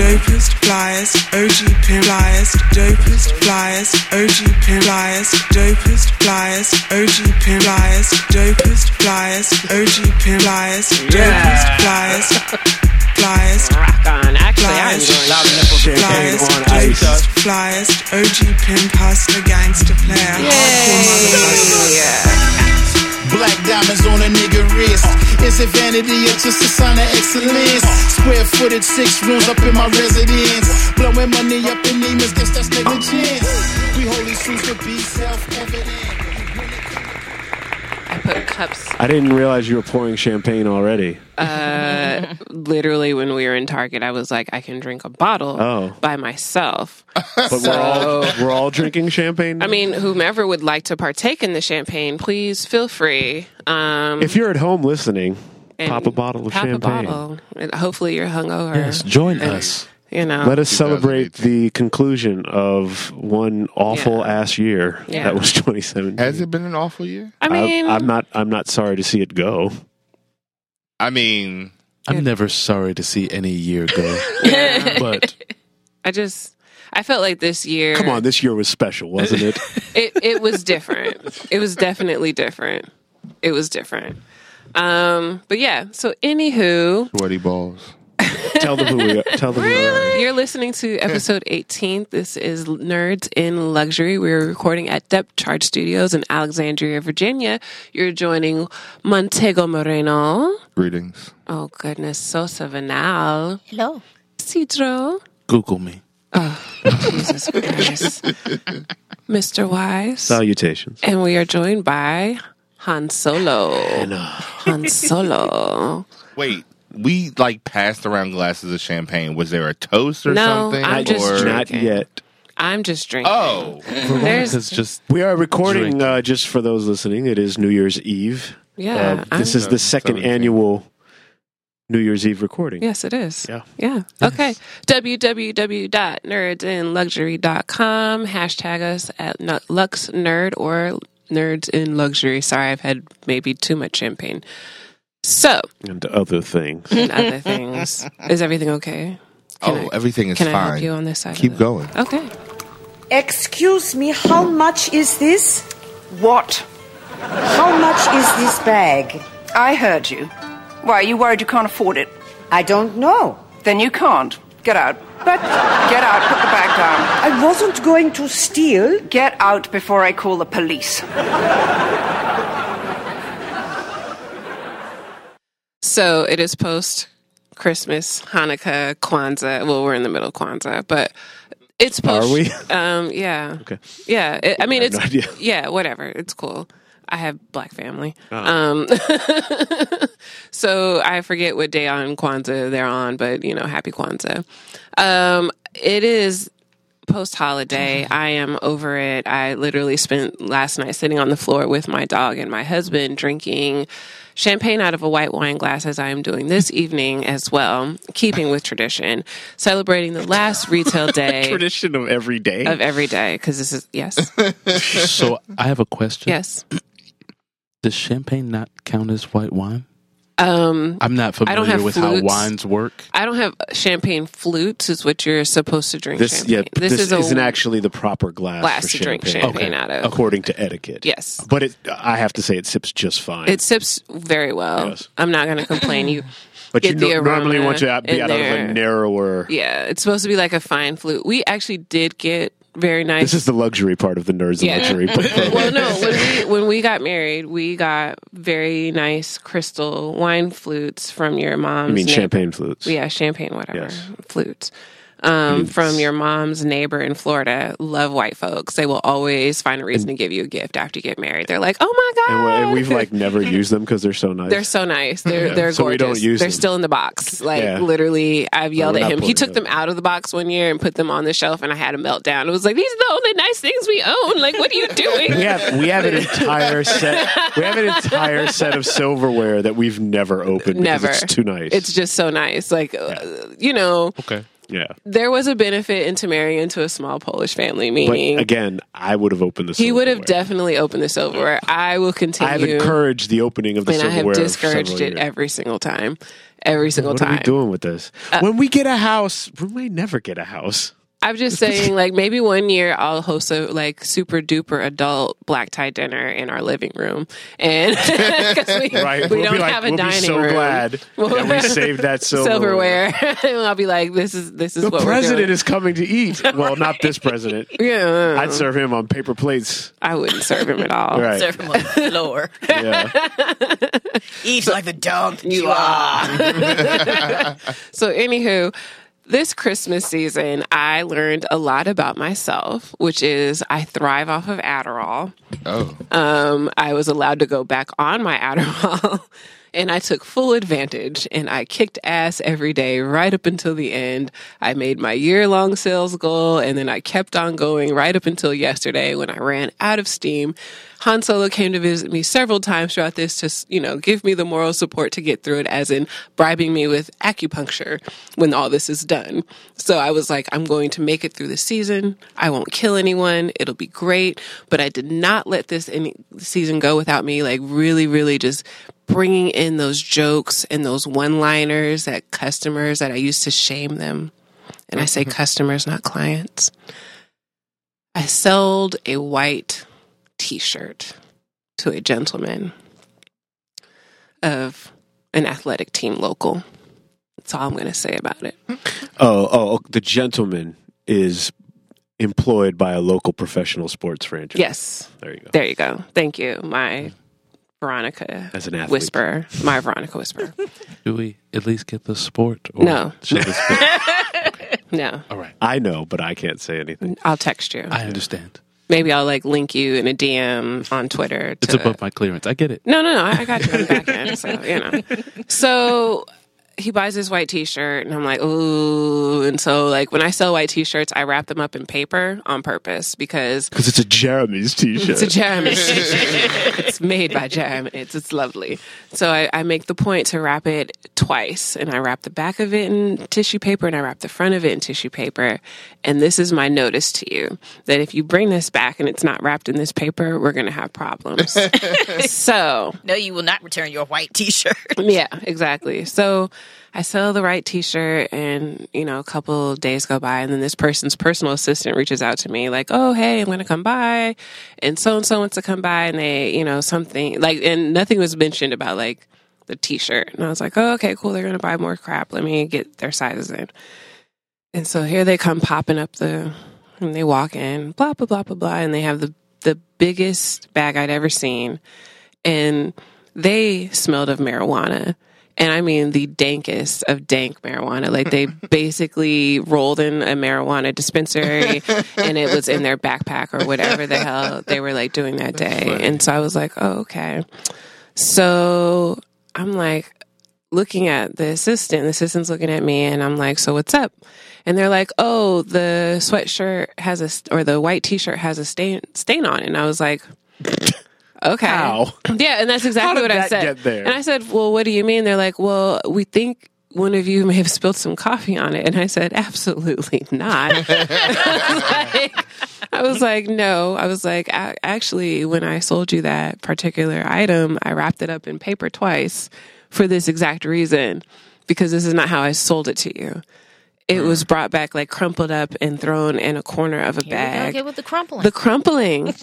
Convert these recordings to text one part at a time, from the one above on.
dopest, flyest, OG pimp, flyest, dopest, flyest, OG pimp, flyest, dopest, flyest, OG pimp, flyest, dopest, flyest, OG pimp, flyest, dopest, flyest, flyest, Rock on. Actually, I'm flyest, enjoying Champagne flyest, on ice. dopest, flyest, OG pimp, hustler, gangster player, hardcore motherfucker. Black diamonds on a nigga wrist. Is it vanity or just a sign of excellence? Square footed, six rooms up in my residence. Blowing money up in demons, guess that's negligence. We hold these truths to be self evident. I put cups I didn't realize you were pouring champagne already. Uh, literally when we were in Target. I was like, I can drink a bottle Oh. by myself. But we're all we're all drinking champagne. I mean, whomever would like to partake in the champagne, please feel free. Um, if you're at home listening, and pop a bottle of pop champagne. A bottle. And hopefully you're hungover. Yes, join us. You know, Let us celebrate the conclusion of one awful Yeah. ass year Yeah. that was 2017. Has it been an awful year? I mean, I, am not. I'm not sorry to see it go. I mean, I'm never sorry to see any year go, yeah. but I just, I felt like this year. Come on, this year was special, wasn't it? it it was different. It was definitely different. It was different. Um, but yeah. So, anywho, sweaty balls. Tell them who we are. Tell them who we are. You're listening to episode 18. This is Nerds in Luxury. We're recording at Depth Charge Studios in Alexandria, Virginia. You're joining Montego Moreno. Greetings. Oh, goodness. Sosa Vanal. Hello. Citro. Google me. Oh, Jesus Christ. Mr. Wise. Salutations. And we are joined by Han Solo. Han Solo. Wait, we like passed around glasses of champagne. Was there a toast or No, something? I'm just or Not drinking. yet. I'm just drinking. oh, There's- It's just We are recording uh, just for those listening. It is New Year's Eve. Yeah, Uh, this I'm- is the second 17. annual New Year's Eve recording. Yes, it is. Yeah. Yeah. Okay. www.nerdsinluxury.com. Hashtag us at Lux Nerd or Nerds in Luxury. Sorry, I've had maybe too much champagne. So, And other things. and other things. Is everything okay? Can oh, I- everything is Can I fine. help you on this side? Keep going. Okay. Excuse me, how much is this? What? How much is this bag? I heard you. Why, are you worried you can't afford it? I don't know. Then you can't. Get out. But Get out. Put the bag down. I wasn't going to steal. Get out before I call the police. So, it is post Christmas, Hanukkah, Kwanzaa. Well, we're in the middle of Kwanzaa, but it's post. Are we? Um, yeah. Okay. Yeah, it, I mean I it's no yeah, whatever. It's cool. I have black family. Oh. Um, so I forget what day on Kwanzaa they're on, but you know, happy Kwanzaa. Um, it is post holiday. I am over it. I literally spent last night sitting on the floor with my dog and my husband drinking champagne out of a white wine glass as I am doing this evening as well, keeping with tradition, celebrating the last retail day Tradition of every day. of every day because this is yes, so. I have a question. yes. Does champagne not count as white wine? Um, I'm not I don't familiar have with how wines work. I don't have champagne flutes. Is what you're supposed to drink. this champagne. yeah, this, is isn't actually the proper glass, glass for to drink champagne, champagne out of. according to etiquette. Yes. but it, I have to say it sips just fine. It sips very well. Yes. I'm not going to complain. You, but you get the no- normally want to be in out of a narrower. yeah, it's supposed to be like a fine flute. We actually did get very nice. This is the luxury part of the nerds Yeah. and luxury. program. well, no. When we when we got married, we got very nice crystal wine flutes from your mom's. I mean champagne flutes. Yeah, champagne, whatever Yes. flutes. Um, from your mom's neighbor in Florida, love white folks. They will always find a reason to give you a gift after you get married. They're like, "Oh my god!" we- and we've like never used them because they're so nice. They're so nice. They're Yeah. they're So we gorgeous. don't use they're them. still in the box. Like Yeah. literally, I've yelled we're at him. He took them- them out of the box one year and put them on the shelf, and I had a meltdown. It was like these are the only nice things we own. Like, what are you doing? we have we have an entire set. We have an entire set of silverware that we've never opened. because Never. It's too nice. It's just so nice. Like, uh, you know, Okay. Yeah. there was a benefit into marrying into a small Polish family, But meaning again, I would have opened the he would have definitely opened the silverware. I will continue. I have encouraged the opening of the and I have silverware. discouraged it every single time. Every single time. What are. Uh, we doing with this? when we get a house, we may never get a house. I'm just saying, like maybe one year I'll host a like super duper adult black tie dinner in our living room, and 'cause we, Right? we We'll don't be like, have a we'll dining be so room. glad that we saved that silverware. silverware, and I'll be like, this is this is The what president we're doing. is coming to eat. Well, not this president. yeah, uh-uh. I'd serve him on paper plates. I wouldn't serve him at all. Right. Serve him on the floor. Yeah. Eat like the dog You are. so, anywho, this Christmas season, I learned a lot about myself, which is I thrive off of Adderall. Oh, Um, I was allowed to go back on my Adderall. And I took full advantage and I kicked ass every day right up until the end. I made my year long sales goal and then I kept on going right up until yesterday when I ran out of steam. Han Solo came to visit me several times throughout this to, you know, give me the moral support to get through it, as in bribing me with acupuncture when all this is done. So I was like, I'm going to make it through the season. I won't kill anyone. It'll be great. But I did not let this any season go without me, like really, really just bringing in those jokes and those one liners that customers that I used to shame them. And I say mm-hmm. customers, not clients. I sold a white t shirt to a gentleman of an athletic team local. That's all I'm going to say about it. Oh, oh, oh, the gentleman is employed by a local professional sports franchise. Yes. There you go. There you go. Thank you. My Veronica As an athlete. whisperer. My Veronica whisperer. Do we at least get the sport? Or No. should this No. All right. I know, but I can't say anything. I'll text you. I understand. Maybe I'll like link you in a DM on Twitter. It's above my clearance. I get it. No, no, no. I I got you on the back end. So, you know. So he buys this white t shirt, and I'm like, ooh. And so, like, when I sell white t shirts, I wrap them up in paper on purpose because Because it's a Jeremy's t-shirt. it's a Jeremy's t-shirt. It's made by Jeremy. It's, it's lovely. So I, I make the point to wrap it twice, and I wrap the back of it in tissue paper, and I wrap the front of it in tissue paper. And this is my notice to you that if you bring this back and it's not wrapped in this paper, we're going to have problems. so No, you will not return your white T-shirt. yeah, exactly. So I sell the right t-shirt and, you know, a couple days go by and then this person's personal assistant reaches out to me like, "Oh, hey, I'm going to come by." And so and so wants to come by and they, you know, something like and nothing was mentioned about like the t-shirt. And I was like, "Oh, okay, cool. They're going to buy more crap. Let me get their sizes in." And so here they come popping up the and they walk in, blah blah blah blah blah, and they have the the biggest bag I'd ever seen. And they smelled of marijuana. And I mean the dankest of dank marijuana. Like they basically rolled in a marijuana dispensary and it was in their backpack or whatever the hell they were like doing that day. And so I was like, oh, okay. So I'm like looking at the assistant, the assistant's looking at me and I'm like, so what's up? And they're like, oh, the sweatshirt has a, or the white t-shirt has a stain, stain on it. And I was like, okay. How? Yeah, and that's exactly How did what I that said. get there? And I said, "Well, what do you mean?" They're like, "Well, we think one of you may have spilled some coffee on it." And I said, "Absolutely not." like, I was like, "No." I was like, "A- "Actually, when I sold you that particular item, I wrapped it up in paper twice for this exact reason because this is not how I sold it to you." It hmm. was brought back like crumpled up and thrown in a corner of a Here bag go, get with the crumpling. the crumpling.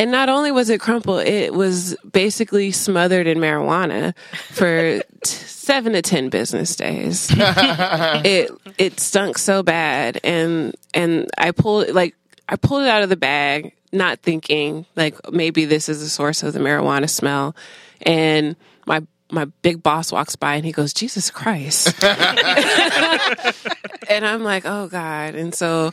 And not only was it crumpled, it was basically smothered in marijuana for t- seven to ten business days. it it stunk so bad, and and I pulled like I pulled it out of the bag, not thinking like maybe this is the source of the marijuana smell, and my my big boss walks by and he goes, Jesus Christ. and I'm like, oh God. And so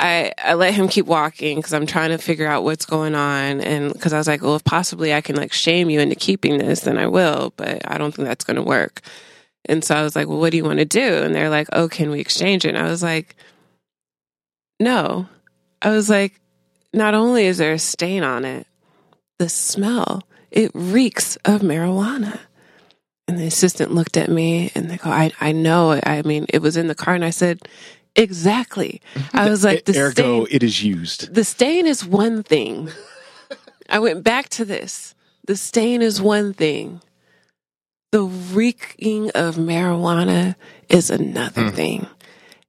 I, I let him keep walking because I'm trying to figure out what's going on. And because I was like, well, if possibly I can like shame you into keeping this, then I will. But I don't think that's going to work. And so I was like, well, what do you want to do? And they're like, oh, can we exchange it? And I was like, no. I was like, not only is there a stain on it, the smell, it reeks of marijuana. And the assistant looked at me and they go, I, I know. I mean, it was in the car. And I said, Exactly. I was like, the Ergo, stain, it is used. the stain is one thing. I went back to this. The stain is one thing. The reeking of marijuana is another hmm. thing.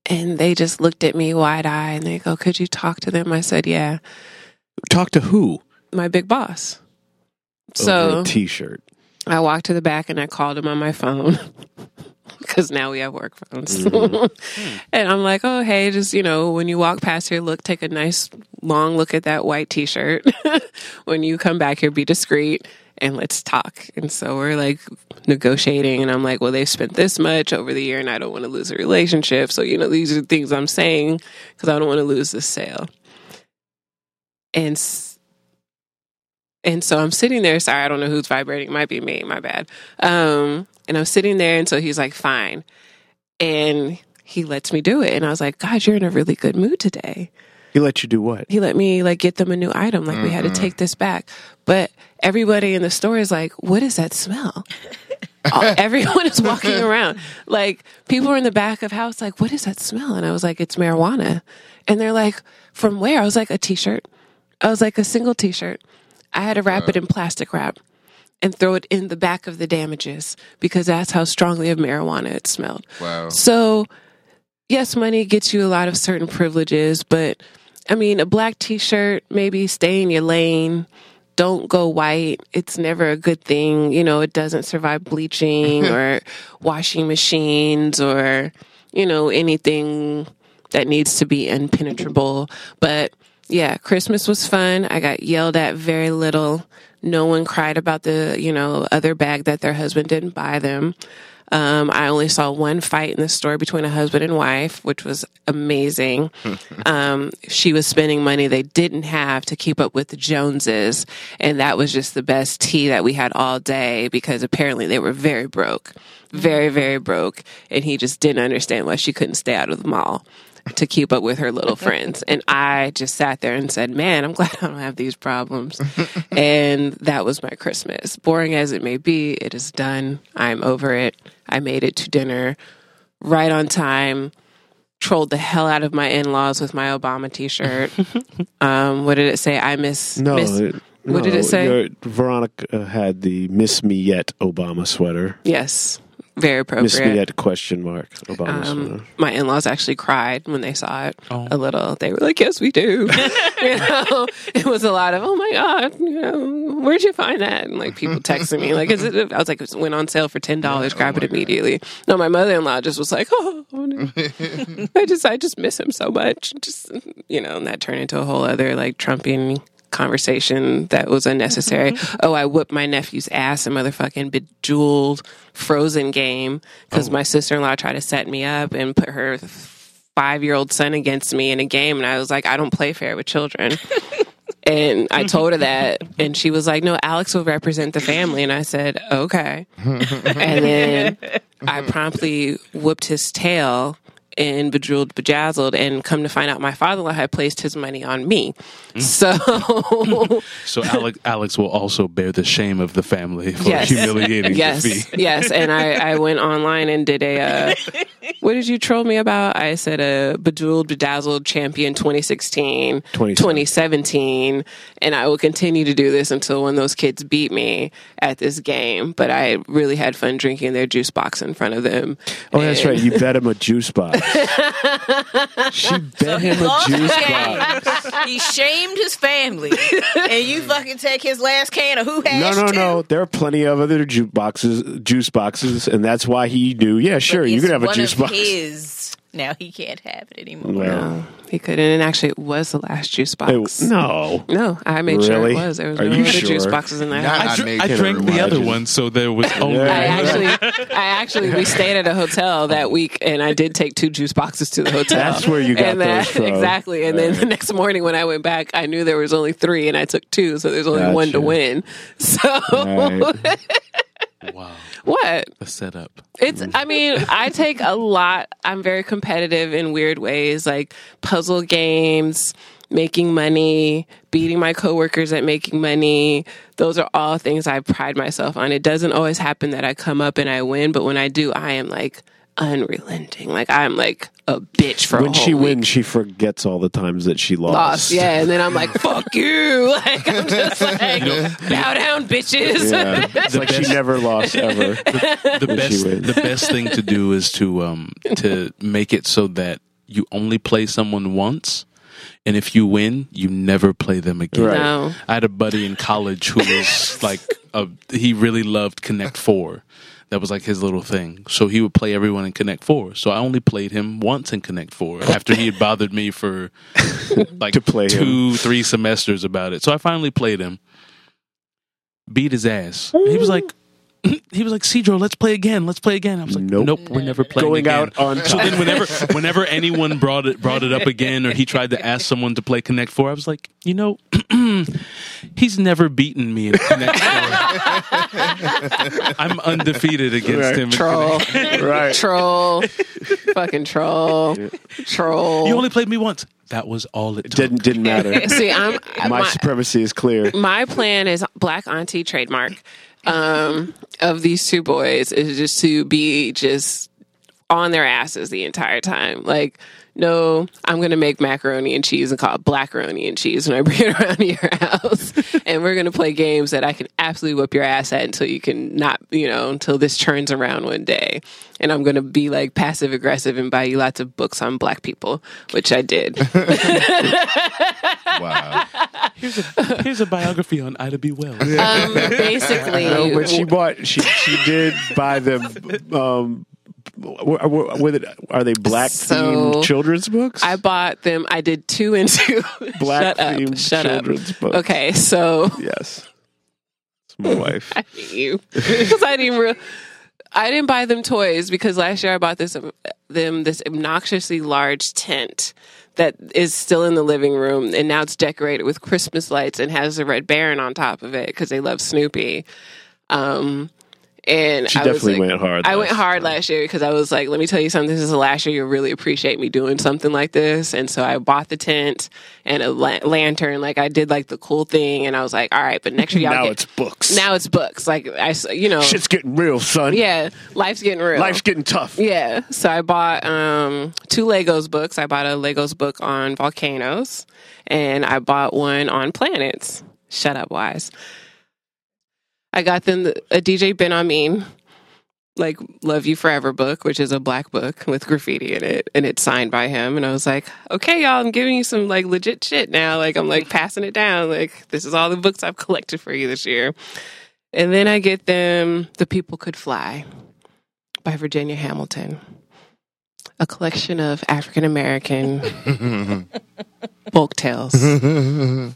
And they just looked at me wide eyed and they go, Could you talk to them? I said, Yeah, Talk to who? my big boss. Over So t shirt. I walked to the back and I called him on my phone because now we have work phones. and I'm like, oh, hey, just, you know, when you walk past here, look, take a nice long look at that white t shirt. when you come back here, be discreet and let's talk. And so we're like negotiating. And I'm like, well, they've spent this much over the year and I don't want to lose a relationship. So, you know, these are the things I'm saying because I don't want to lose this sale. And s- and so I'm sitting there. Sorry, I don't know who's vibrating. It might be me. My bad. Um, and I'm sitting there, and so he's like, "Fine," and he lets me do it. And I was like, "God, you're in a really good mood today." He let you do what? He let me like get them a new item. Like we had to take this back, but everybody in the store is like, "What is that smell?" Everyone is walking around. Like people are in the back of house, like, "What is that smell?" And I was like, "It's marijuana," and they're like, "From where?" I was like, "A t-shirt." I was like, "A single t-shirt." I had to wrap it in plastic wrap and throw it in the back of the damages because that's how strongly of marijuana it smelled. Wow. So, yes, money gets you a lot of certain privileges, but I mean, a black t shirt, maybe stay in your lane. Don't go white. It's never a good thing. You know, it doesn't survive bleaching or washing machines or, you know, anything that needs to be impenetrable. But yeah, Christmas was fun. I got yelled at very little. No one cried about the, you know, other bag that their husband didn't buy them. Um, I only saw one fight in the store between a husband and wife, which was amazing. um, she was spending money they didn't have to keep up with the Joneses. And that was just the best tea that we had all day because apparently they were very broke, very, very broke. And he just didn't understand why she couldn't stay out of the mall to keep up with her little friends. And I just sat there and said, Man, I'm glad I don't have these problems. and that was my Christmas. Boring as it may be, it is done. I'm over it. I made it to dinner right on time. Trolled the hell out of my in laws with my Obama t shirt. um, what did it say? I miss. No. miss it- what did it say? Veronica had the "Miss Me Yet" Obama sweater. yes. Very appropriate. Miss Me appropriate. Yet question mark Obama Um, my in-laws actually cried when they saw it Oh. a little. They were like, "Yes, we do." you know, it was a lot of, "Oh my god, you know, where'd you find that?" And like people texting me, like, "Is it?" I was like, "It went on sale for ten dollars. Grab it immediately." No, my mother-in-law just was like, "Oh, I just, I just miss him so much." Just you know, and that turned into a whole other like trumping conversation that was unnecessary. Mm-hmm. oh, I whipped my nephew's ass in motherfucking bejeweled frozen game because oh. my sister in law tried to set me up and put her five year old son against me in a game. And I was like, I don't play fair with children. And I told her that, and she was like, "No, Alex will represent the family." And I said, "Okay." and then I promptly whooped his tail in Bejeweled Bejazzled, and come to find out, my father-in-law had placed his money on me. So, So Alex, Alex will also bear the shame of the family for Yes. humiliating yes, the fee. yes. And I, I went online and did a. Uh, what did you troll me about? I said a Bejeweled Bedazzled Champion 2016, 2017, and I will continue to do this until when those kids beat me at this game. But I really had fun drinking their juice box in front of them. Oh, that's right. You bet them a juice box. She bet him a Lost juice game. box. he shamed his family, and you fucking take his last can of who No, has no, no. No. There are plenty of other juice boxes, juice boxes, and that's why he knew. Yeah, sure, you could have a one juice of box. His. Now he can't have it anymore. Well, No, he couldn't. And actually, it was the last juice box. it- no. No, I made sure Really? it was. There was Are no you other juice sure? boxes in there. Not- I, I dr- made I sure drank the other imagine. one, so there was only. Yeah. I actually, I actually, we stayed at a hotel that week, and I did take two juice boxes to the hotel. That's where you got and then, those from. exactly. And then the next morning when I went back, I knew there was only three, and I took two, so there's only one to win. So Right. Wow, what? A setup. It's, I mean, I take a lot. I'm very competitive in weird ways, like puzzle games, making money, beating my coworkers at making money. Those are all things I pride myself on. It doesn't always happen that I come up and I win, but when I do, I am like unrelenting. Like I'm like a bitch for when a whole she week. wins, she forgets all the times that she lost. Lost, yeah, and then I'm like, "Fuck you!" Like I'm just like, "Bow down, bitches." Yeah. It's like she never lost ever. the when she best the best thing to do is to um to make it so that you only play someone once and if you win you never play them again Right. No. i had a buddy in college who was like a, he really loved connect four that was like his little thing. So he would play everyone in connect four. So i only played him once in connect four after he had bothered me for like To play two three semesters about it. So i finally played him. Beat his ass. He was like he was like, Cedro, let's play again. Let's play again. I was like, Nope. nope, we're never playing Going again. out on So then, whenever whenever anyone brought it brought it up again, or he tried to ask someone to play Connect Four, I was like, you know, he's never beaten me in Connect Four. I'm undefeated against Right. him. troll, right. troll, fucking troll, troll. You only played me once. That was all it took. Didn't didn't matter. See, I'm My my, supremacy is clear. my plan is black auntie trademark um, of these two boys is just to be just on their asses the entire time. Like, no, I'm going to make macaroni and cheese and call it blackaroni and cheese when I bring it around to your house. and we're going to play games that I can absolutely whip your ass at until you can not, you know, until this turns around one day. And I'm going to be like passive aggressive and buy you lots of books on black people, which I did. Wow. Here's a here's a biography on Ida B. Wells. um, basically, No, but she bought. She she did buy them. Um, were, they- are they black So, themed children's books? I bought them. I did two and two. Black themed Shut up. children's books. Okay, so yes, it's my wife. I hate you because I didn't. Re- I didn't buy them toys because last year I bought this them this obnoxiously large tent that is still in the living room and now it's decorated with Christmas lights and has a red baron on top of it because they love Snoopy. Um, and She I was definitely like- went hard I went last hard last year because I was like, let me tell you something. This is the last year you'll really appreciate me doing something like this. And so I bought the tent and a la- lantern. Like I did like the cool thing, and I was like, all right, but next year y'all now get it's books. now it's books. Like I, you know, shit's getting real, son. yeah, life's getting real. life's getting tough. yeah. So I bought um, two Legos books. I bought a Legos book on volcanoes, and I bought one on planets. Shut up, wise. I got them a DJ Ben Amin, like "Love You Forever" book, which is a black book with graffiti in it, and it's signed by him. And I was like, okay, y'all, I'm giving you some like legit shit now. Like I'm like passing it down. Like this is all the books I've collected for you this year. And then I get them "The People Could Fly" by Virginia Hamilton, a collection of African American folk tales. it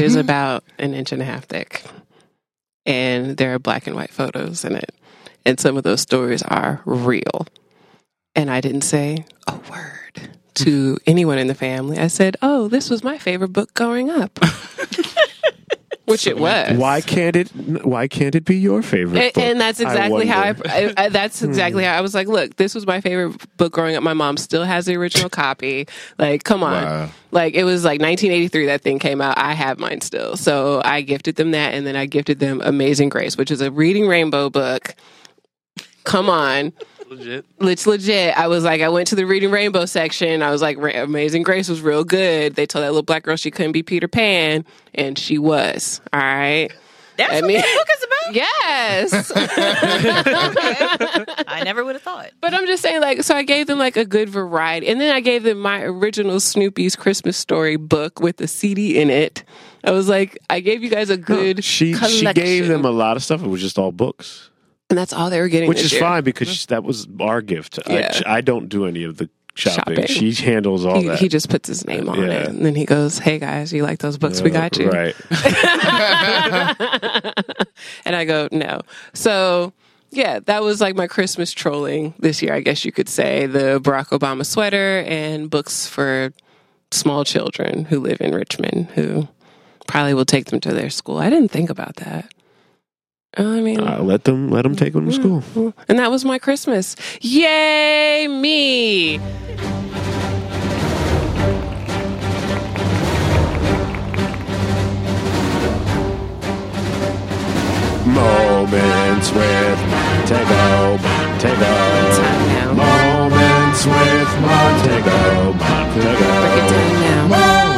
is about an inch and a half thick, and there are black and white photos in it. And some of those stories are real. And I didn't say a word to mm-hmm. anyone in the family. I said, "Oh, this was my favorite book growing up," which it was. Why can't it? Why can't it be your favorite? And, book? and that's exactly how I, wonder. I, I. That's exactly how I was like, look, this was my favorite book growing up. My mom still has the original copy. Like, come on. Wow. Like it was like 1983 that thing came out. I have mine still. So I gifted them that, and then I gifted them Amazing Grace, which is a Reading Rainbow book. Come on. Legit. It's legit. I was like, I went to the Reading Rainbow section. I was like, Amazing Grace was real good. They told that little black girl she couldn't be Peter Pan, and she was. All right. That's I what mean- this book is about. Yes. I never would have thought. But I'm just saying, like, so I gave them like a good variety, and then I gave them my original Snoopy's Christmas Story book with the CD in it. I was like, I gave you guys a good. she she collection. gave them a lot of stuff. It was just all books, and that's all they were getting, which is year. fine because mm-hmm. that was our gift. Yeah. I, I don't do any of the shopping. Shopping. She handles all He, that. he just puts his name on Yeah. it, and then he goes, "Hey guys, you like those books? we got you." Right. and I go, no. So, yeah, that was like my Christmas trolling this year, I guess you could say. The Barack Obama sweater and books for small children who live in Richmond who probably will take them to their school. I didn't think about that. I mean, Uh, let them let them take them to school. and that was my Christmas. Yay, me! Moments with Montego, Montego. Moments Moments with Montego. Montego. Break it down now. Moments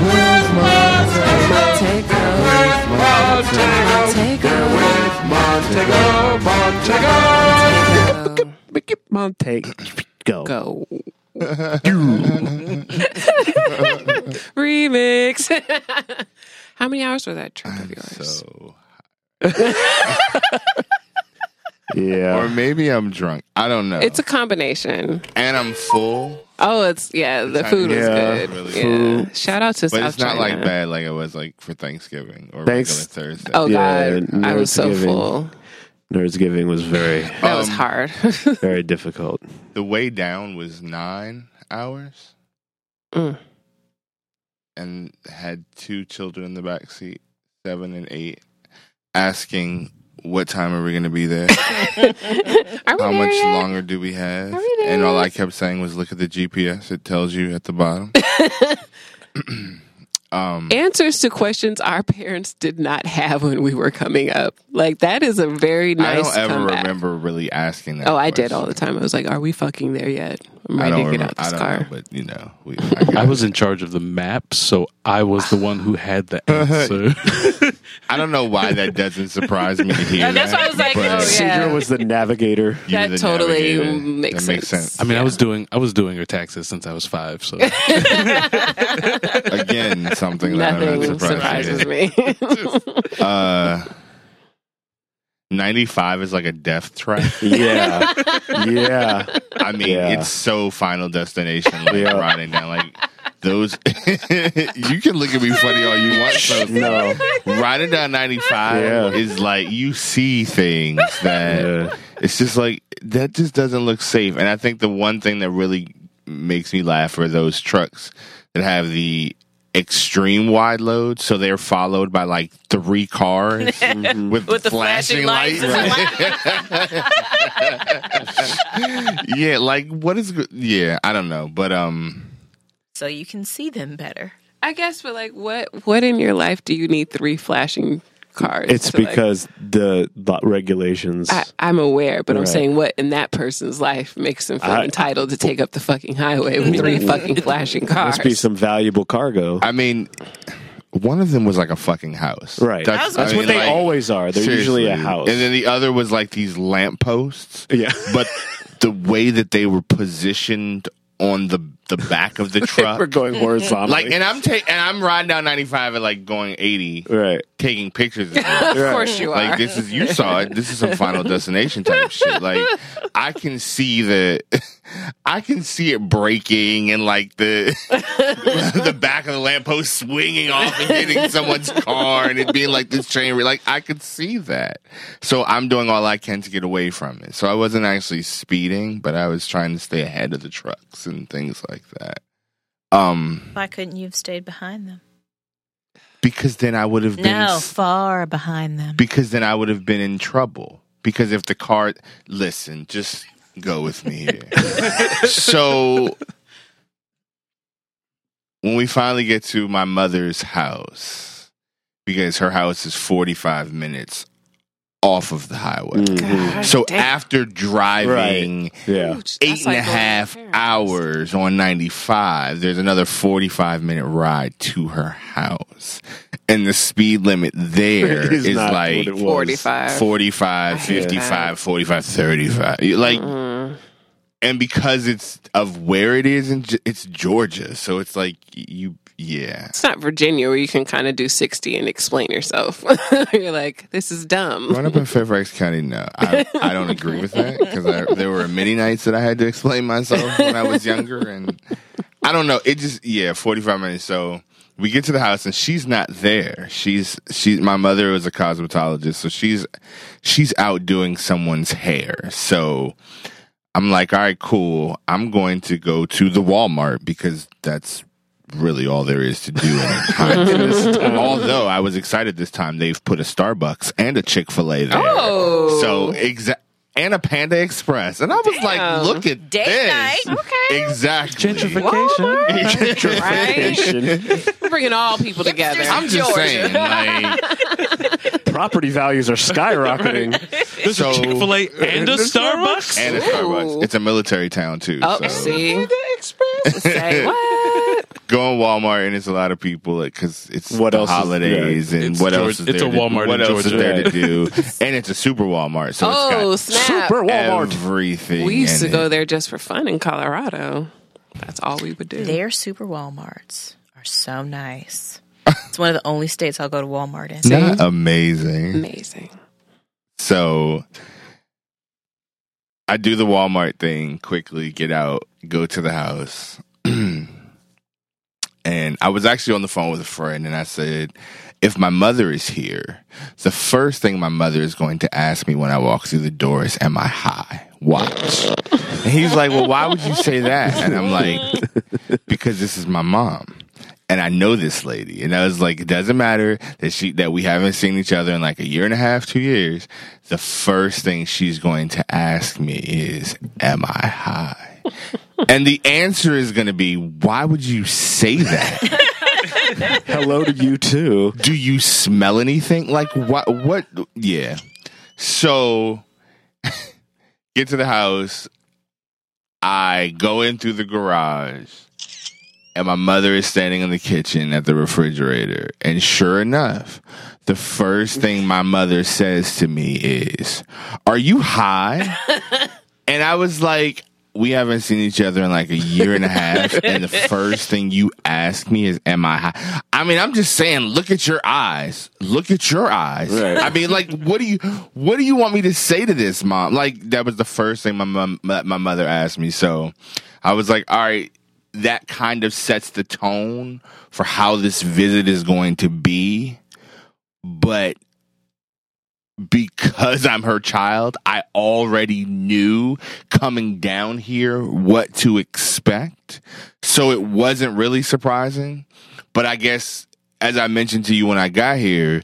with Montego. Montego. With Montego. Montego. Montego. Go. Go. Remix. How many hours was that trip of yours? So, Yeah. or maybe I'm drunk. I don't know. It's a combination. and I'm full, Oh, it's yeah. The food was Yeah, good. really yeah. food. Shout out to but South it's not China. like bad like it was like for Thanksgiving or Thanks. regular Thursday. Oh Yeah, God, I was so Nerdsgiving. full. Nerdsgiving was very, That was Um, hard. very difficult. The way down was nine hours, Mm. and had two children in the back seat, seven and eight, asking, "What time are we going to be there? Are we How there much yet? longer do we have?" Are we there And all? I kept saying was, "Look at the GPS; it tells you at the bottom." um, Answers to questions our parents did not have when we were coming up. Like that is a very nice. I nice. don't ever comeback. remember really asking that. Oh, I did all the time. I was like, "Are we fucking there yet? I'm I ready don't to get remember. out this I don't car." know, but you know, we, I, I was in charge of the maps, so I was the one who had the answer. I don't know why that doesn't surprise me to hear. That's that, why I was like, but oh, yeah. Cedra was the navigator. you That the totally navigator. makes that makes sense. sense. I mean, I was doing I was doing her taxes since I was five. So Again, something that I'm Nothing not surprised. surprises me. Uh, 95 is like a death trap. Yeah. yeah. I mean, Yeah. it's so Final Destination, like Yeah. riding down like those. you can look at me funny all you want. So No. riding down 95 Yeah. is like you see things that it's just like that just doesn't look safe. And I think the one thing that really makes me laugh are those trucks that have the extreme wide load, so they're followed by like three cars with, With the flashing, flashing lights. yeah, like what is? Yeah, I don't know, but um, so you can see them better. I guess, but like, what what in your life do you need three flashing cars? It's to, like- because the, the regulations. I, I'm aware, but I'm saying what in that person's life makes them feel I- entitled to take up the fucking highway with three fucking flashing cars. must be some valuable cargo. I mean. One of them was like a fucking house, right. That's, That's, I what mean, they like, always are. They're usually a house. and then the other was like these lampposts. yeah. but the way that they were positioned on the the back of the truck. We're going horizontally. like, and I'm ta- and I'm riding down 95 at like going 80, right. taking pictures. Of it. of course you are. Like this is you saw it. This is some Final Destination type shit. Like I can see the, I can see it breaking and like the the back of the lamppost swinging off and hitting someone's car and it being like this train. re- Like I could see that. So I'm doing all I can to get away from it. So I wasn't actually speeding, but I was trying to stay ahead of the trucks and things like that. Um, Why couldn't you have stayed behind them? because then I would have been No, far behind them. because then I would have been in trouble. Because if the car, listen, just go with me here. so when we finally get to my mother's house, because her house is 45 minutes off of the highway. Mhm. So after driving Yeah. Eight and like going to half hours on 95, there's another 45 minute ride to her house. And the speed limit there is is is like what 45. 45, 55, that. 45, 35. Like, Mm. and because it's of where it is, in, Ge- it's Georgia. So it's like, you, yeah. It's not Virginia where you can kind of do 60 and explain yourself. You're like, this is dumb. Growing up in Fairfax County, no, I, I don't agree with that because there were many nights that I had to explain myself when I was younger, and I don't know. It just yeah, forty five minutes. So we get to the house and she's not there. She's she's my mother was a cosmetologist, so she's she's out doing someone's hair. So I'm like, all right, cool. I'm going to go to the Walmart because that's really all there is to do in a time. Although I was excited this time, they've put a Starbucks and a Chick Fil A there. Oh. so exact. And a Panda Express, and I was Damn. like, "Look at Date this!" night. Okay. Exactly. Gentrification. Right? We're bringing all people together. I'm just Georgia. saying, like, Property values are skyrocketing. There's So- a Chick Fil A and a Starbucks. and a Starbucks. It's a military town too. Oh, so. see, say what? Go in Walmart and it's a lot of people because it's What the else is- holidays yeah. and It's what Georgia- else is it's there a to- Walmart what in else Georgia. is there to do and it's a super Walmart so oh it's snap! Super got Walmart. everything we used to in go it. there just for fun in Colorado. That's all we would do. Their super Walmarts are so nice. It's one of the only states I'll go to Walmart in. Not amazing Amazing. so I do the Walmart thing quickly get out go to the house and I was actually on the phone with a friend and I said if my mother is here, the first thing my mother is going to ask me when I walk through the door is, Am I high? Watch. And he's like, Well, why would you say that? And I'm like, Because this is my mom. And I know this lady. And I was like, it doesn't matter that she that we haven't seen each other in like a year and a half, two years. The first thing she's going to ask me is, Am I high? And the answer is gonna be, Why would you say that? Hello to you too. do you smell anything? Like what? What? Yeah. So get to the house. I go in through the garage, and my mother is standing in the kitchen at the refrigerator. And sure enough, the first thing my mother says to me is, "Are you high?" and I was like. We haven't seen each other in like a year and a half, and the first thing you ask me is, "Am I high?" I mean, I'm just saying, look at your eyes. Look at your eyes. Right. I mean, like, what do you, what do you want me to say to this, mom? Like, that was the first thing my mom, my, my mother asked me. So, I was like, all right, that kind of sets the tone for how this visit is going to be, but because I'm her child, I already knew coming down here what to expect. So it wasn't really surprising. But I guess, as I mentioned to you when I got here,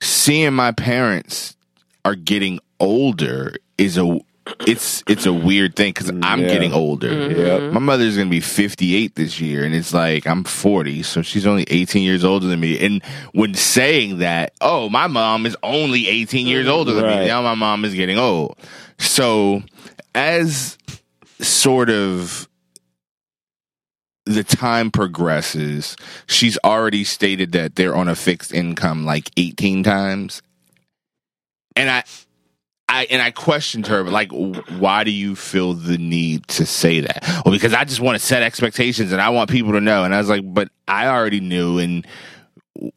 seeing my parents are getting older is a it's it's a weird thing because mm, I'm Yeah. getting older. Mm-hmm. Yep. Mm-hmm. My mother's gonna be 58 this year, and it's like I'm 40, so she's only 18 years older than me. And when saying that, oh, my mom is only 18 years mm-hmm. older than Right. me. Now my mom is getting old. So as sort of the time progresses, she's already stated that they're on a fixed income like 18 times. And I I and I questioned her, like, why do you feel the need to say that? Well, because I just want to set expectations and I want people to know. And I was like, but I already knew, and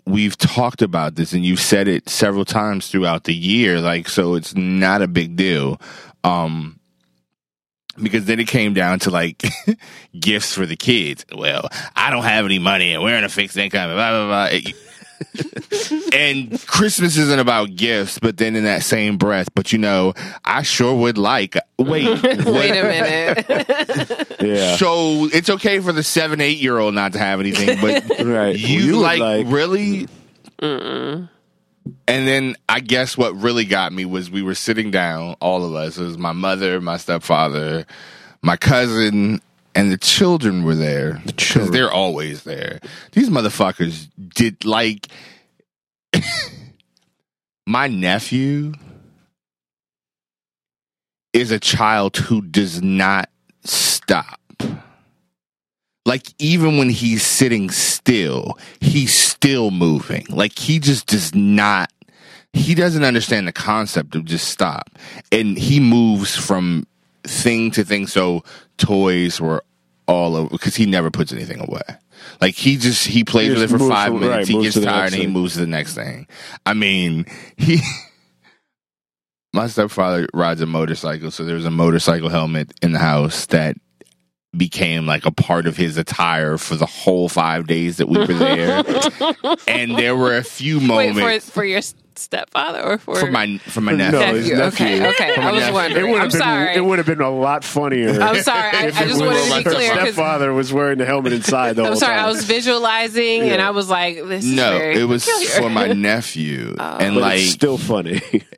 we've talked about this, and you've said it several times throughout the year, like, so it's not a big deal. Um, because then it came down to like gifts for the kids. Well, I don't have any money, and we're in a fixed income. Blah blah blah. It- and Christmas isn't about gifts, but then in that same breath, but you know, I sure would like. Wait, Wait what- a minute. Yeah. So it's okay for the seven, eight year old not to have anything, but Right. you, You like, like- really? And then I guess what really got me was we were sitting down, all of us. It was my mother, my stepfather, my cousin, and the children were there because they're always there. These motherfuckers did like my nephew is a child who does not stop. Like even when he's sitting still, he's still moving. Like he just does not he doesn't understand the concept of just stop. And he moves from thing to thing. So toys were all over because he never puts anything away. Like he just he plays He with it for five from- minutes. right, he gets tired and he moves to the next thing. I mean, he my stepfather rides a motorcycle, so there's a motorcycle helmet in the house that became like a part of his attire for the whole five days that we were there. and there were a few Wait moments for for your stepfather or for, for my for my No, nephew. his nephew? Okay, okay. For I was nephew. It wondering. would I'm have been. sorry. It would have been a lot funnier. I'm sorry. I, if I it just was wanted to be clear because stepfather was wearing the helmet inside the I'm whole sorry. time. I was visualizing and I was like, "This is No, very it was peculiar. for my nephew, oh. and but like, it's still funny.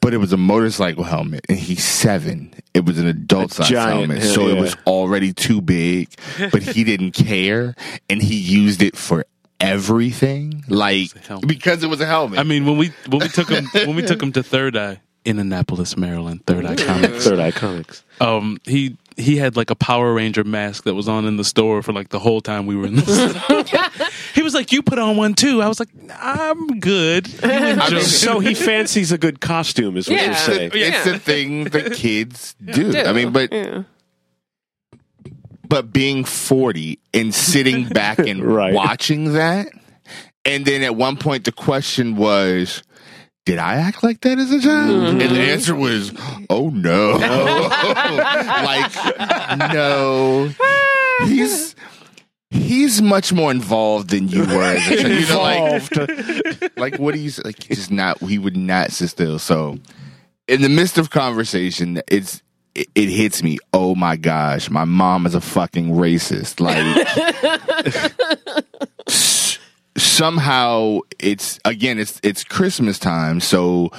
but it was a motorcycle helmet, and he's seven. It was an adult size helmet, hell, so it was already too big. But he didn't care, and he used it for everything, like a because it was a helmet. I mean, when we when we took him when we took him to Third Eye, in Annapolis, Maryland. Third Eye Comics. Third Eye Comics. Um, he he had like a Power Ranger mask that was on in the store for like the whole time we were in the. he was like, "You put on one too." I was like, "I'm good." You enjoy so he fancies a good costume, is what Yeah. you're saying. It's the thing that kids do. I mean, but Yeah. but being 40 and sitting back and Right. watching that and then at one point the question was did I act like that as a child? Mm-hmm. And the answer was, "Oh no!" like, no. He's he's much more involved than you were as a child. You know, like, like what he's like. He's not. He would not sit still. So, in the midst of conversation, it's it, it hits me. Oh my gosh, my mom is a fucking racist. Like somehow it's again it's it's Christmas time, so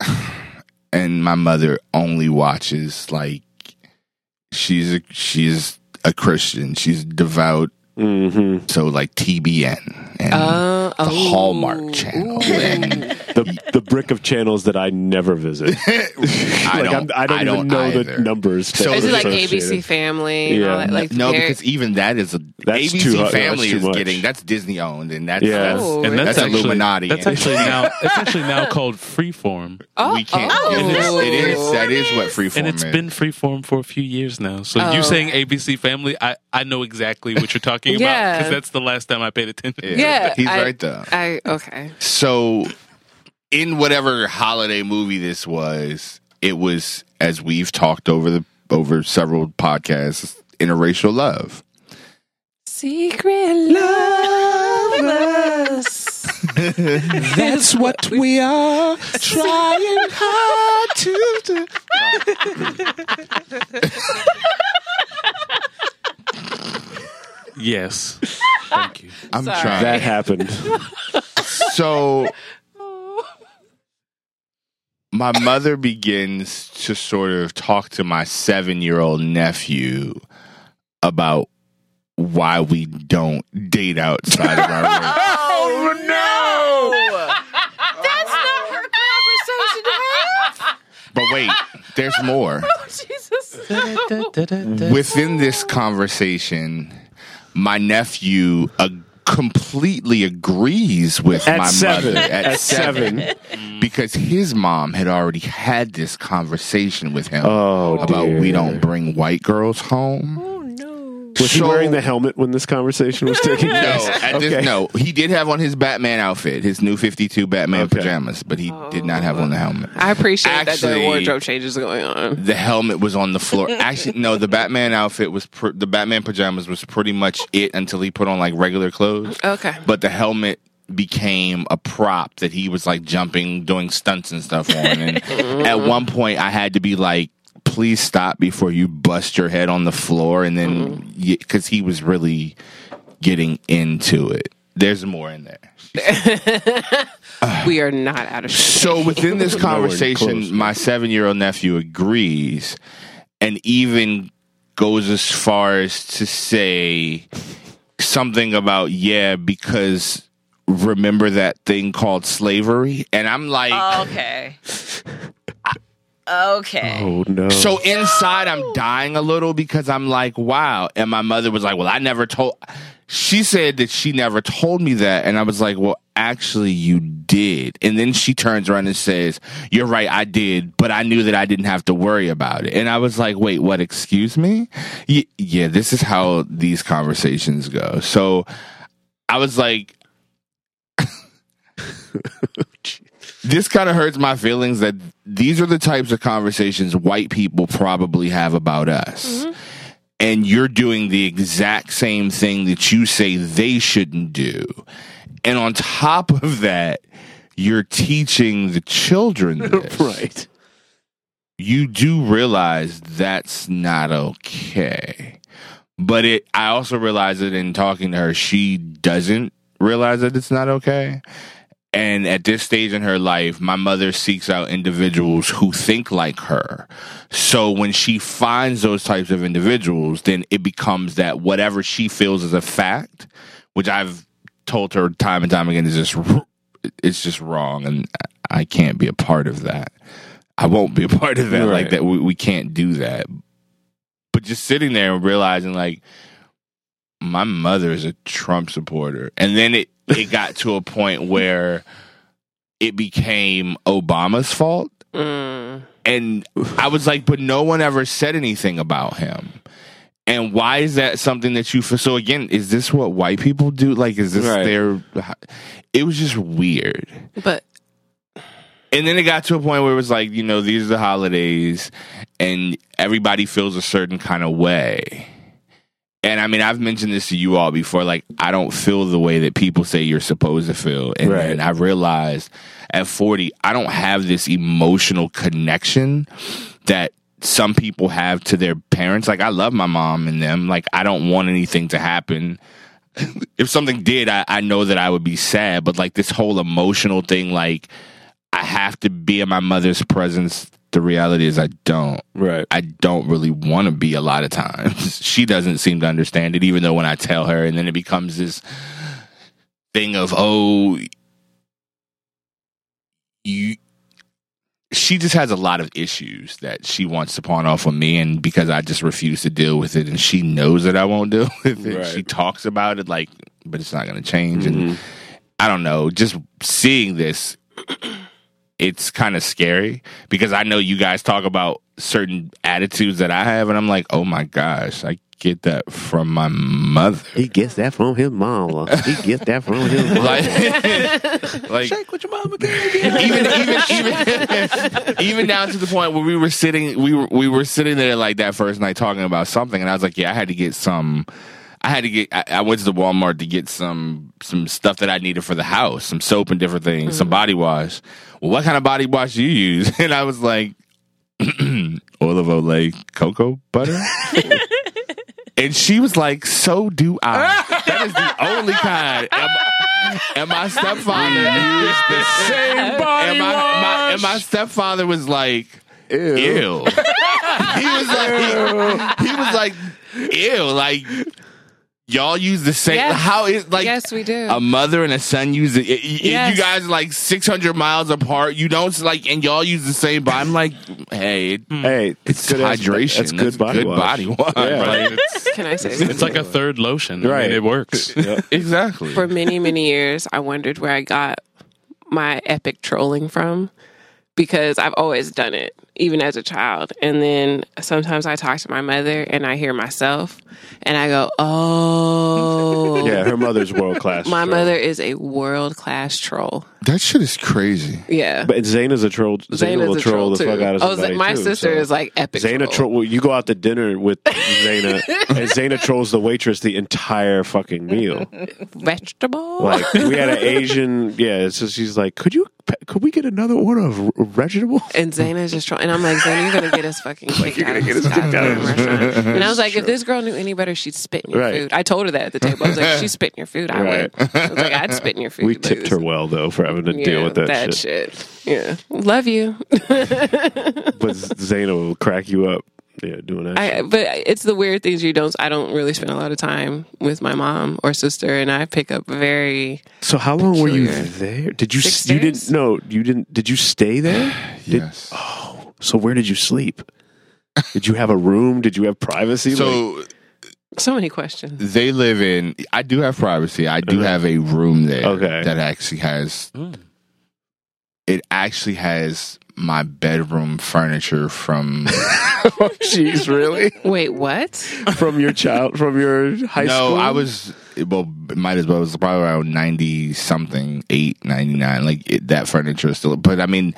and my mother only watches like she's a she's a Christian. She's devout. Mm-hmm. So like TBN and Uh, the oh. Hallmark Channel and The the brick of channels that I never visit. I like don't I'm, I don't I even don't know either. the numbers. So that Is are it like. ABC Family? And Yeah. all that? Like no, they're- because even that is a That's ABC too hard- Family that's is much. getting that's Disney owned and that's Yeah. that's, Oh, and that's, that's actually, Illuminati. That's actually now. It's actually now called Freeform, oh, we can't. oh. It is. It is. That is what freeform and it's is. been Freeform for a few years now. So Oh. you saying ABC Family, I I know exactly what you're talking about Yeah. because that's the last time I paid attention. Yeah, he's I- right though. I okay. So, in whatever holiday movie this was, it was as we've talked over the over several podcasts, interracial love. Secret lovers. That's what we are trying hard to do. Yes. Thank you. I'm Sorry. trying. That happened. so my mother begins to sort of talk to my seven year old nephew about why we don't date outside of our race. Oh, oh no! That's not her conversation to have. But wait, there's more. Oh, Jesus. Within this conversation, my nephew uh, completely agrees with At my seven. mother at, At seven, seven. because his mom had already had this conversation with him Oh, about dear. we don't bring white girls home. Was he wearing the helmet when this conversation was taking place? No, place? at this, no, he did have on his Batman outfit, his new Fifty Two Batman Okay. pajamas, but he did not have on the helmet. I appreciate that the wardrobe changes going on. the helmet was on the floor. Actually, no, the Batman outfit was pr- the Batman pajamas was pretty much it until he put on like regular clothes. Okay. But the helmet became a prop that he was like jumping, doing stunts and stuff on. And at one point, I had to be like, "Please stop before you bust your head on the floor." And then mm-hmm. because he was really getting into it. There's more in there. we are not out of. So within this conversation, my seven year old nephew agrees and even goes as far as to say something about, yeah, because remember that thing called slavery? And I'm like, oh, Okay. Okay. Oh no! so inside I'm dying a little because I'm like, wow. And my mother was like, well, I never told. She said that she never told me that. And I was like, well, actually, you did. And then she turns around and says, you're right, I did, but I knew that I didn't have to worry about it. And I was like, wait, what? Excuse me? Y- yeah, this is how these conversations go. So I was like, this kind of hurts my feelings that these are the types of conversations white people probably have about us. Mm-hmm. And you're doing the exact same thing that you say they shouldn't do. And on top of that, you're teaching the children this. right. You do realize that's not okay. But it I also realize that in talking to her, she doesn't realize that it's not okay. And at this stage in her life, my mother seeks out individuals who think like her. So when she finds those types of individuals, then it becomes that whatever she feels is a fact, which I've told her time and time again is just it's just wrong and I can't be a part of that. I won't be a part of that. Like that, we, we can't do that. But just sitting there and realizing, like, my mother is a Trump supporter, and then it it got to a point where it became Obama's fault, Mm. and I was like, but no one ever said anything about him. And why is that something that you feel? So again, is this what white people do? Like, is this Right. their? It was just weird. But And then it got to a point where it was like, you know, these are the holidays and everybody feels a certain kind of way. And I mean, I've mentioned this to you all before. Like, I don't feel the way that people say you're supposed to feel. And Right. then I realized at 40, I don't have this emotional connection that some people have to their parents. Like, I love my mom and them. Like, I don't want anything to happen. if something did, I, I know that I would be sad. But like, this whole emotional thing, like, I have to be in my mother's presence. The reality is, I don't. Right. I don't really want to be a lot of times. She doesn't seem to understand it, even though when I tell her, and then it becomes this thing of, oh, you. She just has a lot of issues that she wants to pawn off on me, and because I just refuse to deal with it, and she knows that I won't deal with it. Right. She talks about it like, but it's not going to change, and Mhm. I don't know. Just seeing this, it's kind of scary because I know you guys talk about certain attitudes that I have, and I'm like, oh my gosh, I get that from my mother. He gets that from his mama. He gets that from his mama. Like, like Shake what your mama gave even even even even down to the point where we were sitting we were we were sitting there like that first night talking about something and I was like yeah I had to get some I had to get I, I went to the Walmart to get some some stuff that I needed for the house some soap and different things some mm. body wash. Well what kind of body wash do you use? And I was like olive olay cocoa butter? And she was like so do I. That is the only kind. And, and my stepfather? Used the same body and my, my, and my stepfather was like ew, he was like he, was like ew like y'all use the same Yes. how is like yes, we do. a mother and a son use it. y- y- Yes. You guys are like 600 miles apart. You don't like, and y'all use the same. But I'm like, hey, hmm. Hey, it's good ass- hydration. That's good body good wash. body wash. Yeah. Like, it's- Can I say It's something? like a third lotion. I Right. mean, it works. Yeah. exactly. For many, many years, I wondered where I got my epic trolling from because I've always done it, even as a child. And then sometimes I talk to my mother and I hear myself and I go, oh. Yeah, her mother's world class. My troll. mother is a world class troll. that shit is crazy. Yeah. But Zayna's a troll. Zayna will Zayna's a troll the too. fuck out of Oh, somebody. Z- my too, sister so. is like epic. Zayna troll. troll. well, You go out to dinner with Zayna, and Zayna trolls the waitress the entire fucking meal. vegetable. Like we had an Asian, yeah. So she's like, "Could you? Could we get another order of r- vegetables?" And Zayna's just trying, and I'm like, Zayna, you're gonna get us fucking kicked you're out gonna of get this us kicked out of goddamn this restaurant. And I was like, if this girl knew any better, she'd spit in your Right. food. I told her that at the table. I was like, she's spitting your food. I Right. would. I was like, I'd spit in your food. We but tipped her well though for having to Yeah, deal with that, shit. shit. Yeah, love you. But Zayna will crack you up. Yeah, doing that. I, but it's the weird things you don't. I don't really spend a lot of time with my mom or sister, and I pick up very. So how long were you there? Did you? Six you days? didn't? No, you didn't. Did you stay there? Did- Yes. Oh. So where did you sleep? Did you have a room? Did you have privacy? Like- So So many questions. they live in. I do have privacy. I do have a room there. Okay. That actually has. Hmm. It actually has my bedroom furniture from. oh, jeez, really? Wait, what? From your child? From your high no, school? No, I was well. it Might as well. It was probably around ninety something, eight ninety nine. Like it, that furniture is still. But I mean,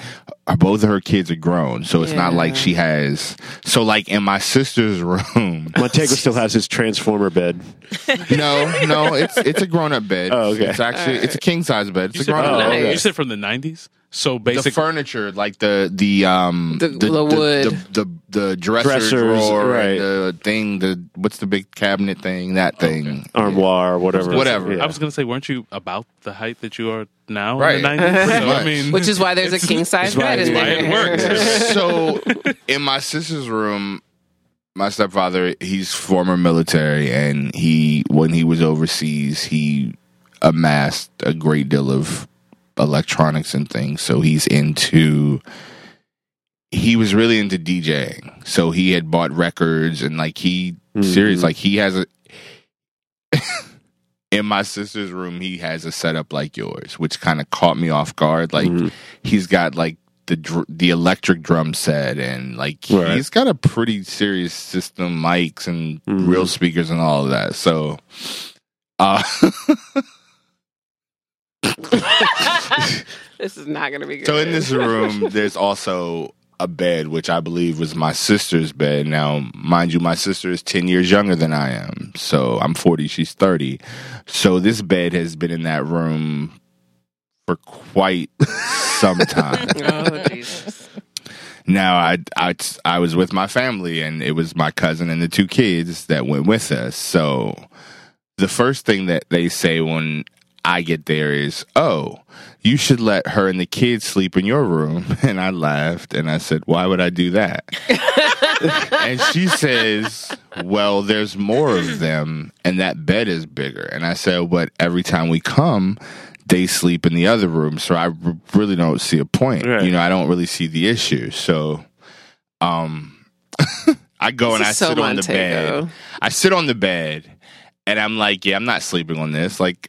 uh, both of her kids are grown, so it's not like she has. So like in my sister's room. Montego still has his transformer bed. no, no, it's it's a grown up bed. Oh, okay. It's actually it's a king size bed. You It's a grown up. Oh, bed. okay. you said from the 90s? So basically, The furniture, like the the um The- the wood. the, the, the dresser Dressers, drawer, right. the thing, the what's the big cabinet thing? That thing. Armoire, whatever. Whatever. Yeah. I was going to say, weren't you about the height that you are now Right. in the 90s? So, I mean, Which is why there's a king size that's why- bed in that's there. it works. so in my sister's room my stepfather he's former military and he when he was overseas he amassed a great deal of electronics and things. So he's into. He was really into DJing, so he had bought records and like he mm-hmm. serious like he has a. in my sister's room, he has a setup like yours, which kind of caught me off guard. Like mm-hmm. he's got like the dr- the electric drum set and like Right. he's got a pretty serious system, mics and mm-hmm. real speakers and all of that. So, uh, This is not going to be good. so in this room, there's also a bed, which I believe was my sister's bed. Now, mind you, my sister is 10 years younger than I am. So I'm 40, she's 30. So this bed has been in that room for quite some time. oh Jesus! Now I, I I was with my family and it was my cousin and the two kids that went with us. So the first thing that they say when I get there is, "Oh, you should let her and the kids sleep in your room." And I laughed and I said, "Why would I do that?" and she says, "Well, there's more of them and that bed is bigger." And I said, "But every time we come, they sleep in the other room, so I r- really don't see a point. Right. You know, I don't really see the issue. So, um, I go and I so sit on the Montego. bed. I sit on the bed, and I'm like, yeah, I'm not sleeping on this. Like,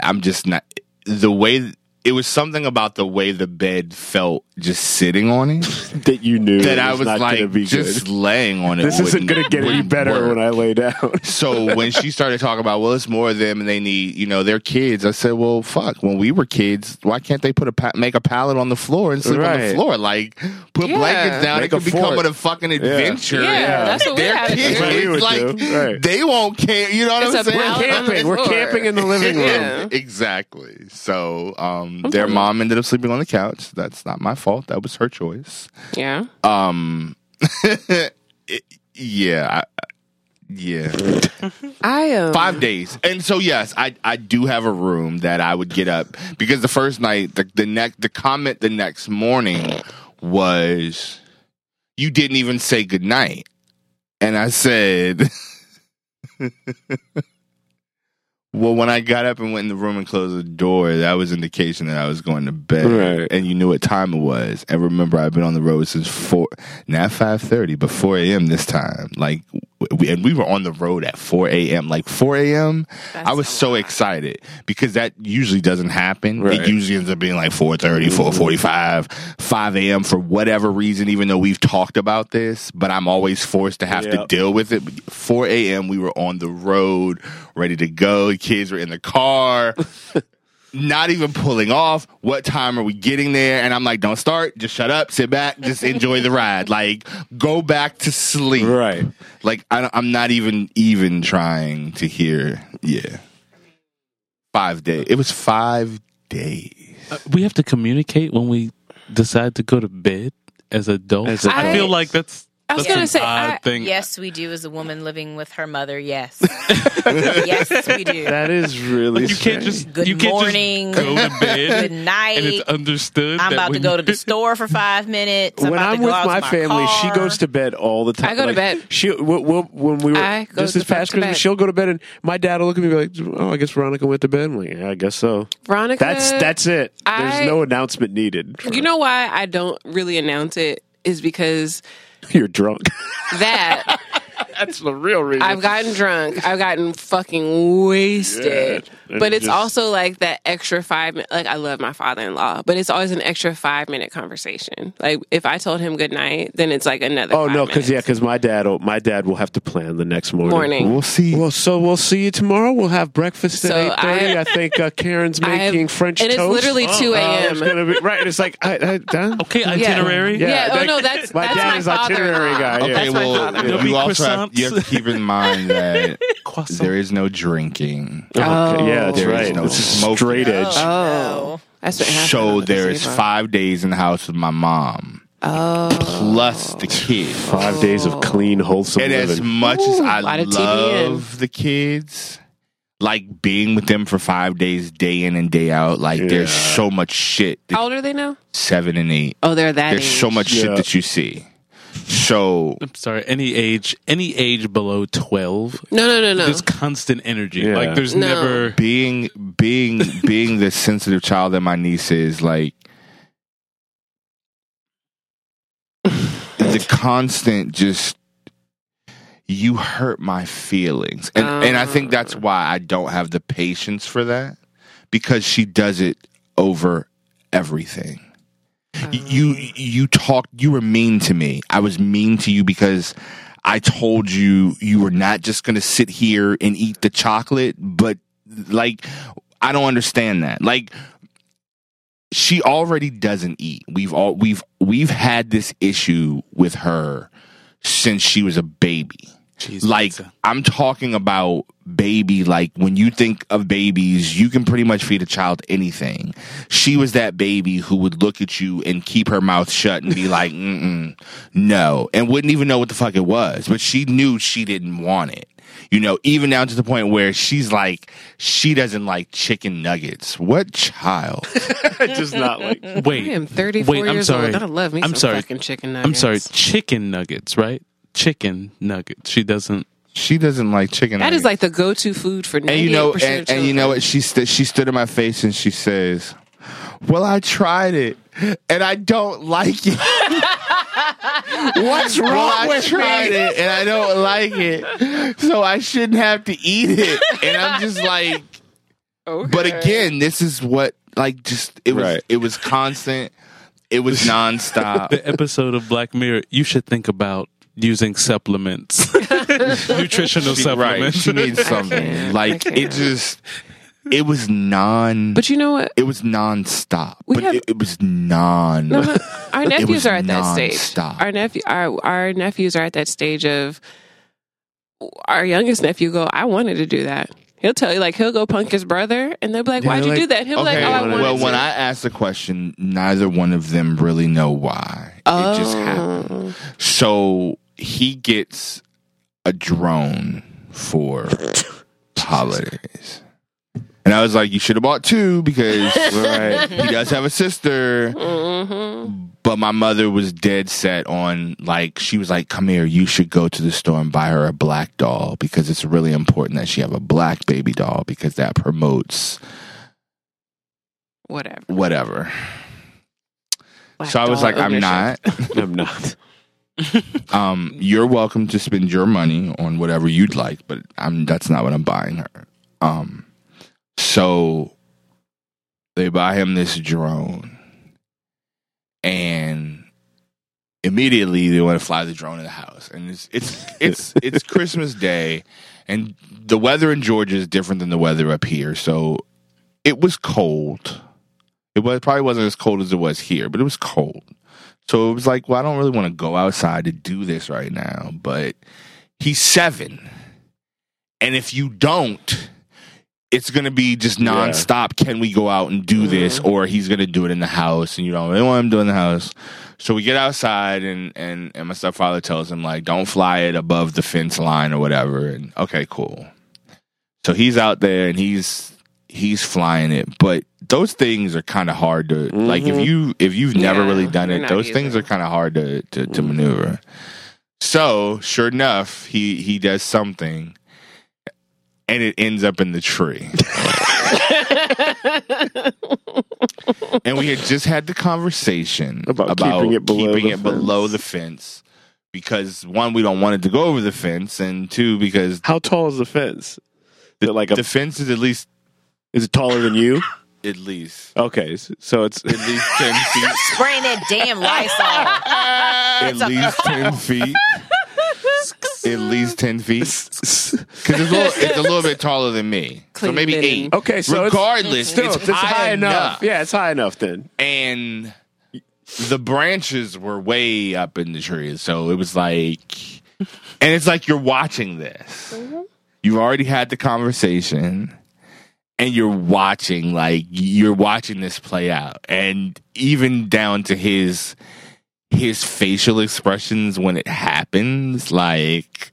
I'm just not. The way it was something about the way the bed felt just sitting on it that you knew that it I was not like be just good. laying on it. This isn't going to get any better work. when I lay down. So when she started talking about, well, it's more of them and they need, you know, they're kids. I said, well, fuck. When we were kids, why can't they put a pa- make a pallet on the floor and sleep on the floor? Like, put Yeah. blankets down. Make it a could become fort. a fucking adventure. Yeah, that's what we they're had kids. That's what we would like do. Right. they won't care. You know what It's I'm saying? We're camping. We're floor. camping in the living room. Yeah. Exactly. So, um, their mom ended up sleeping on the couch. That's not my fault. That was her choice. Yeah. Um, it- yeah, I, yeah. I um, five days and so yes i i do have a room that i would get up because the first night the, the next the comment the next morning was you didn't even say goodnight and i said well when i got up and went in the room and closed the door that was indication that i was going to bed. Right. and you knew what time it was. And remember i've been on the road since four not 5.30 but 4 a.m this time. Like we, and we were on the road at 4 a.m like 4 a.m i was so excited because that usually doesn't happen. Right. it usually ends up being like 4.30 4.45 mm-hmm. 5 a.m for whatever reason even though we've talked about this but i'm always forced to have to deal with it. 4 a.m we were on the road ready to go. The kids were in the car not even pulling off. What time are we getting there? And I'm like, don't start. Just shut up. Sit back. Just enjoy the ride. Like, go back to sleep. Right. Like, I, I'm not even even trying to hear. Yeah. Five days. It was five days. Uh, we have to communicate when we decide to go to bed as adults. As a- I feel like that's I was gonna say, I- thing. Yes, we do. As a woman living with her mother, yes, yes, we do. That is really. Like you can't just Good you can't morning. just go to bed Good night. and it's understood. I'm that about to go to the store for five minutes. when about I'm to go with out my to family, she goes to bed all the time. I go to bed. She we'll, we'll, when we were I go just to this bed past Christmas, she'll go to bed, and my dad will look at me and be like, "Oh, I guess Veronica went to bed." I'm like, "Yeah, I guess so." Veronica. That's that's it. There's I- no announcement needed. You know why I don't really announce it is because you're drunk. that that's the real reason. I've gotten drunk. I've gotten fucking wasted. Yeah. but it's Just- also like that extra five minute. Like I love my father in law, but it's always an extra five minute conversation. Like if I told him good night, then it's like another. Oh five no, because yeah, because my dad, will, my dad will have to plan the next morning. Morning. We'll see. Well, so we'll see you tomorrow. We'll have breakfast at So eight thirty. I, I- think uh, Karen's I have- making French and it's toast. literally 2 Uh, a.m.. it's right. It's like I, I, done? Okay, itinerary. Yeah, yeah. oh, like, no, that's- my that's dad my is itinerary father-in-law. guy. yeah. Okay, That's well, father. There'll be you also have, you have to keep in mind that there is no drinking. Okay, oh. yeah, that's There is right. no This is smoking. straight edge. Oh, I spent half So of it there on is the five days in the house with my mom, Oh, plus the kids. Five days of clean, wholesome And as living. much as Ooh, I lot of love the kids, like being with them for five days, day in and day out, like there's so much shit. that- How old are they now? seven and eight. Oh, they're that. There's age. so much Yeah. shit that you see. So I'm sorry. Any age, any age below twelve, No, no, no, no. there's constant energy. Yeah. Like there's No. never. being being being the sensitive child that my niece is, like the constant just you hurt my feelings. And and I think that's oh. why I don't have the patience for that. Because she does it over everything. You mm. you talked you were mean to me. I was mean to you because I told you you were not just going to sit here and eat the chocolate, but like I don't understand that. Like she already doesn't eat. We've all we've we've had this issue with her since she was a baby. Cheese like pizza. I'm talking about baby like when you think of babies you can pretty much feed a child anything she was that baby who would look at you and keep her mouth shut and be like Mm-mm, no and wouldn't even know what the fuck it was but she knew she didn't want it you know even down to the point where she's like she doesn't like chicken nuggets what child just not like Wait, I am 34 wait, I'm years sorry. old. I love me I'm some sorry. fucking chicken nuggets. I'm sorry, chicken nuggets, right? Chicken nuggets. She doesn't. she doesn't like chicken That nuggets. is like the go-to food for 98% and you know and, and you know what she st- she stood in my face and she says well i tried it and i don't like it what's wrong well, i tried it and i don't like it so i shouldn't have to eat it and i'm just like but again this is what like just it was Right. it was constant it was nonstop The episode of Black Mirror. You should think about using supplements, nutritional She- right supplements. she needs something like it just it was non But you know what? it was non-stop We but have- it, it was non No, no, our nephews are at that stage. nonstop. Our nephew, our our nephews are at that stage of. Our youngest nephew go. I wanted to do that. He'll tell you like he'll go punk his brother, and they'll be like, Yeah, "Why'd you like- do that?" He'll be like, "Oh, I wanted well, to." when I asked the question, neither one of them really know why. It just oh. happened. Oh. So he gets a drone for holidays. And I was like, you should have bought two because right, he does have a sister. Mm-hmm. But my mother was dead set on like she was like, "Come here, you should go to the store and buy her a black doll because it's really important that she have a black baby doll because that promotes Whatever. whatever." Black so I was like, "I'm not. I'm not. Um, you're welcome to spend your money on whatever you'd like, but I'm that's not what I'm buying her." Um, so they buy him this drone, and immediately they want to fly the drone in the house, and it's it's it's it's Christmas Day, and the weather in Georgia is different than the weather up here, so it was cold. It was probably wasn't as cold as it was here, but it was cold. So it was like, well, I don't really want to go outside to do this right now, but he's seven. And if you don't, it's going to be just Yeah. nonstop. Can we go out and do mm-hmm. this? Or he's going to do it in the house and you don't really want him doing the house. So we get outside and, and, and my stepfather tells him like, don't fly it above the fence line or whatever. And okay, cool. So he's out there and he's, he's flying it, but those things are kind of hard to like if Mhm. you if you've never Yeah, really done it those used things to are kind of hard to to, to maneuver so sure enough he he does something and it ends up in the tree and we had just had the conversation About keeping it below keeping the it below fence. the fence because one we don't want it to go over the fence and two because How tall is the fence? Is it like a, the fence is at least is it taller than you? at least Okay, so it's at least 10 feet Spraying that damn Lysol. at least 10 feet. At least 10 feet. Because it's, a little- it's a little bit taller than me. so maybe linen. eight. okay. So it's- Regardless, still, it's, high, enough. Yeah, it's high enough then. And the branches were way up in the trees. So it was like, and it's like you're watching this. Mm-hmm. You've already had the conversation. And you're watching, like you're watching this play out, and even down to his his facial expressions when it happens, like,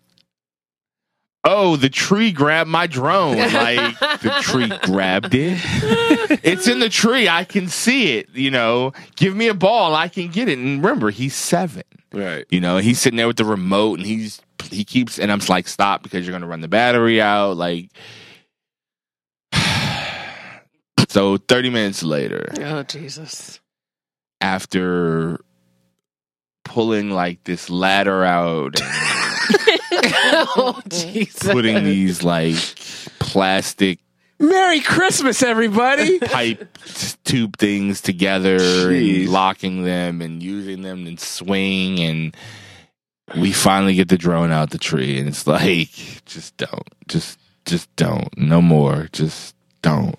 oh, the tree grabbed my drone. Like, the tree grabbed it. It's in the tree. I can see it. You know, give me a ball. I can get it. And remember, he's seven. Right. You know, he's sitting there with the remote and he's he keeps and I'm like, stop because you're gonna run the battery out. Like so 30 minutes later, Oh Jesus. after pulling like this ladder out oh Jesus. putting these like plastic Merry Christmas, everybody. pipe tube things together Jeez. and locking them and using them and swing and we finally get the drone out the tree and it's like just don't just just don't no more just don't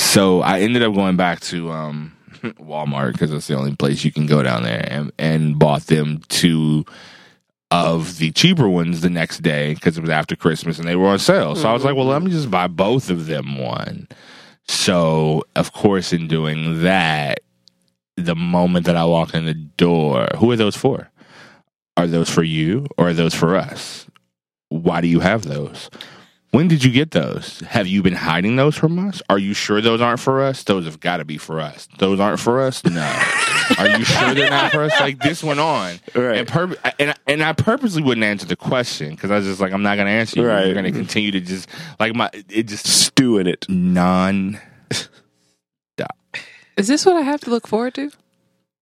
so i ended up going back to um walmart because it's the only place you can go down there and, and bought them two of the cheaper ones the next day because it was after christmas and they were on sale so i was like well let me just buy both of them one so of course in doing that the moment that i walk in the door who are those for are those for you or are those for us? Why do you have those? When did you get those? Have you been hiding those from us? Are you sure those aren't for us? Those have got to be for us. Those aren't for us? No. Are you sure they're not for us? Like this went on, Right. and pur- and and I purposely wouldn't answer the question because I was just like, I'm not going to answer you. Right. You're going to continue to just like my it just Stew in it. non. Stop. Is this what I have to look forward to?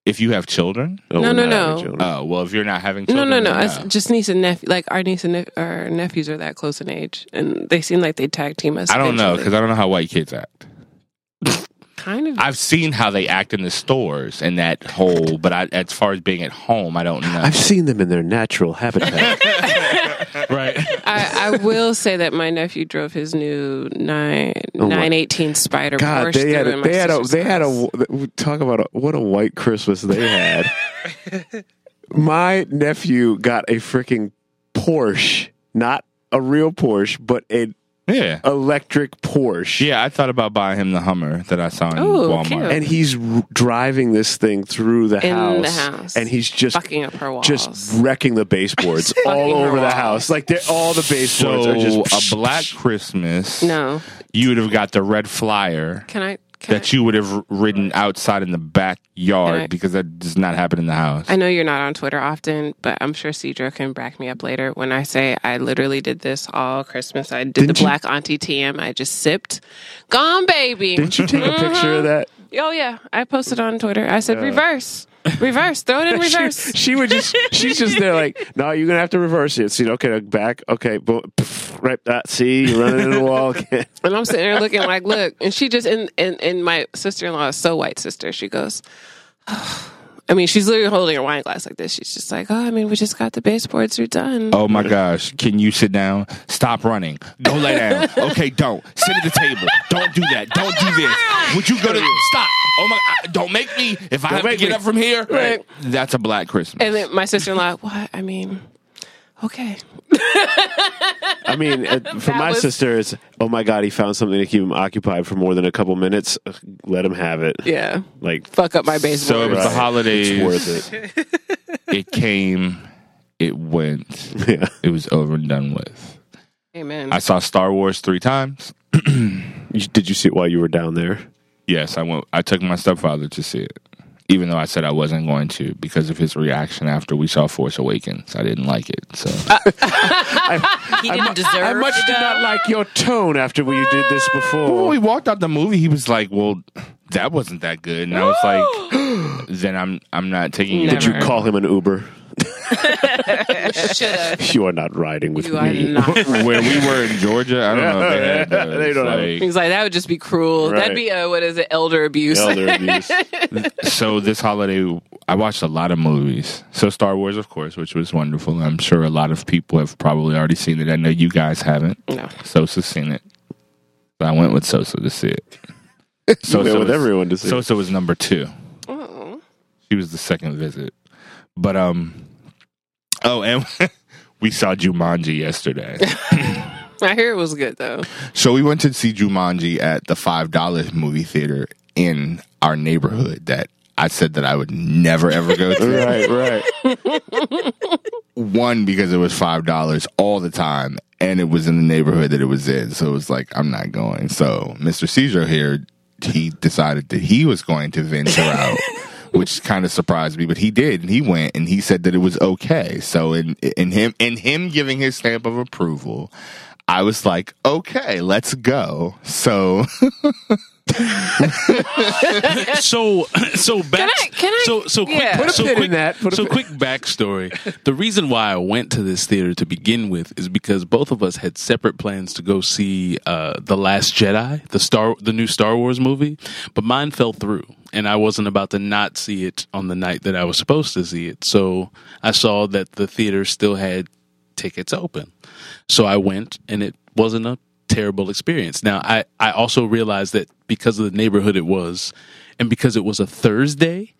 If you have children, Oh, No, no, no. oh well. If you're not having No, children, no, no. then It's just niece and nephew. Like our niece and nep- our nephews are that close in age, and they seem like they tag team us. I don't know because I don't know how white kids act. kind of. I've seen how they act in the stores and that whole, but I, as far as being at home, I don't know. I've seen them in their natural habitat. right. I, I will say that my nephew drove his new nine Oh my- nine eighteen Spyder God, Porsche they had a, they had a they had a talk about a, what a white Christmas they had. My nephew got a freaking Porsche, not a real Porsche, but an Yeah. electric Porsche. Yeah, I thought about buying him the Hummer that I saw in Ooh, Walmart. cute. And he's r- driving this thing through the In house, the house. and he's just fucking up her walls. just wrecking the baseboards all Fucking her over the walls. house. Like they're, all the baseboards So are just a Black Christmas, no. you would have got the red flyer Can I? Can that you would have ridden outside in the backyard I- because that does not happen in the house. I know you're not on Twitter often, but I'm sure Cedro can back me up later when I say I literally did this all Christmas. I did Didn't the you- black auntie TM. I just sipped. Gone, baby. Didn't you take a picture of mm-hmm. that? Oh, yeah. I posted on Twitter. I said, uh, reverse. Reverse. Throw it in reverse. She, she would just she's just there like no you're gonna have to reverse it see okay back okay boom, pff, right that see you're running into the wall again And I'm sitting there looking like, look. And she just, and, and, and my sister in law is so white sister. She goes, I mean, she's literally holding her wine glass like this. She's just like, oh, I mean, we just got the baseboards redone. Oh my gosh. Can you sit down? Stop running. Go lay down. Okay, don't. Sit at the table. Don't do that. Don't do this. Would you go to stop? Oh my I- don't make me if I have to get me. up from here. Right. That's a black Christmas. And then my sister in law, what? I mean, okay. I mean uh, for That my was- sister it's oh my god he found something to keep him occupied for more than a couple minutes Ugh, let him have it Yeah. like Fuck up my basement. so it baseboard. was the Right. holidays. it's worth it It came, it went, yeah it was over and done with. Amen. I saw Star Wars three times. You- did you see it while you were down there Yes, I went I took my stepfather to see it. Even though I said I wasn't going to because of his reaction after we saw Force Awakens. I didn't like it. So He didn't deserve I much to did not like your tone after we did this ah. before. when we walked out the movie, he was like, "Well, that wasn't that good," and I was like, "Then I'm I'm not taking did you call him an Uber Should you are not riding with You are me not. Where we were in Georgia, I don't know if they had those. They don't have- Like, He's like, that would just be cruel. Right. That'd be a, what is it, elder abuse. elder abuse so this holiday, I watched a lot of movies. So Star Wars, of course, which was wonderful. I'm sure a lot of people have probably already seen it. I know you guys haven't. No. Sosa's seen it. So I went with Sosa to see it. You went with was- everyone to see it. Sosa was number two. Oh. She was the second visit. But um oh and we saw Jumanji yesterday. I hear it was good, though. so we went to see Jumanji at the five dollar movie theater in our neighborhood that I said that I would never ever go to. right right One because it was five dollars all the time and it was in the neighborhood that it was in. So it was like I'm not going. So Mr. Cedro here he decided that he was going to venture out which kind of surprised me. But he did, and he went, and he said that it was okay. So in in him in him giving his stamp of approval, I was like, okay, let's go. So so so back I- can I- so so quick yeah. Put a so pin in quick that. Put a so pin- quick backstory. The reason why I went to this theater to begin with is because both of us had separate plans to go see uh, the Last Jedi, the Star the new Star Wars movie, but mine fell through, and I wasn't about to not see it on the night that I was supposed to see it. So I saw that the theater still had tickets open, so I went, and it wasn't a terrible experience. Now, I, I also realized that because of the neighborhood it was, and because it was a Thursday,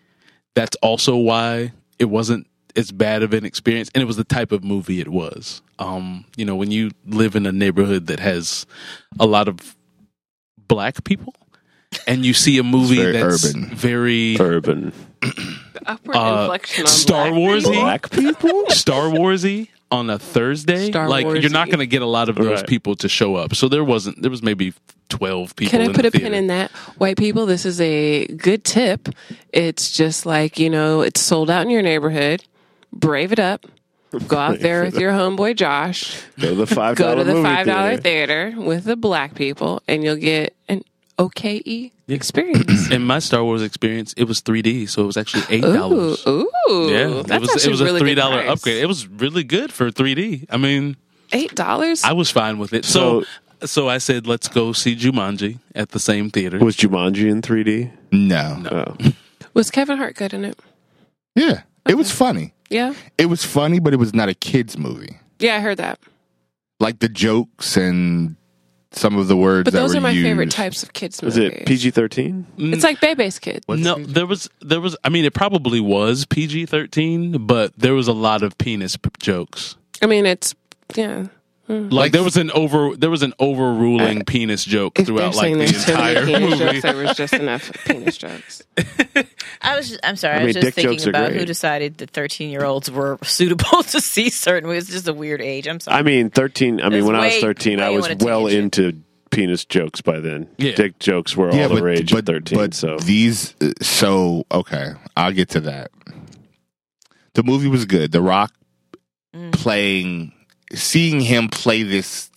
that's also why it wasn't as bad of an experience. And it was the type of movie it was. Um, you know, when you live in a neighborhood that has a lot of black people, and you see a movie very that's urban. very Urban Upward uh, inflection on Star black Warsy, black people. Star Warsy on a Thursday, Star like you're not going to get a lot of those Right. people to show up. So there wasn't. There was maybe twelve people. Can I in put the a pin theater. in that? White people, this is a good tip. It's just like, you know, it's sold out in your neighborhood. Brave it up. Go out there with your homeboy Josh. Go to the five Go to the movie five dollar theater. theater with the black people and you'll get an okay experience. In my Star Wars experience, it was 3D, so it was actually eight dollars. ooh. Yeah, That's it was it actually was a three dollar upgrade. It was really good for 3D. I mean, Eight dollars? I was fine with it. So so I said, let's go see Jumanji at the same theater. Was Jumanji in 3D? no, Oh. Was Kevin Hart good in it? yeah, it was funny. Yeah. It was funny, but it was not a kids movie. Yeah, I heard that. Like the jokes and some of the words But that those were are my favorite types of kids Was movies. it PG 13? It's mm. like Bebe's Kid. no, there was there was. I mean, it probably was PG thirteen, but there was a lot of penis p- jokes. I mean, it's yeah. Like, there was an over there was an overruling penis joke throughout like saying the there's too entire penis movie. jokes, there was just enough penis jokes. I was. Just, I'm sorry. I I, mean, was just dick thinking jokes are about great. who decided that 13 year olds were suitable to see certain movies. It's just a weird age. I'm sorry. I mean, 13. I mean, That's when I was 13, I was well into penis jokes by then. Yeah. Dick jokes were all the rage at 13. but so these, uh, so okay, I'll get to that. The movie was good. The Rock Mm. playing, seeing him play this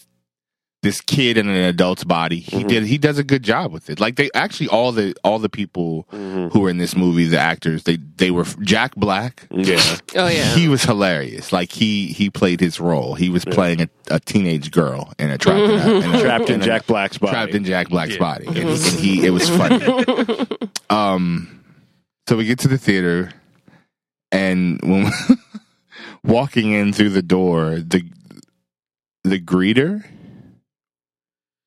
this kid in an adult's body, he Mm-hmm. did. He does a good job with it. Like they actually all the all the people who were in this movie, the actors, they they were Jack Black. yeah. Oh yeah. He was hilarious. Like he he played his role. He was playing a, a teenage girl in a trapped in, a, in a- Trapped in a- Jack Black's body. trapped in Jack Black's body, and, and he it was funny. um, so we get to the theater, and when walking in through the door, the the greeter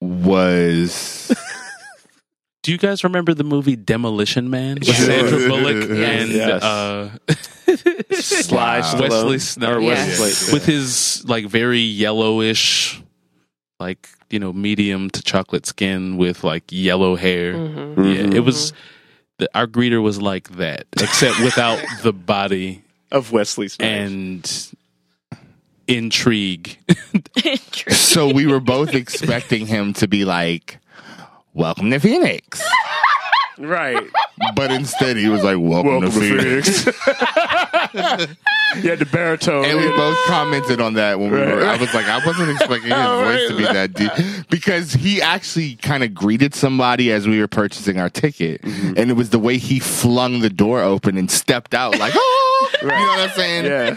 was Do you guys remember the movie Demolition Man with Sure. Sandra Bullock and Yes. uh, Sly Wow. Stallone. Wesley Snipes Yes. Wesley. with his like very yellowish, like you know medium to chocolate skin with like yellow hair? Mm-hmm. Yeah, it was. The, our greeter was like that, except without the body of Wesley Snipes. and intrigue. so we were both expecting him to be like, "Welcome to Phoenix," right. but instead he was like, "Welcome, Welcome to to Phoenix." Phoenix. you had the baritone. And we both commented on that when we were. I was like, I wasn't expecting his voice to be that deep because he actually kind of greeted somebody as we were purchasing our ticket, Mm-hmm. and it was the way he flung the door open and stepped out like, oh, you know what I'm saying? yeah.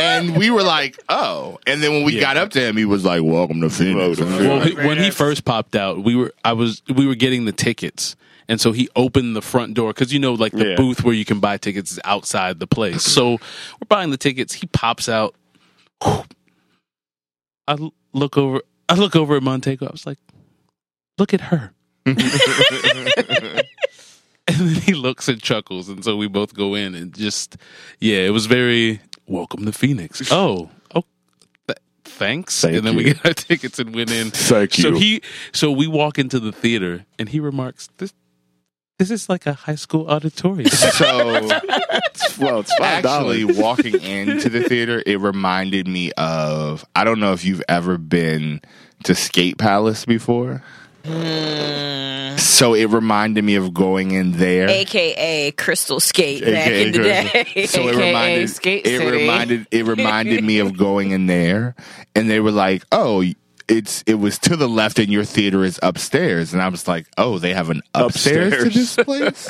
And we were like, oh. And then when we Yeah. got up to him, he was like, "Welcome to Phoenix." Welcome. well, he, when he first popped out, we were I was we were getting the tickets, and so he opened the front door because you know like the Yeah. booth where you can buy tickets is outside the place. So we're buying the tickets. He pops out. I l- look over. I look over at Montego. I was like, "Look at her." and then he looks and chuckles, and so we both go in and just yeah, it was very welcome to Phoenix. Oh, oh, th- thanks. Thank and then we you. get our tickets and went in. Thank So you. he, so we walk into the theater, and he remarks, "This, this is like a high school auditorium." So well, it's five actually, walking into the theater, it reminded me of. I don't know if you've ever been to Skate Palace before. Hmm. So it reminded me of going in there. AKA Crystal Skate back AKA in the Crystal. day. So it AKA reminded Skate it City. reminded it reminded me of going in there, and they were like, "Oh, it's it was to the left, and your theater is upstairs." And I was like, "Oh, they have an upstairs, to this place."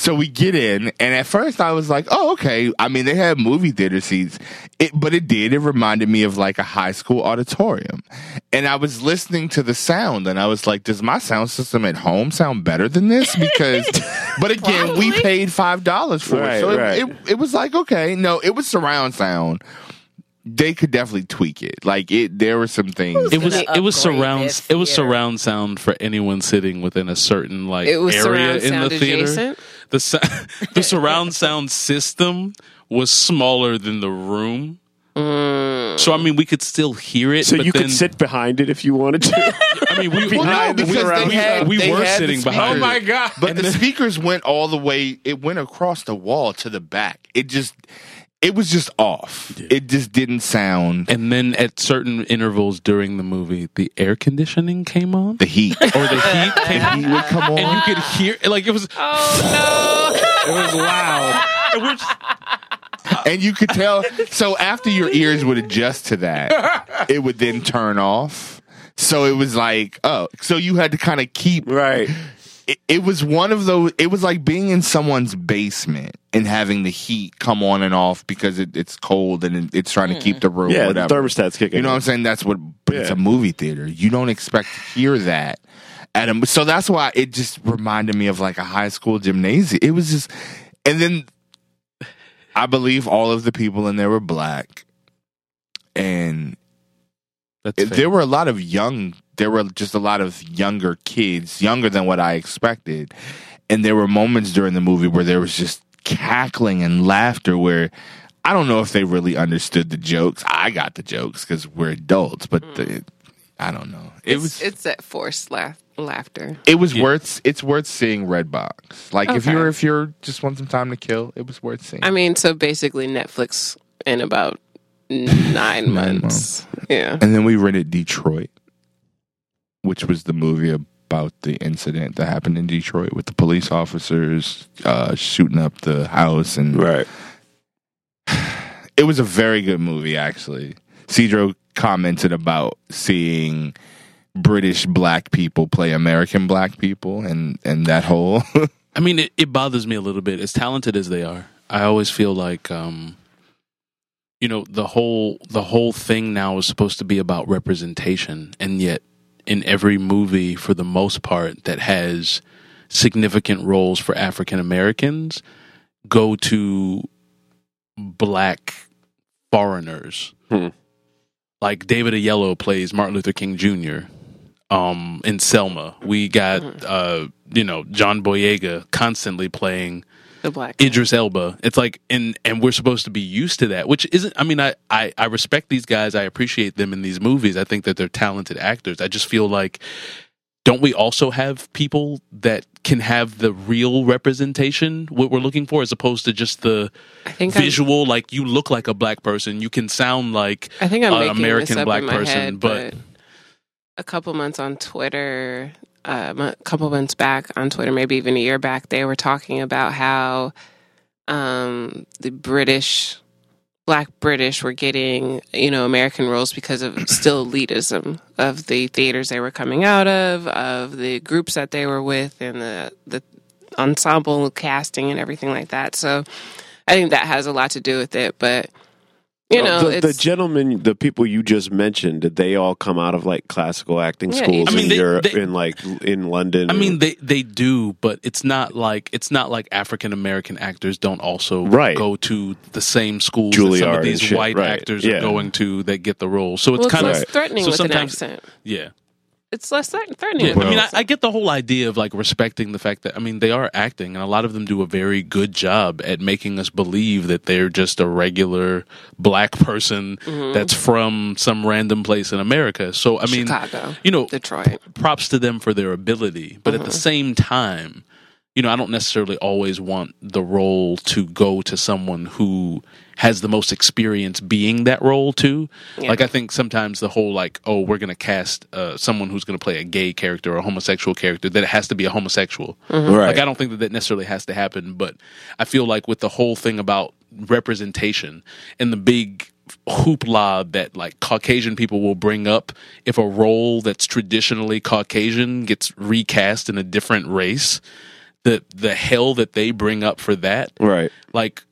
So we get in, and at first I was like, "Oh, okay." I mean, they had movie theater seats, it, but it did. It reminded me of like a high school auditorium, and I was listening to the sound, and I was like, "Does my sound system at home sound better than this?" Because, but again, we paid five dollars for Right, it, so it- it, it was like okay, no, it was surround sound. They could definitely tweak it. Like it, there were some things. It was it was surround it was surround sound for anyone sitting within a certain like It was area surround in the theater. adjacent? The the surround sound system was smaller than the room. Mm. So I mean, we could still hear it. So but you then, could sit behind it if you wanted to. I mean, we, Well, no, behind the surround had- sound. we were sitting speakers. behind. Oh my god! But the speakers went all the way. It went across the wall to the back. It just, it was just off. It just didn't sound And then at certain intervals during the movie, the air conditioning came on, the heat. or the heat came on, heat would come on. and you could hear like it was. Oh It was loud. And we're just- and you could tell. So after your ears would adjust to that, it would then turn off. So it was like, oh, so you had to kind of keep. right. It, it was one of those. It was like being in someone's basement and having the heat come on and off because it, it's cold and it, it's trying to keep hmm. the room. Yeah, the thermostat's kicking. You know what I'm saying? That's what. But it's a movie theater. You don't expect to hear that. At a, so that's why it just reminded me of like a high school gymnasium. It was just, and then I believe all of the people in there were black, and That's there were a lot of young. There were just a lot of younger kids, younger than what I expected, and there were moments during the movie where there was just cackling and laughter where. I don't know if they really understood the jokes. I got the jokes because we're adults, but mm. the, I don't know. It it's, was it's that forced laugh, laughter. it was worth it's worth seeing Redbox. Like if you're if you're just want some time to kill, it was worth seeing. I mean, so basically Netflix in about nine months. months. Yeah. and then we rented Detroit, which was the movie about the incident that happened in Detroit with the police officers uh, shooting up the house, and Right. it was a very good movie actually. Cedro commented about seeing British black people play American black people, and and that whole. I mean, it, it bothers me a little bit. As talented as they are, I always feel like, um, you know, the whole the whole thing now is supposed to be about representation, and yet in every movie, for the most part, that has significant roles for African Americans, go to black foreigners. Hmm. Like David Oyelowo plays Martin Luther King Jr. Um, in Selma, we got uh, you know John Boyega constantly playing The black. guy. Idris Elba. It's like and and we're supposed to be used to that, which isn't. I mean, I I, I respect these guys. I appreciate them in these movies. I think that they're talented actors. I just feel like. Don't we also have people that can have the real representation what we're looking for as opposed to just the I think I'm- visual like you look like a black person you can sound like I think I'm an American black person head, but but a couple months on Twitter, um, a couple months back on Twitter, maybe even a year back, they were talking about how um, the British, Black British, were getting you know American roles because of still elitism of the theaters they were coming out of, of the groups that they were with, and the the ensemble casting and everything like that. So I think that has a lot to do with it, but. You know, the, the gentlemen, the people you just mentioned, did they all come out of like classical acting Yeah, schools I mean, in they- Europe, they- in like in London? I mean, they they do, but it's not like it's not like African American actors don't also Right. go to the same schools Juilliard that some of and these shit, white right. actors Yeah. are going to that get the role. So it's well, kind less of threatening so with an sometimes- accent. yeah. It's less thre- threatening. with I mean, I. I get the whole idea of like respecting the fact that I mean they are acting, and a lot of them do a very good job at making us believe that they're just a regular black person Mm-hmm. that's from some random place in America. So I mean, Chicago, you know, Detroit. props to them for their ability, but Mm-hmm. at the same time, you know, I don't necessarily always want the role to go to someone who has the most experience being that role too. Yeah. Like I think sometimes the whole like, oh, we're gonna cast uh, someone who's gonna play a gay character or a homosexual character that it has to be a homosexual. Right. Like I don't think that that necessarily has to happen, but I feel like with the whole thing about representation and the big hoopla that like Caucasian people will bring up if a role that's traditionally Caucasian gets recast in a different race, the the hell that they bring up for that, Right. like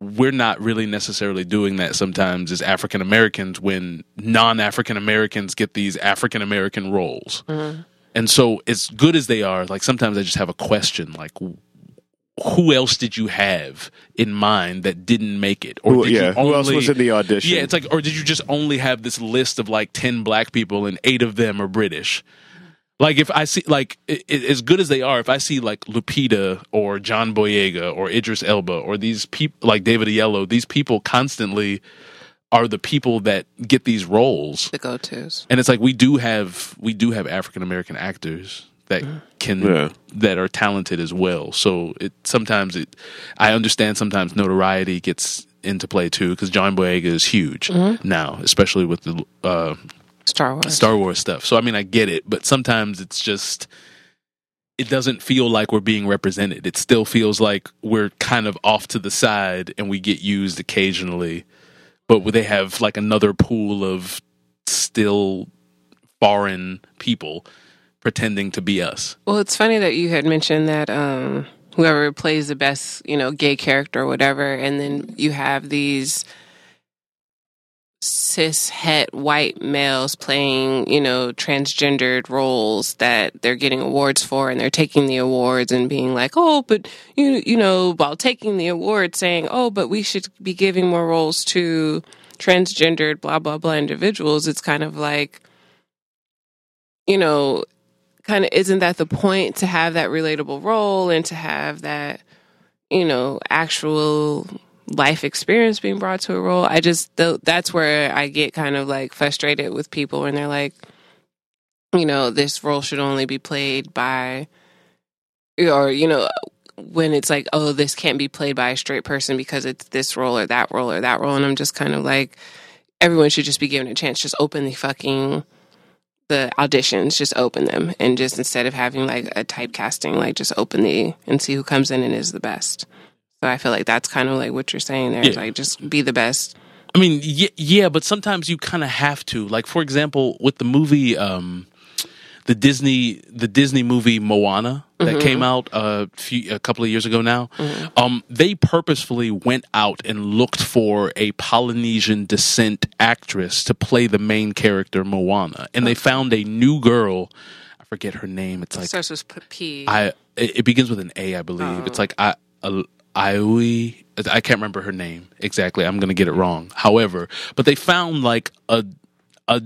we're not really necessarily doing that sometimes as African Americans when non African Americans get these African American roles. Mm-hmm. And so, as good as they are, like sometimes I just have a question like, who else did you have in mind that didn't make it? Or Who- did you yeah, who else was in the audition? Yeah, it's like, or did you just only have this list of like 10 black people and eight of them are British? Like if I see like i i- as good as they are, if I see like Lupita or John Boyega or Idris Elba or these people like David Oyelowo, these people constantly are the people that get these roles. The go tos. And it's like we do have we do have African American actors that can Yeah. that are talented as well. So it sometimes it I understand sometimes notoriety gets into play too because John Boyega is huge now, especially with the uh, Star Wars. Star Wars stuff. So I mean, I get it, but sometimes it's just it doesn't feel like we're being represented. It still feels like we're kind of off to the side and we get used occasionally, but they have like another pool of still foreign people pretending to be us. Well, it's funny that you had mentioned that um, whoever plays the best, you know, gay character or whatever, and then you have these cis het white males playing, you know, transgendered roles that they're getting awards for, and they're taking the awards and being like, oh, but you, you know, while taking the award, saying, oh, but we should be giving more roles to transgendered blah blah blah individuals. It's kind of like, you know, kind of isn't that the point to have that relatable role and to have that you know actual life experience being brought to a role i just th- that's where i get kind of like frustrated with people when they're like you know this role should only be played by or you know when it's like oh this can't be played by a straight person because it's this role or that role or that role. And i'm just kind of like everyone should just be given a chance. Just open the fucking the auditions, just open them. And just instead of having like a typecasting, like just open the and see who comes in and is the best. So I feel like that's kind of like what you're saying there. Yeah. Like just be the best. I mean, yeah, yeah but sometimes you kind of have to. Like, for example, with the movie, um, the Disney, the Disney movie Moana that came out a few, a couple of years ago now. Um, they purposefully went out and looked for a Polynesian descent actress to play the main character Moana, and they found a new girl. I forget her name. It's like Starts with p-. I it, it begins with an A, I believe. It's like I a- Ioi. I can't remember her name exactly. I'm gonna get it wrong. However, but they found like a a,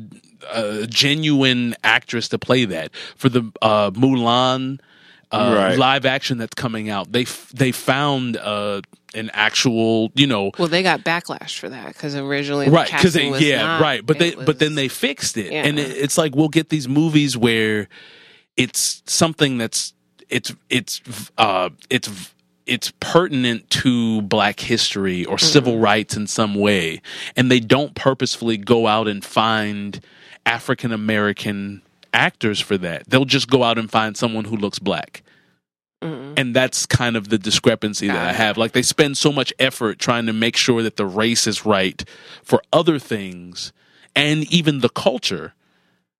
a genuine actress to play that for the uh, Mulan uh, Right. live action that's coming out. They f- they found uh, an actual you know well, they got backlash for that because originally, right because casting they was yeah not- right but they it but then they fixed it Yeah. and it, it's like we'll get these movies where it's something that's it's it's uh it's it's pertinent to black history or mm-hmm. civil rights in some way and they don't purposefully go out and find african american actors for that. They'll just go out and find someone who looks black. Mm-hmm. And that's kind of the discrepancy that I have. Like they spend so much effort trying to make sure that the race is right for other things and even the culture.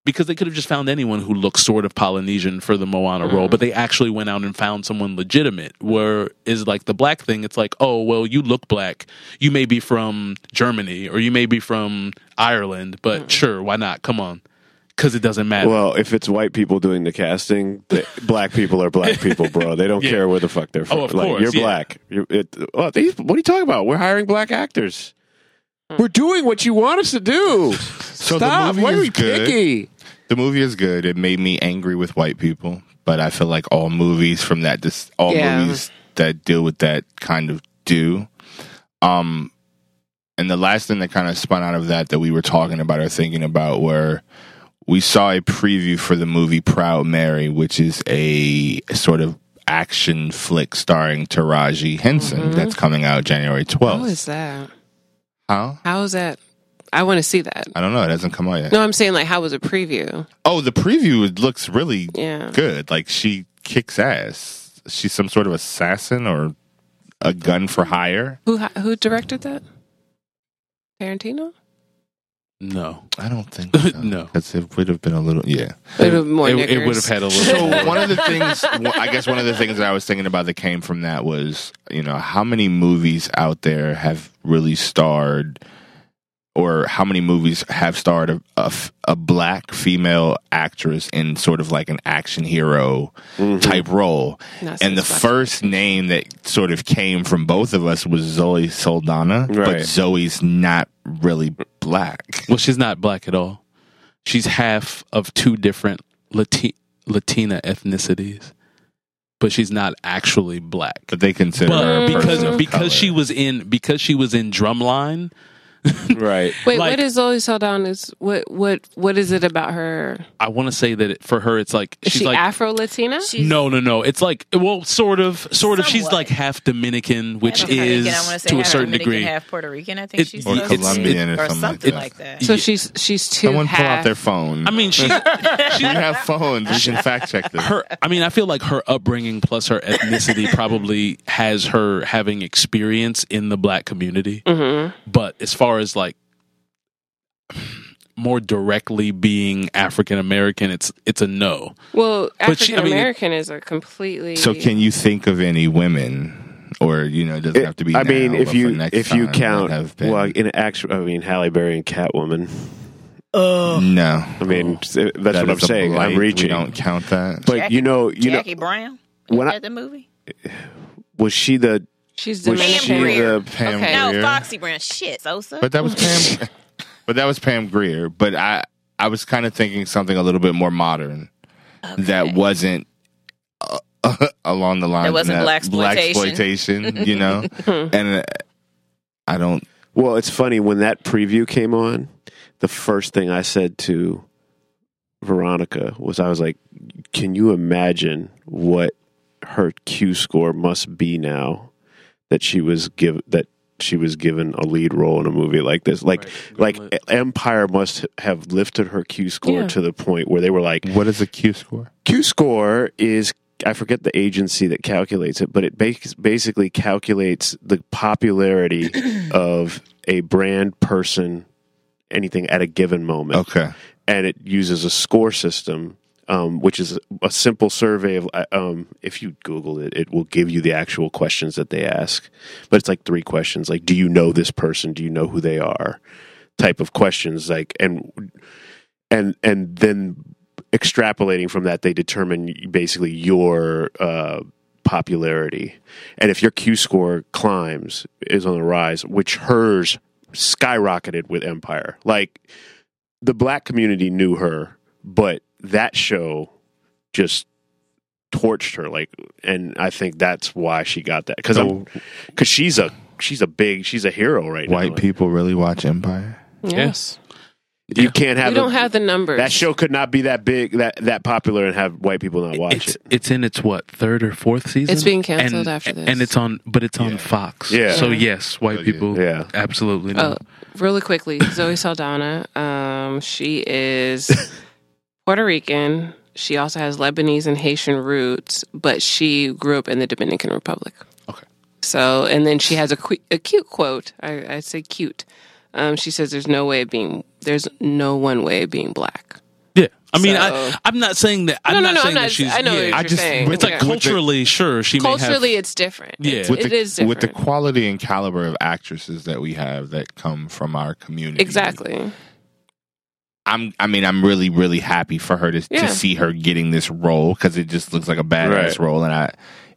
Because they could have just found anyone who looks sort of Polynesian for the Moana role, but mm-hmm. they actually went out and found someone legitimate. Where is like the black thing? It's like, oh well, you look black. You may be from Germany or you may be from Ireland, but mm. sure, why not? Come on, because it doesn't matter. Well, if it's white people doing the casting, the, black people are black people, bro. They don't Yeah. care where the fuck they're oh, from. Oh, of like, course, you're yeah. black. You're, it, oh, these, what are you talking about? We're hiring black actors. We're doing what you want us to do. So Stop. the movie Why are is we good. picky? The movie is good. It made me angry with white people, but I feel like all movies from that, dis- all Yeah. movies that deal with that kind of do. Um, and the last thing that kind of spun out of that that we were talking about or thinking about were we saw a preview for the movie Proud Mary, which is a sort of action flick starring Taraji Henson that's coming out January 12th. What is that? How? How is that? I want to see that. I don't know. It hasn't come out yet. No, I'm saying like how was a preview? Oh, the preview it looks really Yeah. good. Like she kicks ass. She's some sort of assassin or a gun for hire. Who who directed that? Tarantino. No, I don't think so. No. Because it would have been a little yeah. It would more it, it would have had a little. So one of the things, I guess, one of the things that I was thinking about that came from that was, you know, how many movies out there have really starred, or how many movies have starred a a black female actress in sort of like an action hero mm-hmm. type role, Not and the since first name that sort of came from both of us was Zoe Saldana, but Zoe's not really black. well, she's not black at all. She's half of two different Lati- Latina ethnicities, but she's not actually black. But they consider her But a because of because color. she was in because she was in Drumline, Right. Wait, like- what is Zoe is What what what is it about her? I want to say that it, for her it's like Is she's she like Afro Latina? She's no no no it's like well sort of sort of she's like half Dominican, which half Dominican, is I wanna say a half certain Dominican, degree. half Puerto Rican. I think It- she's or supposed Colombian or, or something, something like that. like that. so she's she's too Someone pull half. out their phone. I mean she we have phones. We can fact check this. her I mean I feel like her upbringing plus her ethnicity probably has her having experience in the black community. Mhm. But as far as like more directly being African American, it's it's a no. Well, But she- I African mean, American is a completely. So, can you think of any women, or you know, it doesn't have to be. I mean, if you if you count, have been- well, in actual, I mean, Halle Berry and Catwoman. Oh No, I mean, that's That what I'm saying. blight. I'm reaching. We don't count that. But you know, you know, Jackie Brown. when Was I- that the movie? was she the she's was Dominican. she Pam Grier. the Pam Okay. No, Foxy Brown. Shit, Sosa. But that was Pam. but that was Pam Grier. But I, I was kind of thinking something a little bit more modern that wasn't uh, along the lines That wasn't of black exploitation, you know. and uh, I don't. Well, it's funny when that preview came on. The first thing I said to Veronica was, "I was like, can you imagine what her Q score must be now that she was give that she was given a lead role in a movie like this? Like, like Empire must have lifted her Q score Yeah. to the point where they were like, What is a Q score? Q score is I forget the agency that calculates it, but it bas- basically calculates the popularity of a brand person anything at a given moment Okay. and it uses a score system um, which is a simple survey of uh, um, if you google it it will give you the actual questions that they ask. But it's like three questions like do you know this person? Do you know who they are? type of questions like and and and then extrapolating from that they determine basically your uh, popularity. And if your q score climbs is on the rise which hers skyrocketed with empire. Like the black community knew her, but that show just torched her. Like, and I think that's why she got that because So- because she's a she's a big she's a hero right now. White people really watch Empire. Yes. You can't have We don't a- have the numbers. that show could not be that big that that popular and have white people not watch It's it. it's in its what third or fourth season. It's being canceled And- after this. and it's on, but it's on Fox. Yeah. So yes, white Oh, yeah. people. Yeah. absolutely. Oh, No. really quickly, Zoe Saldana. Um, she is Puerto Rican. She also has Lebanese and Haitian roots, but she grew up in the Dominican Republic. Okay. So, and then she has a, que- a cute quote. I, I say cute. Um, she says, "There's no way of being. There's no one way of being black." Yeah, I mean, So- I, I'm not saying that. I'm no, no, not no. saying I'm not, that she's. I know yeah. what you're I just- saying. It's like Yeah. culturally, sure, she may culturally, have. it's different. Yeah. It's- With it the, is different. with the quality and caliber of actresses that we have that come from our community. exactly. I'm. I mean, I'm really, really happy for her to Yeah. to see her getting this role because it just looks like a badass Right. role, and I.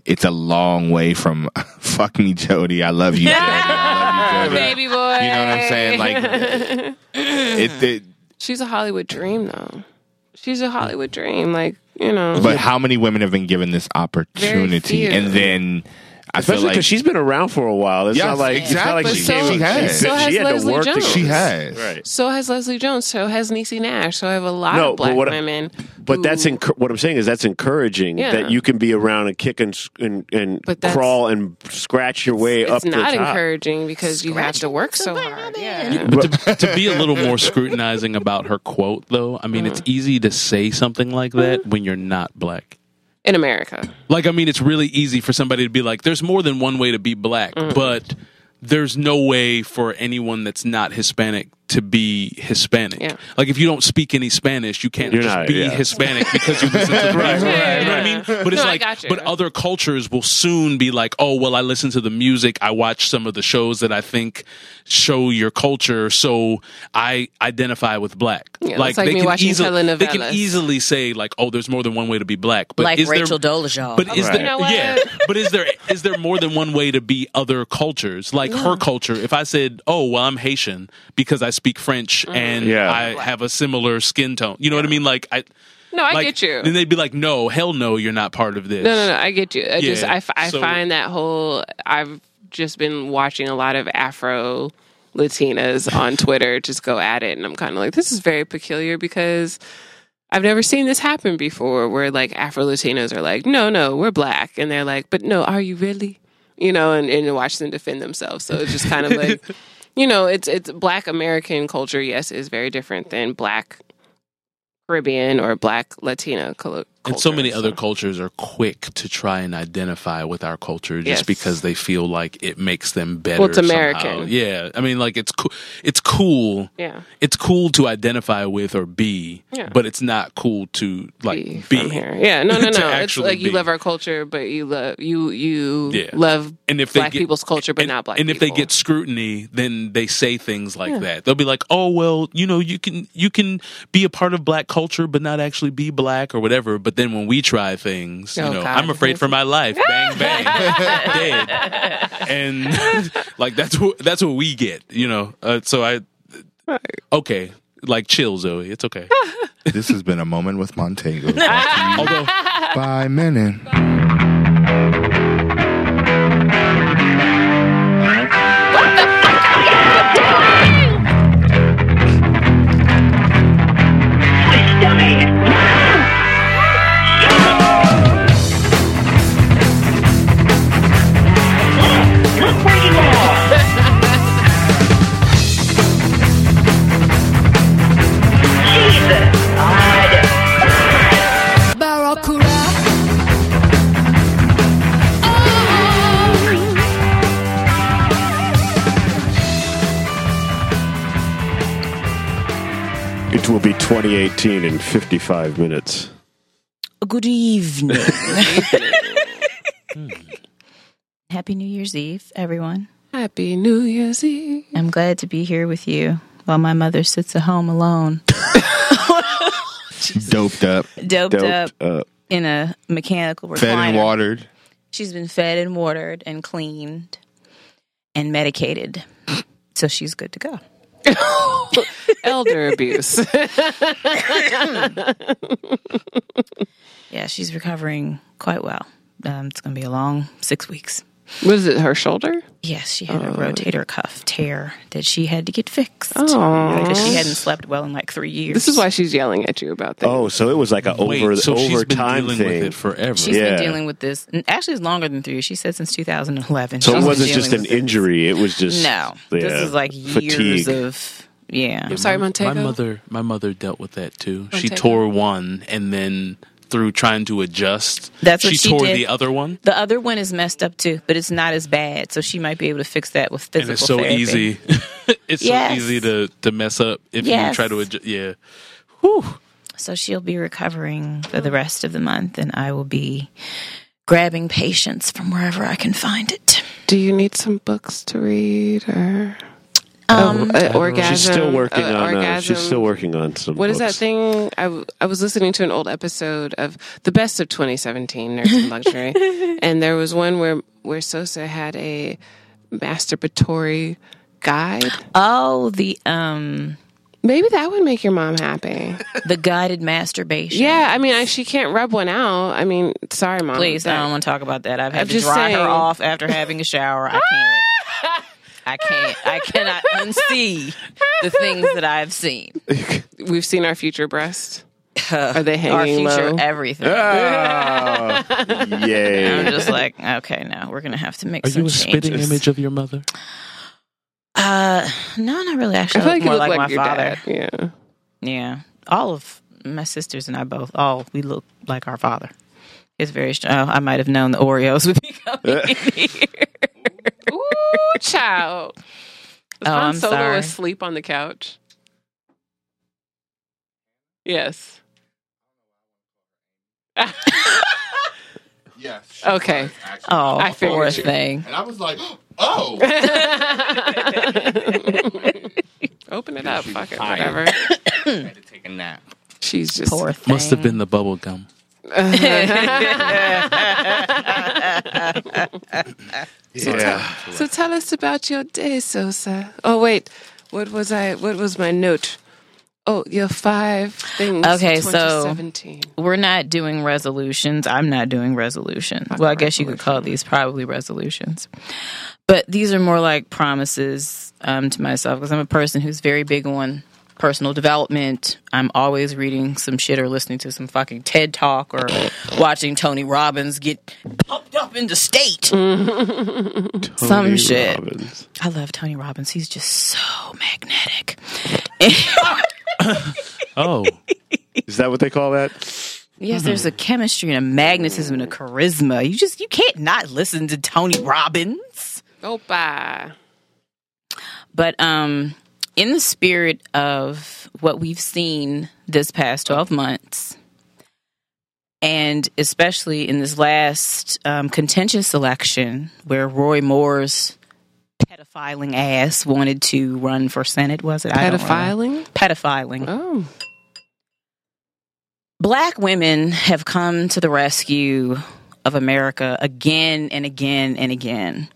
It's a long way from "fuck me, Jody." I love you, Jody. I love you, Jody. Baby boy. You know what I'm saying? Like, it, it, She's a Hollywood dream, though. She's a Hollywood dream. Like, you know. but how many women have been given this opportunity? few. And then, I feel Especially like because she's been around for a while. It's Yes, not like it's not like she, But came so- up- She has. so has she had Leslie to work Jones. to she has. Right. So has Leslie Jones. So has Niecy Nash. So I have a lot No, of but black what- women. But that's enc- what I'm saying is that's encouraging Yeah. that you can be around and kick and and, and crawl and scratch your way up It's to the not top. encouraging because you have to work so hard. Yeah. But to, to be a little more scrutinizing about her quote, though, I mean, it's uh-huh. easy to say something like that uh-huh. when you're not black. In America. Like, I mean, it's really easy for somebody to be like, there's more than one way to be black, mm-hmm. but there's no way for anyone that's not Hispanic to be Hispanic. Yeah. Like, if you don't speak any Spanish, you can't You're just not, be yeah. Hispanic because you listen to the Right, music. right, You know what I mean? But it's No, like, but other cultures will soon be like, oh, well, I listen to the music, I watch some of the shows that I think show your culture, so I identify with black. Yeah, it's like me watching telenovelas. they can easily say like, oh, there's more than one way to be black. But like is there- Rachel Dolezal. but is Right. there You know yeah? But is there is there more than one way to be other cultures? Like her culture. If I said, "Oh, well, I'm Haitian because I speak French Mm-hmm. and Yeah. I have a similar skin tone," you know what I mean? Like I. No, I like, get you. Then they'd be like, "No, hell no, you're not part of this." No, no, no. I get you. I just I, I, f- I so- find that whole. I've just been watching a lot of Afro Latinas on Twitter just go at it, and I'm kind of like, this is very peculiar because I've never seen this happen before. Where like Afro Latinos are like, no, no, we're black, and they're like, but no, are you really? You know, and and watch them defend themselves. So it's just kind of like, you know, it's it's Black American culture. Yes, is very different than Black Caribbean or Black Latina culture. And so many other cultures are quick to try and identify with our culture just Yes. because they feel like it makes them better. Well, it's somehow. American. Yeah, I mean, like it's cool. It's cool. Yeah. It's cool to identify with or be, Yeah. but it's not cool to like be be, here. Yeah, no, no, no. it's like you be. love our culture, but you love you you Yeah. love And if they black get- people's culture, but and, not black. And if they get scrutiny, then they say things like that. They'll be like, "Oh, well, you know, you can you can be a part of black culture, but not actually be black or whatever." But then when we try things, you Oh, know, God. I'm afraid for my life. Bang bang, dead. And like that's what that's what we get, you know. Uh, so I okay, like chill, Zoe. It's okay. This has been a moment with Montego. brought to Although by Menon. It will be 2018 in 55 minutes. Good evening. Happy New Year's Eve, everyone. Happy New Year's Eve. I'm glad to be here with you while my mother sits at home alone, Doped up, doped up up. in a mechanical recliner. fed and watered. She's been fed and watered and cleaned and medicated. So she's good to go. Elder abuse. Yeah, she's recovering quite well. Um, it's going to be a long six weeks. What is it? Her shoulder? Yes, she had a oh. rotator cuff tear that she had to get fixed Oh, because she hadn't slept well in like three years. this is why she's yelling at you about that. Oh, so it was like a wait, over so she's over been time dealing thing. with it forever. She's Yeah. been dealing with this. and Actually, it's longer than three years. She said since 2011. so She's it wasn't just an with this. injury. It was just No, yeah, this is like years fatigue. of yeah. I'm sorry, Montego. My mother, my mother dealt with that too. She tore one, and then through trying to adjust, That's what she, she tore did. the other one. The other one is messed up too, but it's not as bad. So she might be able to fix that with physical and it's so therapy. easy. it's Yes. so easy to to mess up if Yes. you try to adjust. Yeah, So she'll be recovering for the rest of the month, and I will be grabbing patients from wherever I can find it. Do you need some books to read or Um, uh, orgasm? She's still working uh, on. Uh, orgasm? she's still working on some. What is that books. thing? I, w- I was listening to an old episode of the best of 2017, Nurse and Luxury, and there was one where where Sosa had a masturbatory guide. oh, the um, Maybe that would make your mom happy. The guided masturbation. Yeah, I mean, I, she can't rub one out. I mean, sorry, mom. Please, I don't want to talk about that. I've had I'm to just dry her off after having a shower. I can't. I can't. I cannot unsee the things that I've seen. We've seen our future breast. Are they hanging Our future, low? everything. Ah, yay. I'm just like, okay, no, we're gonna have to make Are some you a spitting image of your mother? Uh, no, not really. I Actually, feel I like look you more look like, like, my your father. dad. Yeah. Yeah, all of my sisters and I both, all we look like our father. It's very. str- Oh, I might have known the Oreos would be coming here. Ooh, child. Was Oh, Han I'm Solo sorry. asleep on the couch? Yes. Yes. Okay. Oh, I figured poor you- thing. And I was like, oh. Open it up. Fuck it. Whatever. I had to take a nap. She's just. Poor thing. Must have been the bubble gum. Yeah. So tell us about your day, Sosa. Oh wait, what was I? What was my note? Oh, your five things. Okay, so- 2017. We're not doing resolutions. I'm not doing resolutions. Well, I guess you could call these probably resolutions. But these are more like promises um, to myself because I'm a person who's very big on personal development. I'm always reading some shit or listening to some fucking TED talk or watching Tony Robbins get pumped up into state. some shit. Robbins. I love Tony Robbins. He's just so magnetic. Oh, Is that what they call that? Yes, there's a chemistry and a magnetism and a charisma. You just you can't not listen to Tony Robbins. Opa. But um in the spirit of what we've seen this past 12 months and especially in this last um, contentious election where Roy Moore's pedophiling ass wanted to run for senate was it. Pedophiling? pedophiling Oh. Black women have come to the rescue of America again and again and again.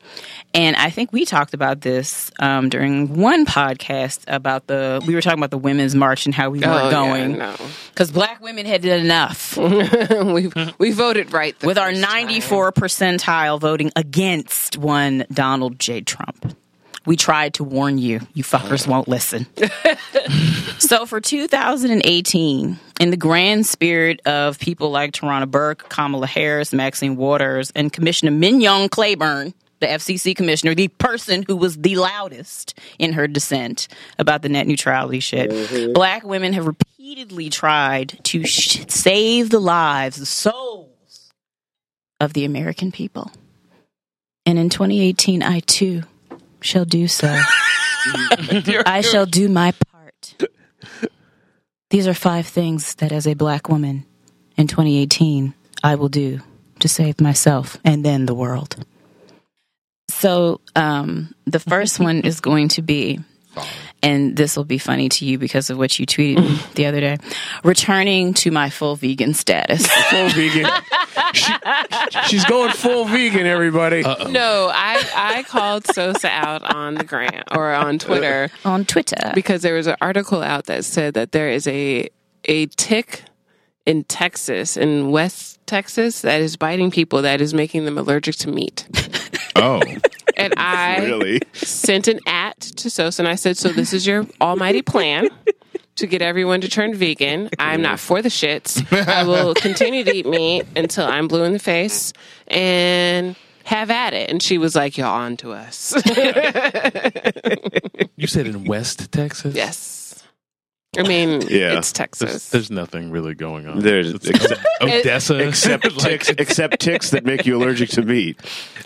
And I think we talked about this um, during one podcast about the, we were talking about the Women's March and how we Oh, weren't yeah, going. no. Because black women had done enough we we voted right with our time. 94 percentile voting against one Donald J. Trump. We tried to warn you. You fuckers won't listen. so for 2018, in the grand spirit of people like Tarana Burke, Kamala Harris, Maxine Waters, and Commissioner Mignon Clyburn, the FCC commissioner, the person who was the loudest in her dissent about the net neutrality shit, mm-hmm. black women have repeatedly tried to sh- save the lives, the souls of the American people. And in 2018, I too shall do so. I shall do my part. These are five things that, as a black woman in 2018, I will do to save myself and then the world. So, um, the first one is going to be, and this will be funny to you because of what you tweeted the other day returning to my full vegan status. Full vegan. She- she's going full vegan, everybody. No, I I called Sosa out on the gram or on Twitter on Twitter. because there was an article out that said that there is a a tick in Texas, in West Texas, that is biting people that is making them allergic to meat. Oh. And I really? sent an at to Sosa and I said, So this is your almighty plan to get everyone to turn vegan. I'm not for the shits. I will continue to eat meat until I'm blue in the face and have at it. And she was like, You're on to us. you said in West Texas. yes. I mean, Yeah. it's Texas. there's nothing really going on. There's It's except, Odessa, except ticks, except ticks that make you allergic to meat.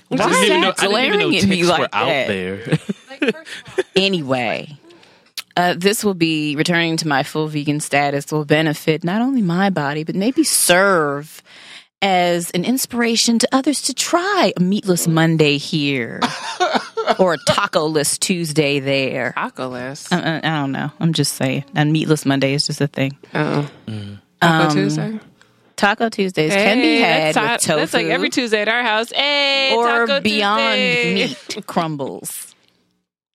Why I is didn't even know, that I didn't even know glaring at me ticks like were out that? there. anyway, uh, this will be returning to my full vegan status will benefit not only my body, but maybe serve as an inspiration to others to try a meatless Monday here or a taco-less Tuesday there. Taco list. I, I, I don't know. I'm just saying. And meatless Monday is just a thing. Oh. Mm. Taco Tuesday? Taco Tuesdays can be Hey, had that's, with tofu that's like every Tuesday at our house. Hey, or Taco beyond Tuesday. meat crumbles.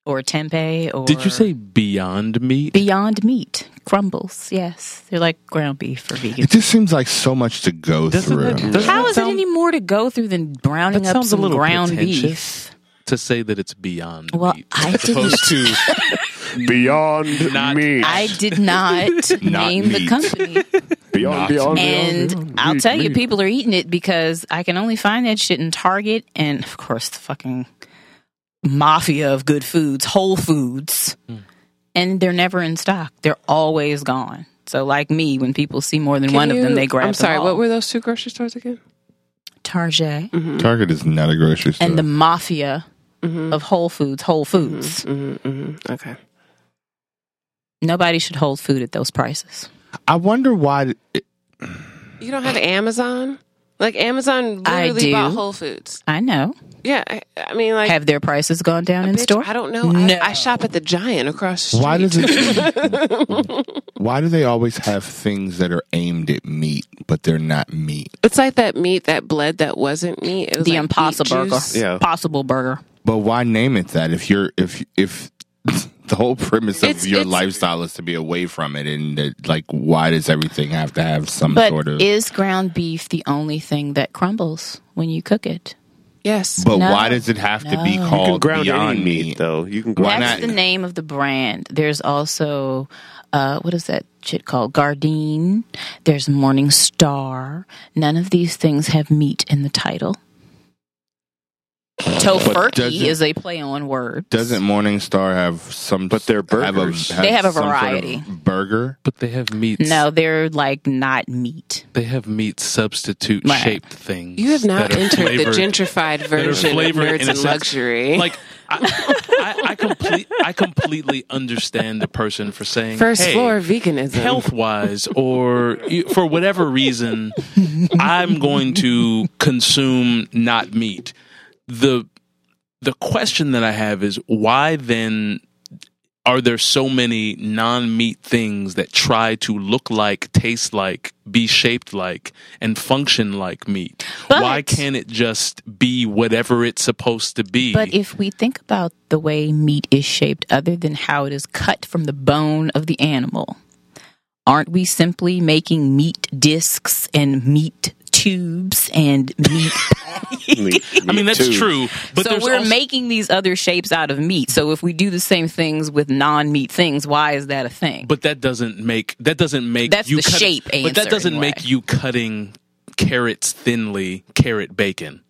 Or tempeh or Did you say beyond meat? beyond meat crumbles? Yes, they're like ground beef for vegans. It just seems like so much to go Doesn't through. it- doesn't How that is sound- it any more to go through than browning That up sounds a some little ground pretentious. beef? to say that it's beyond Well, meat I as didn't. opposed to Beyond Not- meat. I did not name the meat. company. beyond, Not beyond, And beyond, I'll meat, tell you, meat. people are eating it because I can only find that shit in Target and, of course, the fucking mafia of good foods, Whole Foods. Hmm. And they're never in stock. They're always gone. So, like me, when people see more than Can one of them, they grab I'm sorry. them all. What were those two grocery stores again? Target mm-hmm. Target is not a grocery store. and the mafia mm-hmm. of Whole Foods, Whole mm-hmm. Foods. Mm-hmm, Okay. Nobody should hold food at those prices. I wonder why. It, You don't have Amazon? Like Amazon I literally do. bought Whole Foods. I know. Yeah, I, I mean, like Have their prices gone down in bitch, store? I don't know. No. I, I shop at the Giant across the street. why does it? why do they always have things that are aimed at meat, but they're not meat? It's like that meat that bled that wasn't meat. It was the like Impossible beet Burger. juice. Yeah. Possible Burger. But why name it that if you're if if the whole premise of It's- your it's- lifestyle is to be away from it, and that, like, why does everything have to have some But sort of? is ground beef the only thing that crumbles when you cook it? Yes. but No. why does it have to be No. You called can ground Beyond any meat, though. You can Why ground. That's not? the name of the brand. There's also uh, what is that shit called? Gardein. There's Morning Star. None of these things have meat in the title. Tofurky is a play on words. Doesn't Morningstar have some? But they're have a- burgers. They have a some sort of variety. burger. but they have meats No, they're like not meat. they have meat substitute Right. shaped things You have not entered flavored- the gentrified version of flavored nerds in and luxury. like I, I, I, complete, I completely understand the person for saying First hey, floor veganism. health wise or for whatever reason i'm going to consume not meat the the question that i have is why then are there so many non-meat things that try to look like taste like be shaped like and function like meat? But- why can't it just be whatever it's supposed to be? But if we think about the way meat is shaped, other than how it is cut from the bone of the animal, aren't we simply making meat discs and meat tubes and meat? Meat- i mean that's too. true but so we're also- making these other shapes out of meat. So if we do the same things with non-meat things, why is that a thing? But that doesn't make that doesn't make That's you the cut- shape But that doesn't anyway. make you cutting carrots thinly carrot bacon.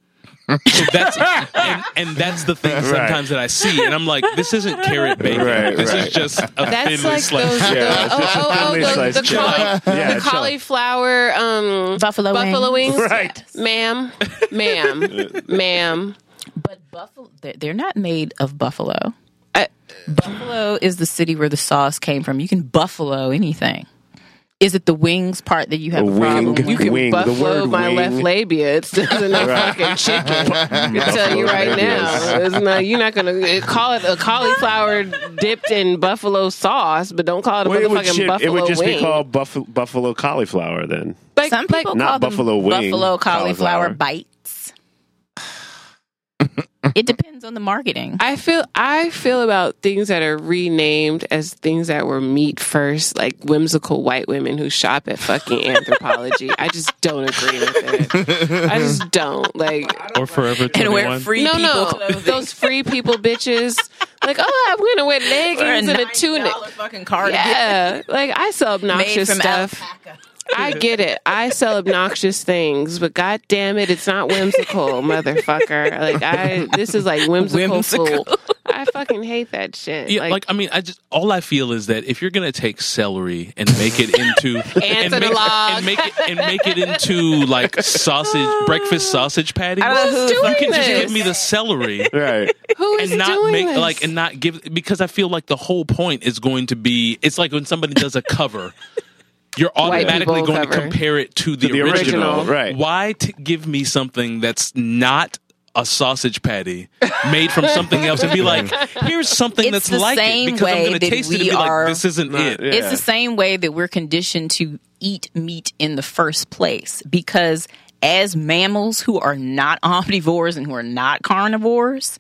So that's and, and that's the thing sometimes that I see, and I'm like, this isn't carrot bacon. Right, this right. is just a That's thinly like sliced. those, the, Yeah, it's oh, just a oh, oh, the, the, cauli- Yeah, the cauliflower um, Buffalo buffalo wings. wings. Right. Ma'am, ma'am, ma'am. But buffalo, they're they're not made of buffalo. I- Buffalo is the city where the sauce came from. You can buffalo anything. Is it the wings part that you have a, A problem wing. You can Wing, the buffalo word my wing. left labia. It's doesn't no fucking chicken. I can tell you right now. It's not, you're not gonna call it a cauliflower dipped in buffalo sauce, but don't call it a Well, it, would buffalo it would just wing. be called buffalo, buffalo cauliflower then. like, Some like, people Not call them buffalo wing, buffalo cauliflower, cauliflower. bites. It depends on the marketing. I feel I feel about things that are renamed as things that were meat first, like whimsical white women who shop at fucking Anthropologie. I just don't agree with it. I just don't like. or forever and wear free no, people no, clothing. those free people bitches. Like, oh, I'm gonna wear leggings and a tunic. fucking cardigan Yeah, like I sell made obnoxious from stuff. alpaca. I get it. I sell obnoxious things, but god damn it, it's not whimsical, motherfucker. Like I this is like whimsical, Whimsical. fool. I fucking hate that shit. Yeah, like, I mean, I just all I feel is that if you're gonna take celery and make it into and, make, and make it and make it into like sausage breakfast sausage patties, I don't know who's you doing can just give me the celery Right. who is and not doing make this? like and not give because I feel like the whole point is going to be it's like when somebody does a cover. You're automatically people going to compare it to the, the original, right. Why t- give me something that's not a sausage patty made from something else and be like, here's something It's that's the like same it because I'm way going to that taste it and we be are- like, this isn't Not- it. yeah. It's the same way that we're conditioned to eat meat in the first place because as mammals who are not omnivores and who are not carnivores,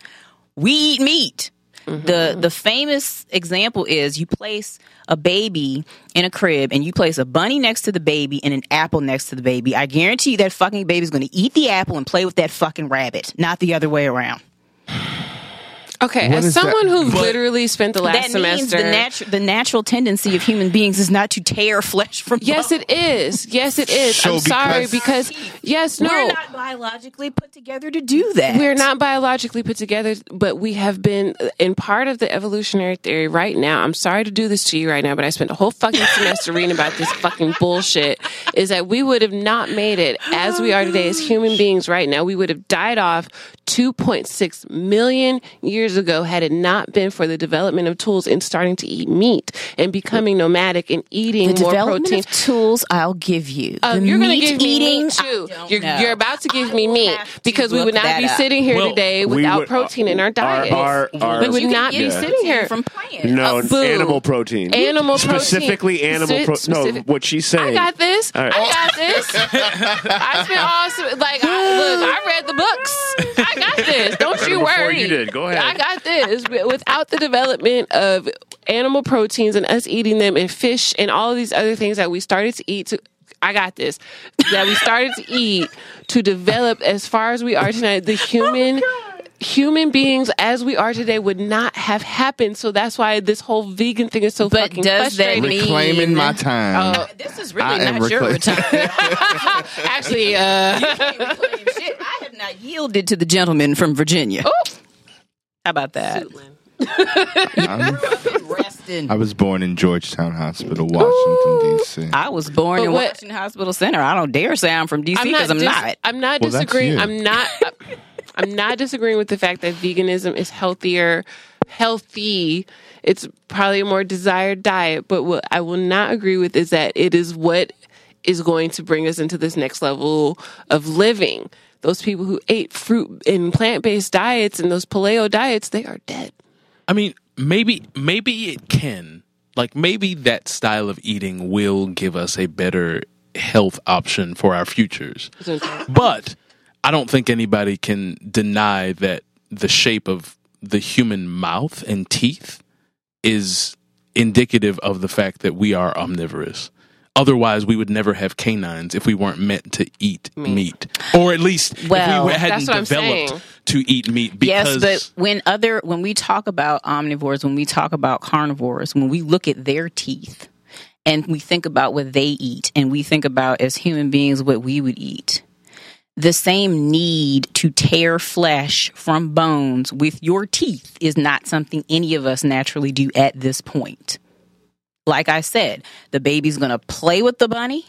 we eat meat. Mm-hmm. The the famous example is you place a baby in a crib and you place a bunny next to the baby and an apple next to the baby. I guarantee you that fucking baby's going to eat the apple and play with that fucking rabbit, not the other way around. Okay, What as is that? someone who literally spent the last that means semester, the natural the natural tendency of human beings is not to tear flesh from yes, bone. it is. Yes, it is. So I'm sorry because- because yes, no, We're not biologically put together to do that. We're not biologically put together, but we have been in part of the evolutionary theory right now. I'm sorry to do this to you right now, but I spent a whole fucking semester reading about this fucking bullshit. Is that we would have not made it as we are today as human beings right now. We would have died off 2.6 million years ago had it not been for the development of tools in starting to eat meat and becoming nomadic and eating the more development protein. of tools I'll give you. Uh, the you're going to give me eating, meat too. You're, you're about to give I me meat because we would not be up. sitting here Well, today without would- protein in our diet. our- our- we would not be get sitting here. from plants. No, Uh, boo. animal protein. Animal protein. Specifically animal Spe- protein. No, specific- what she's saying. I saying. got this. All right. I got this. I spent all like I, look. I read the books. I got this. Don't you worry. you did. Go ahead. I got this. Without the development of animal proteins and us eating them and fish and all of these other things that we started to eat to I got this. That we started to eat to develop as far as we are tonight. The human human beings as we are today would not have happened. So that's why this whole vegan thing is so But fucking does that frustrating. mean- Reclaiming my time. Oh, This is I really am not your reclaim- return. Actually, uh, Shit, I have not yielded to the gentleman from Virginia. Oh. How about that? I'm- Resting. I was born in Georgetown Hospital, Washington D.C. I was born But in what- Washington Hospital Center. I don't dare say I'm from DC because I'm dis- not. I'm not Well, that's disagreeing. you. I'm not. I'm not disagreeing with the fact that veganism is healthier, healthy. It's probably a more desired diet. But what I will not agree with is that it is what is going to bring us into this next level of living. Those people who ate fruit and plant based diets and those paleo diets, they are dead. I mean, maybe maybe it can. Like maybe that style of eating will give us a better health option for our futures. But I don't think anybody can deny that the shape of the human mouth and teeth is indicative of the fact that we are omnivorous. Otherwise, we would never have canines if we weren't meant to eat meat, or at least Well, if we hadn't developed to eat meat. Yes, Because but when other when we talk about omnivores, when we talk about carnivores, when we look at their teeth and we think about what they eat and we think about as human beings what we would eat. The same need to tear flesh from bones with your teeth is not something any of us naturally do at this point. Like I said, the baby's going to play with the bunny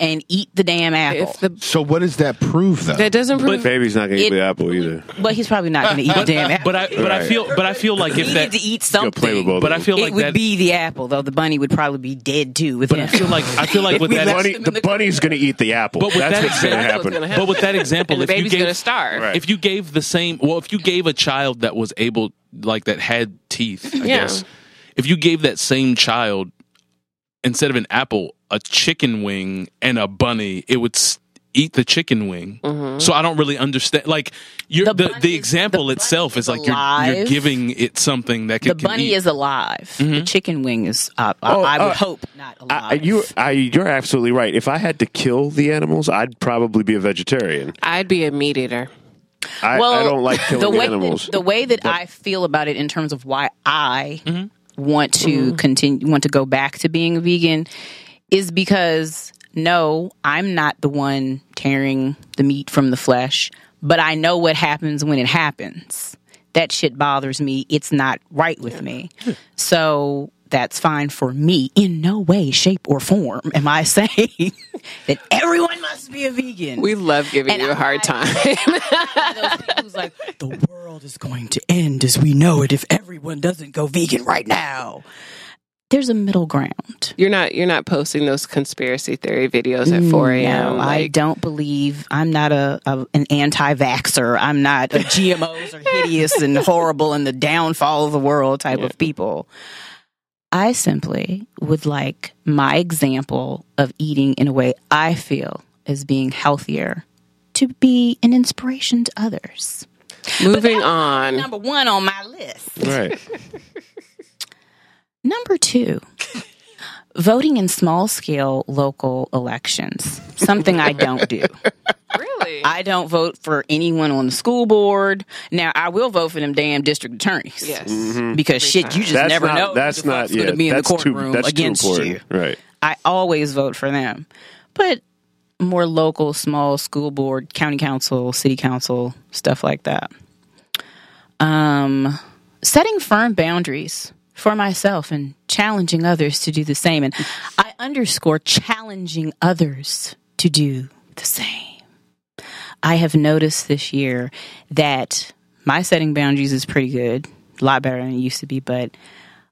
and eat the damn apple. If the So what does that prove, though? that doesn't prove Baby's not going to eat the apple either. but he's probably not going to eat the damn apple. but I but I feel but I feel like he if that needs to eat Go play with something. both. but I of them. feel it like would that be the apple, though the bunny would probably be dead too. With but him. I feel like I feel like with that bunny, the the- bunny's going to eat the apple. But with That's that what's going to example- happen. gonna happen. But with that example, and the if you baby's gave gonna starve. Right. if you gave the same, well, if you gave a child that was able, like that had teeth, I Yeah. guess, if you gave that same child instead of an apple, a chicken wing and a bunny, it would s- eat the chicken wing. So I don't really understand. Like you're, The the the, example the itself is is like you're, you're giving it something that the it can bunny eat. is alive. The chicken wing is. Uh, I- Oh, I would uh, hope not I, you, I, you're absolutely right. If I had to kill the animals, I'd probably be a vegetarian. I'd be a meat eater. I, I don't like killing the way animals. That, the way that I feel about it in terms of why I Mm-hmm. Want to mm-hmm. continue, want to go back to being a vegan, is because no, I'm not the one tearing the meat from the flesh, but I know what happens when it happens. That shit bothers me. It's not right with me. So that's fine for me. In no way, shape, or form am I saying that everyone must be a vegan. We love giving And you a hard like- time. who's like, the world is going to end as we know it if everyone doesn't go vegan right now. There's a middle ground. you're not you're not posting those conspiracy theory videos at 4 a.m. No, I don't believe. I'm not a, a an anti-vaxxer. I'm not a GMOs are hideous and horrible and the downfall of the world type of people. I simply would like my example of eating in a way I feel as being healthier to be an inspiration to others. Moving on. Number one on my list. Right. Number two, voting in small scale local elections. Something I don't do. Really? I don't vote for anyone on the school board. Now, I will vote for them damn district attorneys. yes. Because shit, you just That's never not. know. That's the not. Yeah. going to be in the that's too. courtroom That's against too you. Right. I always vote for them. But more local, small school board, county council, city council, stuff like that. Um, setting firm boundaries for myself and challenging others to do the same. And I underscore challenging others to do the same. I have noticed this year that my setting boundaries is pretty good, a lot better than it used to be, but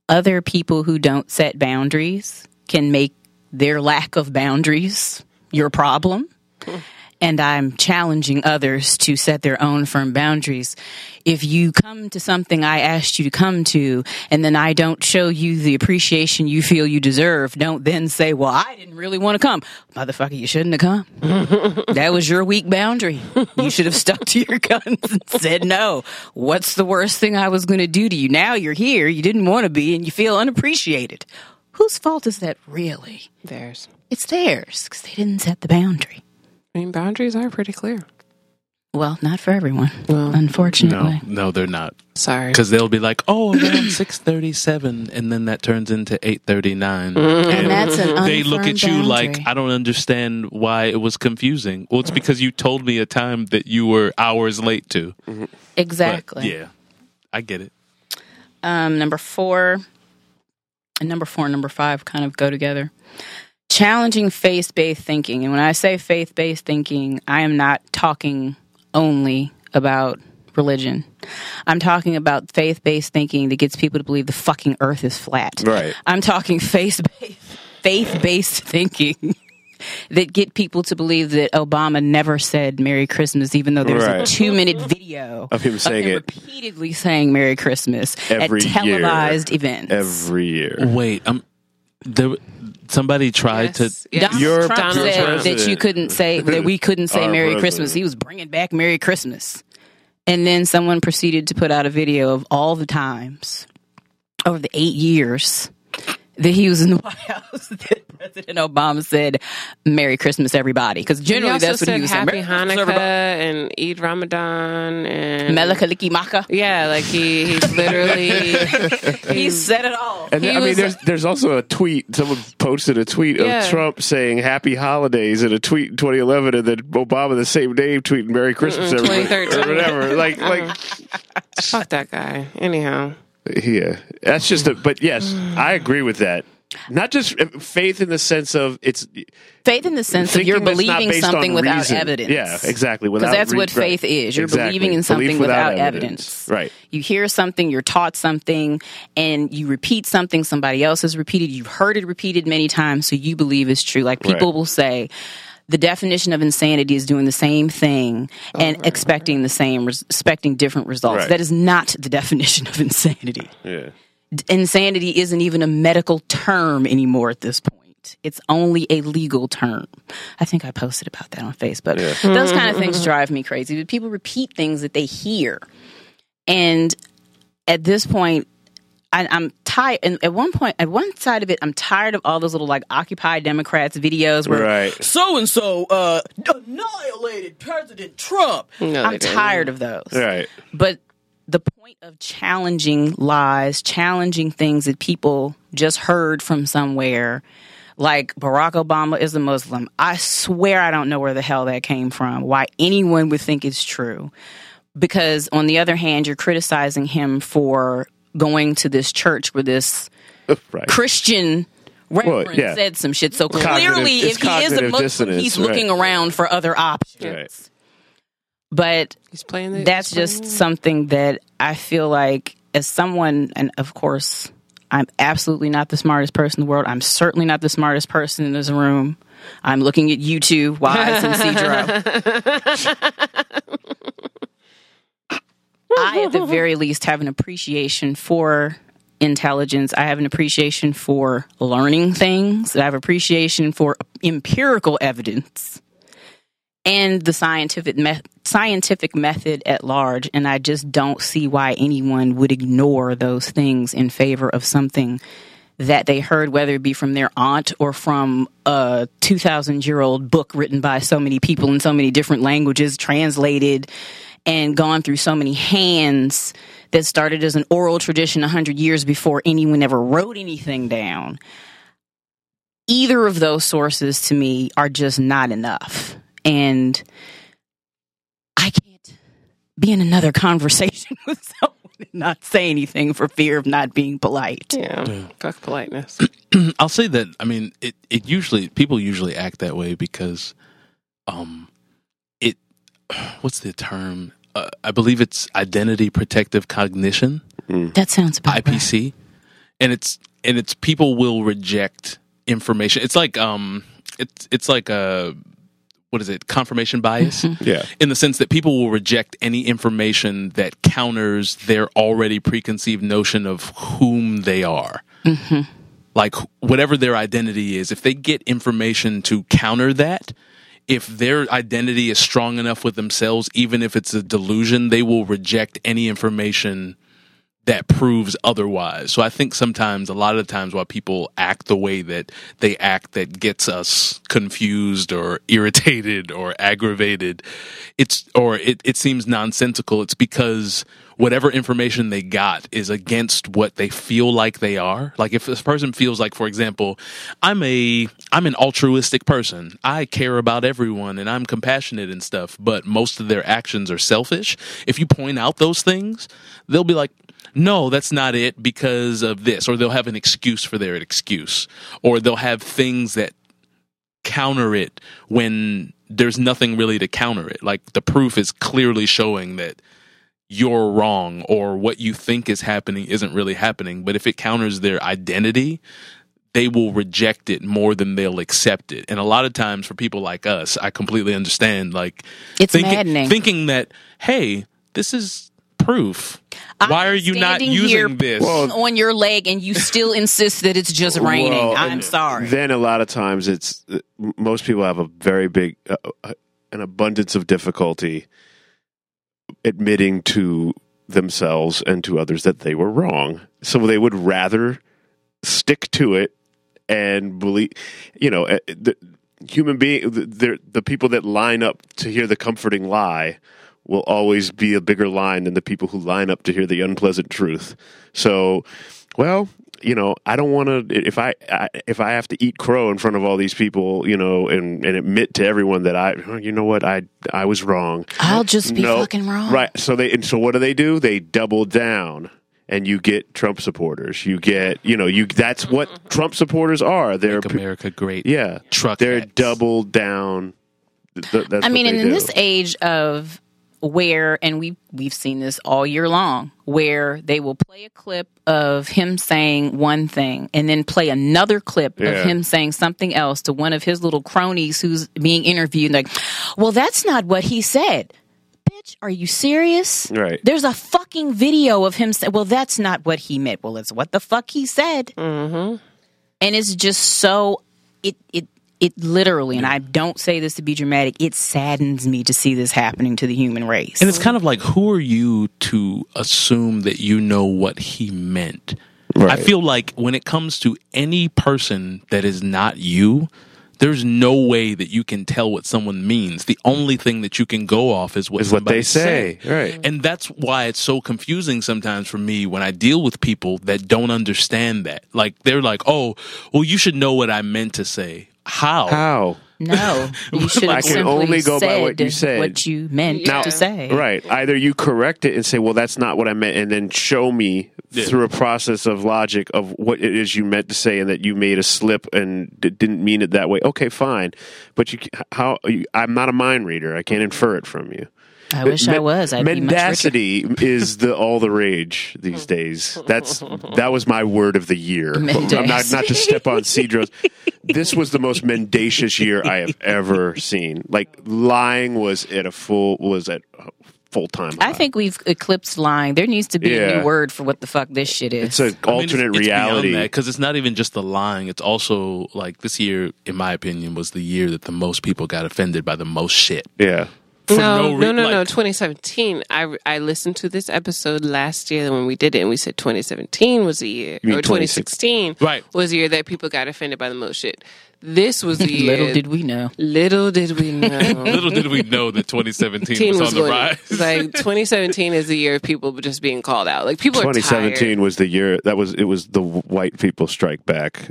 other people who don't set boundaries can make their lack of boundaries your problem. Hmm. And I'm challenging others to set their own firm boundaries. If you come to something I asked you to come to, and then I don't show you the appreciation you feel you deserve, don't then say, Well, I didn't really want to come. Motherfucker, you shouldn't have come. that was your weak boundary. You should have stuck to your guns and said no. What's the worst thing I was going to do to you? Now you're here, you didn't want to be, and you feel unappreciated. Whose fault is that really? Theirs. It's theirs because they didn't set the boundary. I mean, boundaries are pretty clear. Well, not for everyone, Well, unfortunately. no, they're not. Sorry. Because they'll be like, "Oh, around six thirty-seven," and then that turns into eight thirty-nine, And that's an they look at you like, "I don't understand why it was confusing." Well, it's because you told me a time that you were hours late to. But, exactly. yeah, I get it. Um, number four and number four and number five kind of go together. Challenging faith based thinking. And when I say faith based thinking, I am not talking only about religion. I'm talking about faith based thinking that gets people to believe the fucking earth is flat. Right. I'm talking faith-based, faith based thinking that get people to believe that Obama never said Merry Christmas, even though there's a two minute video Of him saying him it. repeatedly saying Merry Christmas Every at year. televised events. Every year. Wait, um, there, somebody tried Yes, to. yes. Donald Your Trump Donald said Trump. that you couldn't say that we couldn't say Merry president. Christmas. He was bringing back Merry Christmas, and then someone proceeded to put out a video of all the times over the eight years that he was in the White House that President Obama said "Merry Christmas, everybody," because generally that's what said he was saying. Happy Hanukkah everybody." and Eid Ramadan and Mele Kalikimaka. Yeah, like he he's literally He said it all. And He I mean, there's there's also a tweet. Someone posted a tweet Yeah. of Trump saying "Happy Holidays" in a tweet in 2011, and then Obama the same day tweeting "Merry Christmas" Mm-mm, everybody, 2013. or whatever. Like, like, fuck that guy. Anyhow, yeah, that's just. A, but yes, I agree with that. Not just faith in the sense of it's Faith in the sense of you're thinking that's not believing something without reason. evidence. Yeah, exactly. Because that's re- what faith right. is. You're Exactly. believing in Belief something without without, evidence. Right. You hear something, you're taught something, and you repeat something somebody else has repeated. You've heard it repeated many times, so you believe it's true. Like people Right. will say, the definition of insanity is doing the same thing and expecting the same, res- expecting different results. Right. That is not the definition of insanity. Yeah. Insanity isn't even a medical term anymore at this point. It's only a legal term. I think I posted about that on Facebook. Those kind of mm-hmm. things mm-hmm. drive me crazy. But people repeat things that they hear. And at this point, I, I'm tired. And at one point, at one side of it, I'm tired of all those little like Occupy Democrats videos where so and so uh annihilated President Trump. No, I'm tired of those. Right. But the point of challenging lies, challenging things that people just heard from somewhere, like Barack Obama is a Muslim. I swear I don't know where the hell that came from. Why anyone would think it's true. Because on the other hand, you're criticizing him for going to this church where this Right. Christian reverend yeah. said some shit. So Cognitive- clearly, if he is a cognitive Muslim, he's looking right. around for other options. Right. But he's playing. The, that's he's playing just the- something that I feel like, as someone, and of course, I'm absolutely not the smartest person in the world. I'm certainly not the smartest person in this room. I'm looking at you two, Wise and Cedro. I, at the very least, have an appreciation for intelligence. I have an appreciation for learning things. I have appreciation for empirical evidence and the scientific me- scientific method at large, and I just don't see why anyone would ignore those things in favor of something that they heard, whether it be from their aunt or from a 2,000 year old book written by so many people in so many different languages, translated and gone through so many hands that started as an oral tradition 100 years before anyone ever wrote anything down. Either of those sources to me are just not enough. And I can't be in another conversation with someone and not say anything for fear of not being polite. Yeah. Fuck politeness. I'll say that. I mean, it, it usually people usually act that way because, um, it what's the term? Uh, I believe it's identity protective cognition, That sounds about right. IPC, and it's and it's people will reject information. It's like um, it's it's like a what is it? Confirmation bias. Yeah. in the sense that people will reject any information that counters their already preconceived notion of whom they are. Like whatever their identity is, if they get information to counter that, if their identity is strong enough with themselves, even if it's a delusion, they will reject any information that proves otherwise. So I think sometimes, a lot of the times, why people act the way that they act that gets us confused or irritated or aggravated, it's or it, it seems nonsensical. It's because whatever information they got is against what they feel like they are. Like if this person feels like, for example, I'm a I'm an altruistic person. I care about everyone and I'm compassionate and stuff, but most of their actions are selfish. If you point out those things, they'll be like, no, that's not it because of this, or they'll have an excuse for their excuse, or they'll have things that counter it when there's nothing really to counter it. Like the proof is clearly showing that you're wrong or what you think is happening isn't really happening. But if it counters their identity, they will reject it more than they'll accept it. And a lot of times for people like us, I completely understand like It's thinking, maddening. thinking that, hey, this is proof. Why I'm are you not using here this? on your leg and you still insist that it's just raining? Well, I'm sorry. Then a lot of times it's uh, most people have a very big uh, uh, an abundance of difficulty admitting to themselves and to others that they were wrong. So they would rather stick to it and believe you know uh, the human being the, the people that line up to hear the comforting lie will always be a bigger line than the people who line up to hear the unpleasant truth. So, well, you know, I don't want to. If I, I if I have to eat crow in front of all these people, you know, and, and admit to everyone that I, "Oh, you know what, I I was wrong. I'll just be No. fucking wrong. Right. So they and so what do they do? They double down. And you get Trump supporters. You get, you know, you. That's what Trump supporters are. They're, Make America great. yeah, Truck They're hats. double down. Th- that's I mean, in do. this age of where, and we we've seen this all year long, where they will play a clip of him saying one thing and then play another clip Yeah. of him saying something else to one of his little cronies who's being interviewed. Like, well, that's not what he said. Bitch, are you serious? Right. There's a fucking video of him saying, well, that's not what he meant. Well, it's what the fuck he said. Mm-hmm. And it's just so, it, it, it literally, and I don't say this to be dramatic, it saddens me to see this happening to the human race. And it's kind of like, who are you to assume that you know what he meant? Right. I feel like when it comes to any person that is not you, there's no way that you can tell what someone means. The only thing that you can go off is what Is what they say, said. right. And that's why it's so confusing sometimes for me when I deal with people that don't understand that. Like they're like, "Oh, well, you should know what I meant to say." How? How? no, you should I can only go by what you said. what you meant Now- to say. Right. Either you correct it and say, well, that's not what I meant, and then show me Yeah. through a process of logic of what it is you meant to say and that you made a slip and d- didn't mean it that way. Okay, fine. But you, how, you, I'm not a mind reader. I can't infer it from you. I wish I was. I'd be much mendacity is the all the rage these days. That's that was my word of the year. I'm not not to step on Cedro's. This was the most mendacious year I have ever seen. Like lying was at a full was at full time. I think we've eclipsed lying. There needs to be a Yeah. new word for what the fuck this shit is. it's an alternate reality. because it's not even just the lying. It's also like this year, in my opinion, was the year that the most people got offended by the most shit. yeah. For no, no, no, re- no, no. like- 2017. I I listened to this episode last year when we did it, and we said 2017 was the year, or 2016 Right. was the year that people got offended by the most shit. This was the year. Little did we know. Little did we know. Little did we know that 2017 was, was on the going, rise. like 2017 is the year of people just being called out. Like people are 2017 tired. was the year that was it was the white people strike back.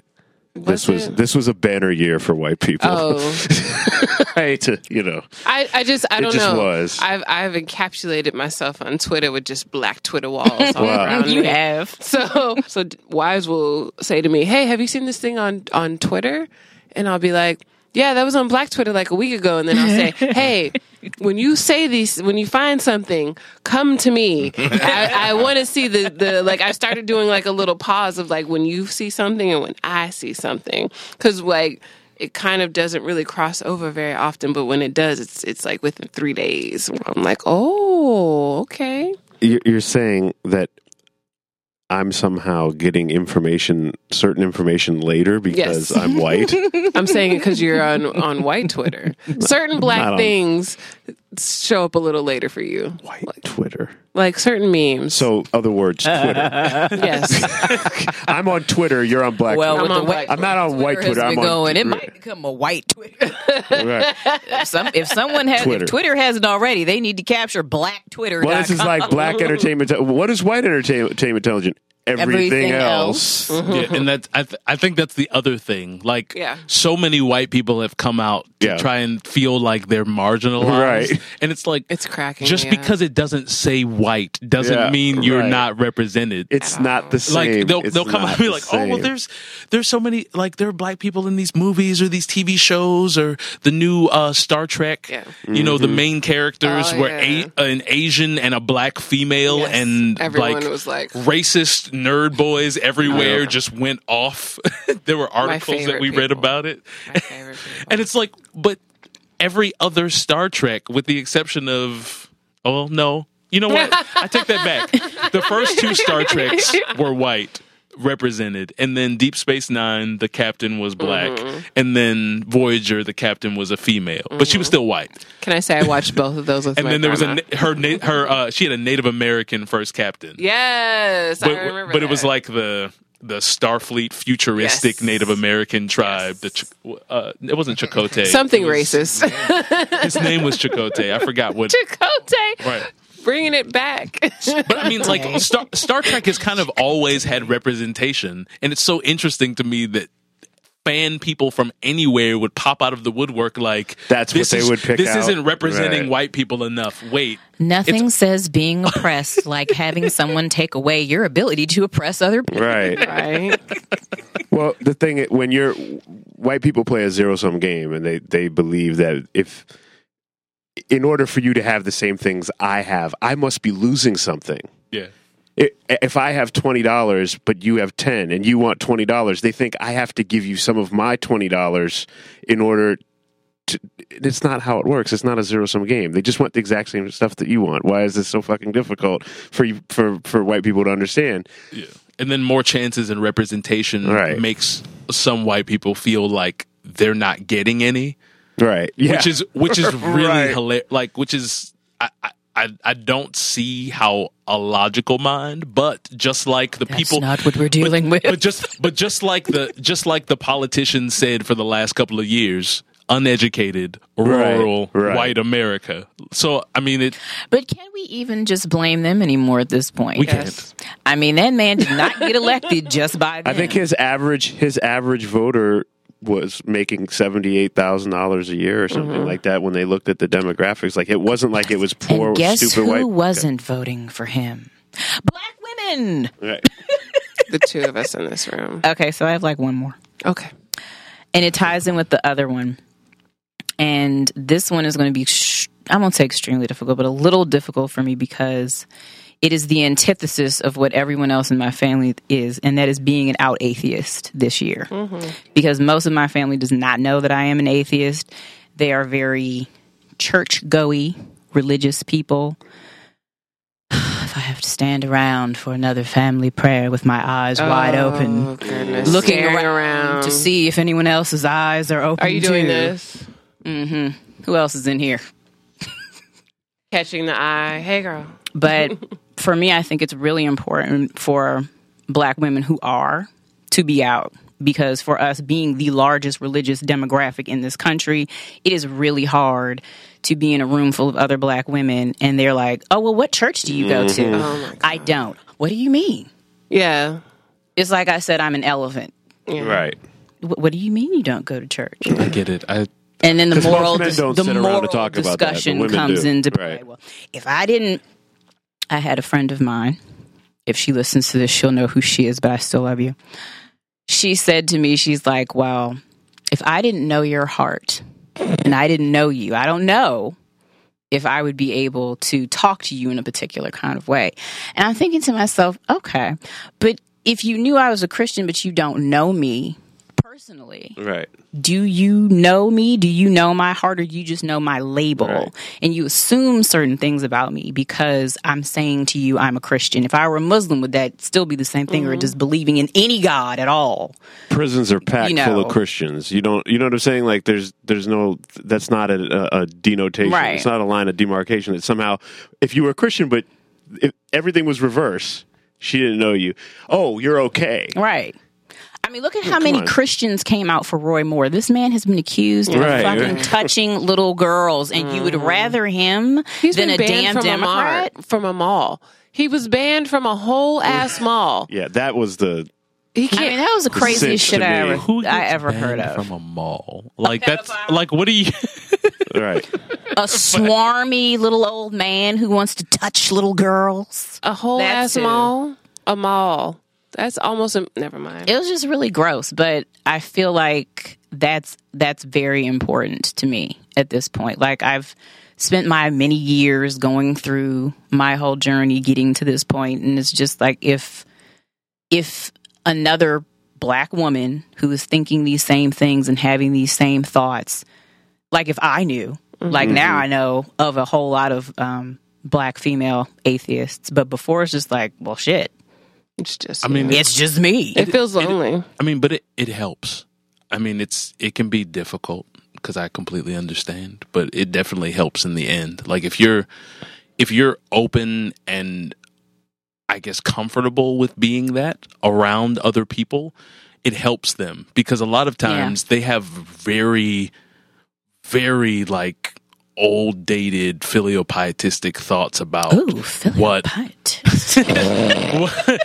This was it? this was a banner year for white people. Oh, I hate to, you know. I, I just I don't just know. was. I've I've encapsulated myself on Twitter with just black Twitter walls all Wow. around You me. have. So so wives will say to me, "Hey, have you seen this thing on on Twitter?" And I'll be like, "Yeah, that was on Black Twitter like a week ago." And then I'll say, "Hey, when you say these, when you find something, come to me. I, I want to see the the like." I started doing like a little pause of like when you see something and when I see something, because like. It kind of doesn't really cross over very often, but when it does, it's it's like within three days. I'm like, oh, okay. You're you're saying that I'm somehow getting information, certain information later because Yes. I'm white. I'm saying it because you're on on white Twitter. Certain black Not on- things show up a little later for you, white Twitter. like certain memes. So, other words, Twitter. yes, I'm on Twitter. You're on black. Well, Twitter. with I'm the on white white I'm not on white Twitter. has I'm been on going. It might become a white Twitter. Right. If Some, if someone has, Twitter. if Twitter hasn't already, they need to capture Black Twitter. Well, this is like black entertainment. What is white entertainment intelligent? Everything, Everything else. yeah, and that's I, th- I think that's the other thing. Like, Yeah. so many white people have come out to Yeah. try and feel like they're marginalized, Right. And it's like it's cracking. just yeah. because it doesn't say white doesn't Yeah, mean you're right. not represented. It's not the same. like they'll It's they'll come not out and be the like, oh well, there's there's so many like there are black people in these movies or these TV shows or the new uh, Star Trek. Yeah. You know the Mm-hmm. main characters Oh, were yeah. a- an Asian and a black female, Yes. and Everyone like was like- racist nerd boys everywhere just went off. there were articles that we read about it, people. and it's like, but every other Star Trek, with the exception of, oh no, you know what? I take that back. The first two Star Treks were white represented, and then Deep Space Nine, the captain was black, Mm-hmm. and then Voyager, the captain was a female, but she was still white. Can I say I watched both of those with And then there was a her her uh, she had a Native American first captain, yes, but I remember. but it was like the. The Starfleet futuristic Yes. Native American tribe. The Ch- uh, it wasn't Chakotay. something was- racist. His name was Chakotay. I forgot what. Chakotay, Right. Bringing it back. But I mean, like Star, Star Trek has kind of always had representation, and it's so interesting to me that fan people from anywhere would pop out of the woodwork like That's what they is- would pick This out. isn't representing Right. white people enough. Wait, Nothing says being oppressed like having someone take away your ability to oppress other people. Right. right? Well, the thing when you're white people play a zero sum game, and they they believe that if in order for you to have the same things I have, I must be losing something. yeah, If I have twenty dollars, but you have ten, and you want twenty dollars, they think I have to give you some of my twenty dollars in order. to... It's not how it works. It's not a zero sum game. They just want the exact same stuff that you want. Why is this so fucking difficult for you for for white people to understand? yeah. And then more chances and representation Right. makes some white people feel like they're not getting any. Right. Yeah. which is which is really Right. hilarious. Like, which is I, I- I I don't see how a logical mind, but just like the That's people, not what we're dealing with. but just but just like the just like the politicians said for the last couple of years, uneducated, Right, rural, right. white America. So I mean, it But can we even just blame them anymore at this point? we Yes. can't. I mean, that man did not get elected just by them. I think his average his average voter was making seventy eight thousand dollars a year or something mm-hmm. like that when they looked at the demographics. Like it wasn't like it was poor, and guess stupid who white. wasn't voting for him? Black women. Right. the two of us in this room. Okay, so I have like one more. Okay. and it ties in with the other one. And this one is going to be, sh- I won't say extremely difficult, but a little difficult for me because it is the antithesis of what everyone else in my family is, and that is being an out atheist this year. Mm-hmm. Because most of my family does not know that I am an atheist. They are very church goey, religious people. If I have to stand around for another family prayer with my eyes wide Oh, open, goodness. looking Staring around, to see if anyone else's eyes are open. Are you doing too. this? Mm-hmm. Who else is in here? catching the eye. Hey, girl. But for me, I think it's really important for black women who are to be out because for us being the largest religious demographic in this country, it is really hard to be in a room full of other black women and they're like, "Oh, well, what church do you go to?" Mm-hmm. I don't. What do you mean? Yeah. It's like I said, I'm an elephant. Right. Wh- What do you mean you don't go to church? I get it. I And then the 'Cause most moral, dis- the moral to talk about that, discussion comes do. into play. Right. Well, if I didn't, I had a friend of mine. If she listens to this, she'll know who she is. But I still love you. She said to me, "She's like, well, if I didn't know your heart and I didn't know you, I don't know." If I would be able to talk to you in a particular kind of way. And I'm thinking to myself, okay, but if you knew I was a Christian, but you don't know me personally, Right. do you know me? Do you know my heart or do you just know my label? Right. And you assume certain things about me because I'm saying to you I'm a Christian. If I were a Muslim, would that still be the same thing or mm-hmm. just believing in any God at all? Prisons are packed You full of Christians. You don't. You know what I'm saying? Like there's there's no. That's not a, a, a denotation. Right. It's not a line of demarcation. That somehow, if you were a Christian, but if everything was reverse, she didn't know you. Oh, you're okay. Right. I mean, look at how many on. Christians came out for Roy Moore. This man has been accused of Right, fucking right. touching little girls, and you would mm-hmm. rather him He's than a damn from Democrat? a mall. From a mall. He was banned from a whole ass mall. Yeah, that was the. He I can't. mean, that was the craziest shit I ever, who I ever heard of. from a mall. Like that's like what do you? Right. a swarmy little old man who wants to touch little girls. a whole That's ass who. mall. A mall. That's almost a. Never mind. It was just really gross, but I feel like that's that's very important to me at this point. Like I've spent my many years going through my whole journey getting to this point and it's just like if if another black woman who is thinking these same things and having these same thoughts like if I knew like now I know of a whole lot of um black female atheists but before it's just like well shit It's just. I mean, it's just me it feels lonely. I mean, but it, it helps. I mean, it's it can be difficult because I completely understand, but it definitely helps in the end. Like if you're if you're open and I guess comfortable with being that around other people, it helps them because a lot of times they have very very like old dated filial pietistic thoughts about Ooh, what what,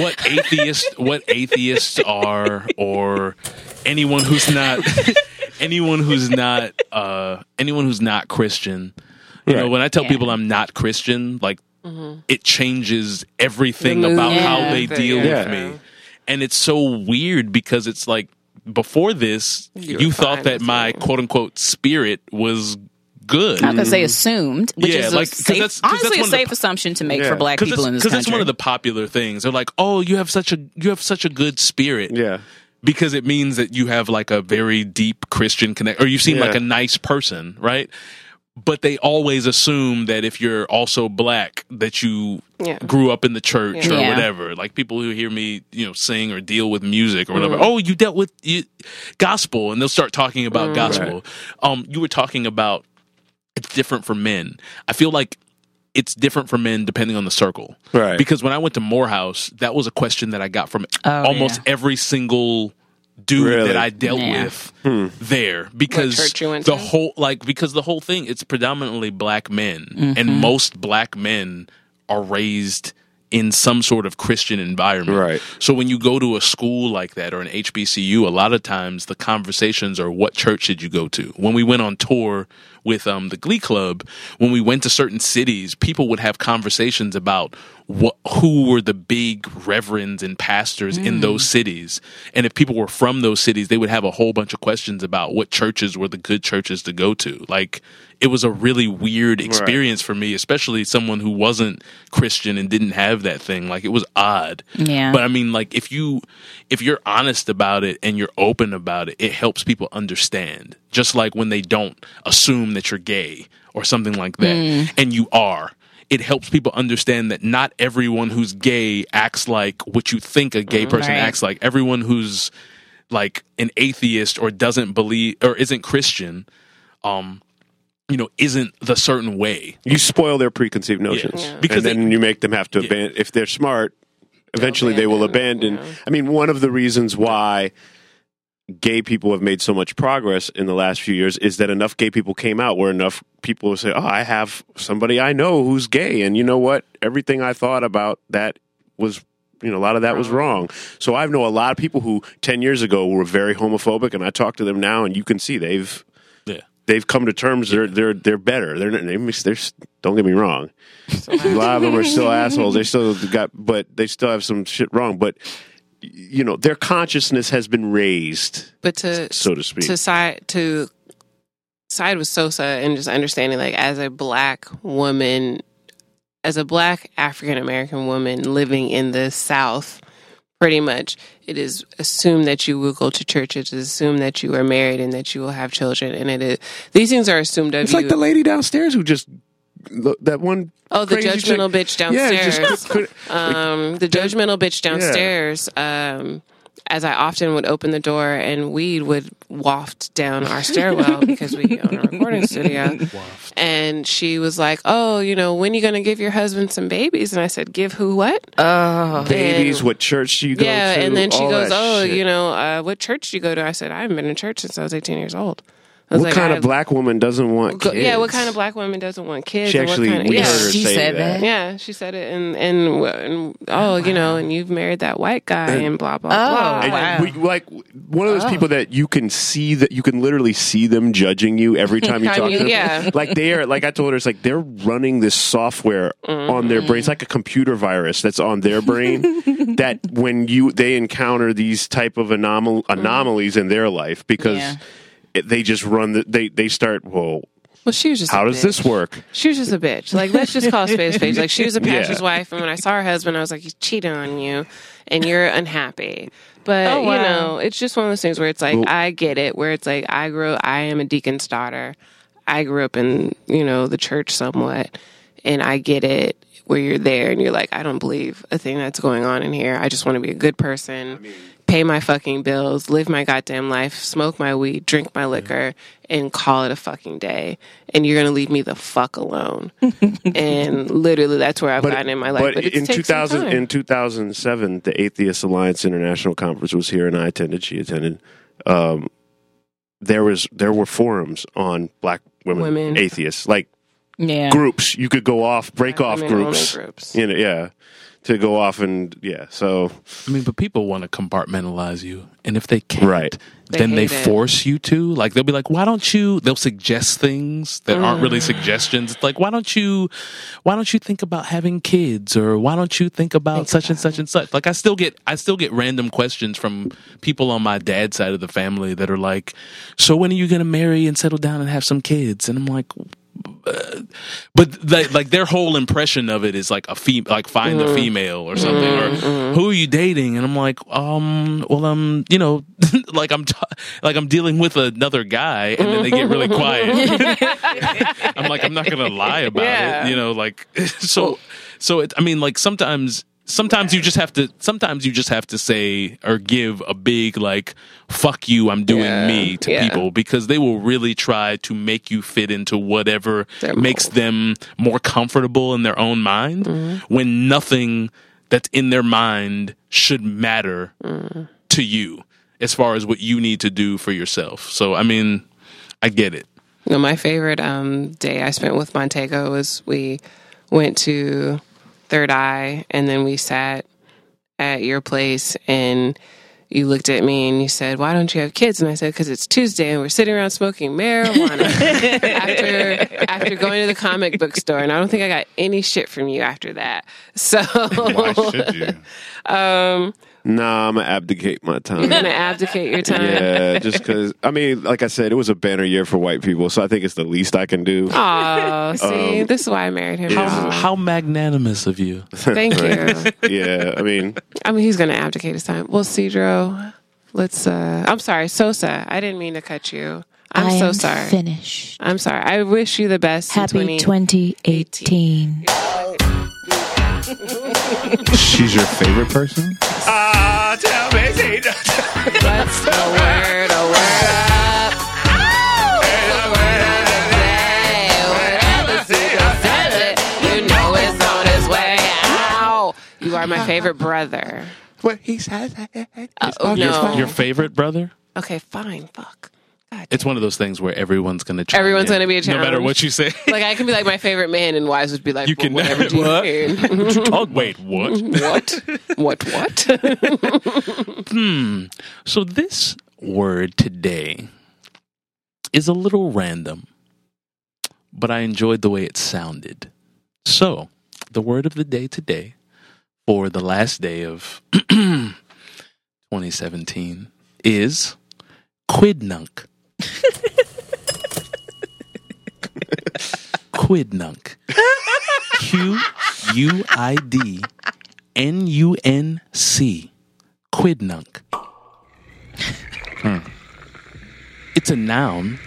what atheists what atheists are or anyone who's not anyone who's not uh anyone who's not christian. You know when i tell Yeah. people i'm not christian like it changes everything The mood. about how they deal Yeah. with me and it's so weird because it's like before this You you, thought that my quote unquote spirit was good I'm gonna say mm-hmm. assumed, which Yeah, is like, a 'cause safe, that's- honestly that's a one of the safe assumption to make Yeah. for black people in this that's one of the popular things. They're like, "Oh, you have such a you have such a good spirit." Yeah. because it means that you have like a very deep Christian connect, or you seem Yeah. like a nice person, right? But they always assume that if you're also black, that you Yeah. grew up in the church or Yeah. whatever. Like people who hear me, you know, sing or deal with music or whatever. Mm. Oh, you dealt with you, gospel, and they'll start talking about mm. gospel. Um, you were talking about it's different for men. I feel like it's different for men depending on the circle. Right. Because when I went to Morehouse, that was a question that I got from Oh, almost yeah. every single dude Really? that I dealt Yeah. with there because church you went the to? whole like because the whole thing it's predominantly black men Mm-hmm. and most black men are raised in some sort of Christian environment. Right. So when you go to a school like that or an HBCU, a lot of times the conversations are what church did you go to? When we went on tour with um, the Glee Club, when we went to certain cities, people would have conversations about what who were the big reverends and pastors in mm. those cities. And if people were from those cities, they would have a whole bunch of questions about what churches were the good churches to go to. Like it was a really weird experience for me, especially someone who wasn't Christian and didn't have that thing. Like it was odd. Yeah. But I mean, like if you if you're honest about it and you're open about it, it helps people understand. Just like when they don't assume that you're gay or something like that, mm. and you are. It helps people understand that not everyone who's gay acts like what you think a gay person Right. acts like. Everyone who's like an atheist or doesn't believe or isn't Christian, um, you know, isn't the certain way. You spoil their preconceived notions Yeah. Because and then they- you make them have to abandon. If they're smart, eventually they will abandon. abandon, I mean, one of the reasons why gay people have made so much progress in the last few years is that enough gay people came out where enough people will say, "Oh, I have somebody I know who's gay," and you know what? Everything I thought about that was. You know, a lot of that was wrong. So I know a lot of people who ten years ago were very homophobic, and I talk to them now, and you can see they've Yeah. they've come to terms. They're they're they're better. They're they're, they're don't get me wrong. A lot of them are still assholes. They still got, but they still have some shit wrong. But y- you know, their consciousness has been raised, But to so to speak. to side to side with Sosa and just understanding like as a black woman, as a black African American woman living in the South, pretty much it is assumed that you will go to church. It is assumed that you are married and that you will have children, and it is these things are assumed of It's you. like the lady downstairs who just look, that one. Oh, the judgmental chick- bitch Yeah, downstairs. just could- could- um, the judgmental bitch downstairs. Um, as I often would open the door and weed would waft down our stairwell because we own a recording studio. And she was like, "Oh, you know, when you going to give your husband some babies?" And I said, "Give who what?" Oh, babies. and- What church do you go yeah, to? Yeah, and then she goes, "Oh, shit. you know, uh, what church do you go to?" I said, "I haven't been in church since I was 18 years old." I was What like, kind I of black woman doesn't want Go- kids? yeah, what kind of black woman doesn't want kids? She actually, what kind of, we yeah. heard her She say said that. that? Yeah, she said it, and and, and oh, you know, and you've married that white guy, and blah blah blah. Oh, And wow. we, like one of those oh. people that you can see that you can literally see them judging you every time you talk you- to them. yeah. Like they are, like I told her, it's like they're running this software on their brain. It's like a computer virus that's on their brain. that when you they encounter these type of anomal- anomalies in their life because Yeah. It, they just run the, they they start well. Well, she was just. How a does bitch. this work? She was just a bitch. Like, let's just call a spade a spade. Like, she was a pastor's Yeah. wife, and when I saw her husband, I was like, he's cheating on you, and you're unhappy. But Oh, wow. you know, it's just one of those things where it's like Well- I get it. Where it's like I grew, I am a deacon's daughter. I grew up in you know the church somewhat, and I get it. Where you're there and you're like, I don't believe a thing that's going on in here. I just want to be a good person, pay my fucking bills, live my goddamn life, smoke my weed, drink my liquor, and call it a fucking day. And you're gonna leave me the fuck alone. and literally, that's where I've gotten in my life. But, it in 2000 in 2007 the atheist alliance international conference was here and i attended she attended um, there was there were forums on black women, Women. atheists like yeah. groups you could go off break Black off groups, groups. you know yeah to go off and yeah so I mean, but people want to compartmentalize you, and if they can't, Right. They then they hate it. force you to. Like they'll be like, "Why don't you?" They'll suggest things that aren't Mm. really suggestions. It's like, "Why don't you? Why don't you think about having kids?" Or "Why don't you think about such and such and such?" Like I still get, I still get random questions from people on my dad's side of the family that are like, "So when are you going to marry and settle down and have some kids?" And I'm like. But they, like their whole impression of it is like a fem- like find a female or something or who are you dating? And i'm like um well um you know like i'm t- like i'm dealing with another guy. And then they get really quiet. I'm like i'm not gonna lie about Yeah. it you know like so so it i mean like sometimes sometimes you just have to sometimes you just have to say or give a big like fuck you i'm doing Yeah. me to Yeah. people because they will really try to make you fit into whatever makes them more comfortable in their own mind when nothing that's in their mind should matter to you as far as what you need to do for yourself so i mean i get it No, my favorite um, day I spent with Montego was we went to Third Eye and then we sat at your place and you looked at me and you said, "Why don't you have kids?" And I said, "Because it's Tuesday and we're sitting around smoking marijuana." after after going to the comic book store, and I don't think I got any shit from you after that. So Why should you? Um, nah i'm gonna abdicate my time you're gonna abdicate your time. yeah just because i mean like i said it was a banner year for white people so i think it's the least i can do Oh, see, this is why I married him. yeah. Aw, how magnanimous of you Thank you. yeah i mean I mean, he's going to abdicate his time. Well, Cedro, let's. uh I'm sorry, Sosa. I didn't mean to cut you. I'm I so am sorry. finished. I'm sorry. I wish you the best. in Happy 20 2018. She's your favorite person? Ah, uh, tell me. What's the word? A word up. You are my favorite brother. What he says? Uh, oh, no. your, your favorite brother? Okay, fine. Fuck. It's one of those things where everyone's going to try. Everyone's gonna be a challenge. no matter what you say. like I can be like my favorite man, and Wise would be like, You well, can- whatever. do you What? oh, wait, what? what? What? What? Hmm. So this word today is a little random, but I enjoyed the way it sounded. So, the word of the day today for the last day of 2017 is quidnunc. Quidnunk. Q U I D N U N C. Quidnunc. Hmm. It's a noun,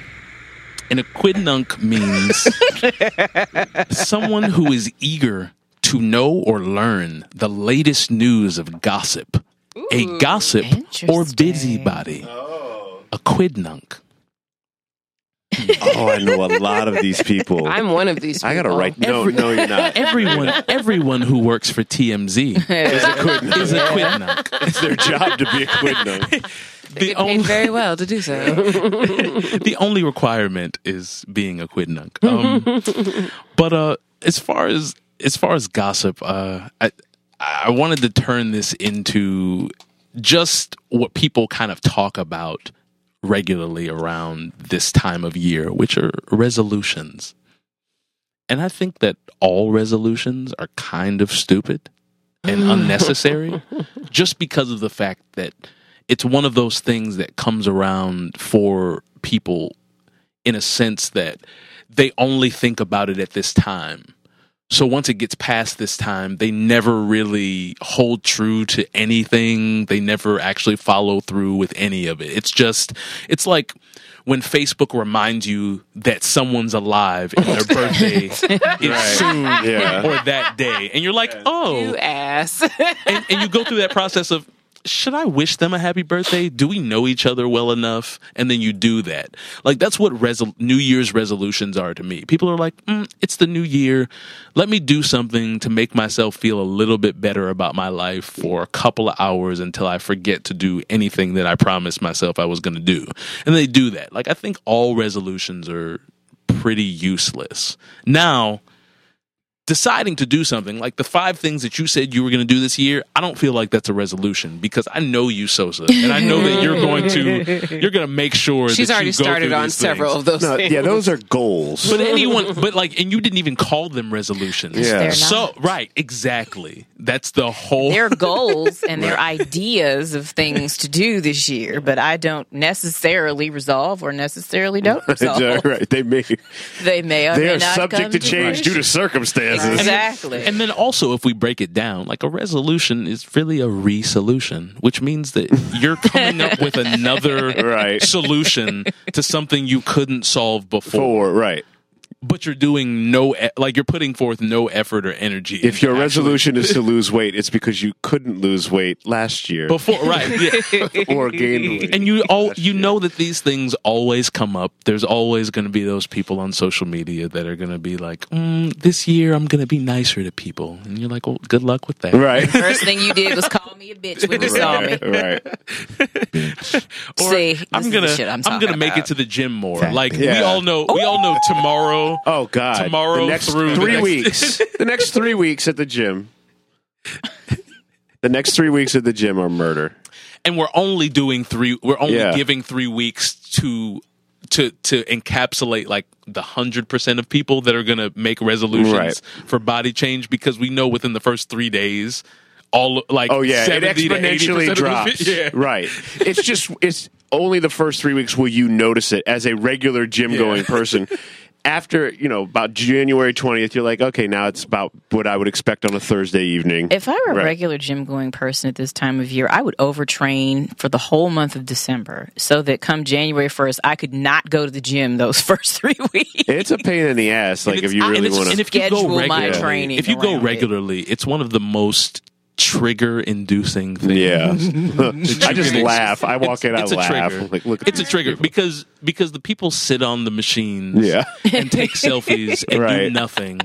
and a quidnunc means someone who is eager to know or learn the latest news of gossip. a gossip or busybody. A quidnunc. Oh, I know a lot of these people. I'm one of these. People. I gotta write. No, no, you're not. Everyone, everyone who works for TMZ Is a quidnunc. is a quidnunc. It's their job to be a quidnunc. They get paid very well to do so. the only requirement is being a quidnunc. Um, but uh, as far as as far as gossip, uh, I I wanted to turn this into just what people kind of talk about regularly around this time of year, which are resolutions. And I think that all resolutions are kind of stupid and unnecessary just because of the fact that it's one of those things that comes around for people in a sense that they only think about it at this time. So once it gets past this time, they never really hold true to anything. They never actually follow through with any of it. It's just, it's like when Facebook reminds you that someone's alive and their birthday is soon Yeah. or that day. And you're like, oh, You ass. and, and you go through that process of should I wish them a happy birthday? Do we know each other well enough? And then you do that. Like that's what resol- New Year's resolutions are to me. People are like, mm, it's the new year. Let me do something to make myself feel a little bit better about my life for a couple of hours until I forget to do anything that I promised myself I was going to do. And they do that. Like I think all resolutions are pretty useless. Now, deciding to do something like the five things that you said you were going to do this year i don't feel like that's a resolution because i know you sosa and i know that you're going to you're going to make sure She's that already you go started on several things. of those No, things. yeah, those are goals. but anyone but like and you didn't even call them resolutions Yeah. So right exactly that's the whole Their goals and their ideas of things to do this year, but I don't necessarily resolve or necessarily don't resolve. right. They may They may or they may are not subject come to change due to circumstances. Exactly. And then also, if we break it down, like a resolution is really a re-solution, which means that you're coming up with another Right. solution to something you couldn't solve before. Four, right. But you're doing no, e- like you're putting forth no effort or energy. If your actually- resolution is to lose weight, it's because you couldn't lose weight last year before, right? Yeah. or gain weight. and you all you know that these things always come up. There's always going to be those people on social media that are going to be like, mm, "This year I'm going to be nicer to people," and you're like, "Well, good luck with that." Right. First thing you did was call me a bitch when you saw me. right. Or See, I'm gonna I'm I'm, gonna make it to the gym more. Like we all know, we all know tomorrow. Oh God! Tomorrow the next through the three next- weeks. the next three weeks at the gym. The next three weeks at the gym are murder. and we're only doing three. We're only Yeah. giving three weeks to to to encapsulate like the hundred percent of people that are gonna make resolutions Right. for body change because we know within the first three days. All like Oh yeah, it 70 to 80% exponentially of the- drops. yeah. Right. It's just it's only the first three weeks will you notice it as a regular gym going person. After you know about January twentieth, you're like, okay, now it's about what I would expect on a Thursday evening. If I were a Right. regular gym going person at this time of year, I would overtrain for the whole month of December so that come January 1st, I could not go to the gym those first three weeks. It's a pain in the ass. Like And if you really want to. if schedule my training if you go around it. regularly, it's one of the most trigger inducing thing. Yeah, I just ex- laugh. I walk in, I it's a laugh. trigger. Like, look, at It's a trigger because because the people sit on the machines Yeah. and take selfies and do nothing.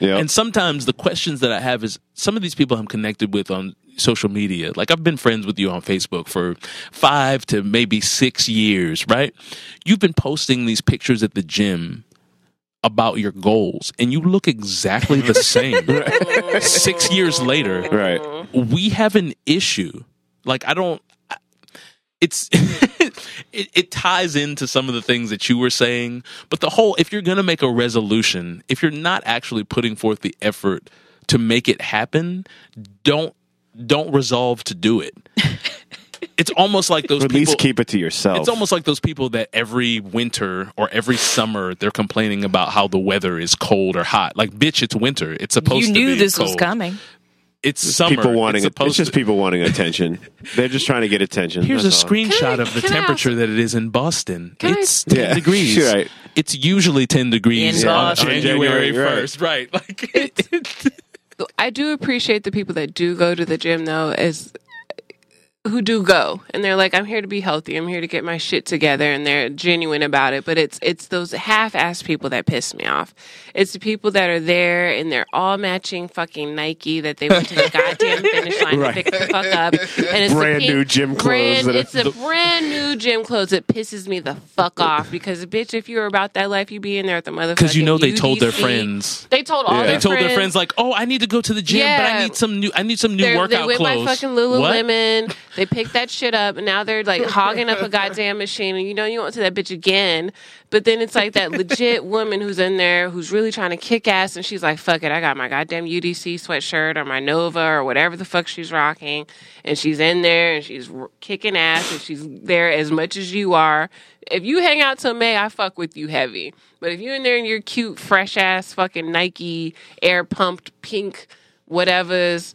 Yep. And sometimes the questions that I have is some of these people I'm connected with on social media. Like I've been friends with you on Facebook for five to maybe six years, right? You've been posting these pictures at the gym about your goals and you look exactly the same. Six years later, right. We have an issue. Like I don't. It's it, it ties into some of the things that you were saying, but the whole if you're going to make a resolution, if you're not actually putting forth the effort to make it happen, don't don't resolve to do it. It's almost like those Or at people. least keep it to yourself. It's almost like those people that every winter or every summer they're complaining about how the weather is cold or hot. Like, bitch, it's winter. It's supposed You to knew be this was coming. It's summer. people wanting it's it. It's just to- people wanting attention. They're just trying to get attention. Here's a all. screenshot I- of the temperature also- that it is in Boston. Can I- it's 10 Yeah, degrees. right. It's usually 10 degrees In on Boston. January January, 1st. Right. Like I do appreciate the people that do go to the gym though, as who do go and they're like, I'm here to be healthy. I'm here to get my shit together, and they're genuine about it. But it's it's those half-assed people that piss me off. It's the people that are there and they're all matching fucking Nike that they went to the goddamn finish line Right. to pick the fuck up, and it's Brand pink- new gym clothes Brand, that are- it's the brand new gym clothes that pisses me the fuck off because bitch, if you were about that life, you'd be in there at the motherfucker. Because you know they told their friends. They told all Yeah. their They told friends. their friends like, "Oh, I need to go to the gym, but Yeah. I need some new. I need some new They're- workout they went clothes." by fucking What? They picked that shit up, and now they're like hogging up a goddamn machine. And you know you went to that bitch again, but then it's like that legit woman who's in there who's really trying to kick ass, and she's like, "Fuck it, I got my goddamn UDC sweatshirt or my Nova or whatever the fuck she's rocking," and she's in there and she's r- kicking ass, and she's there as much as you are. If you hang out till May, I fuck with you heavy. But if you're in there in your cute, fresh ass fucking Nike air pumped pink whatever's.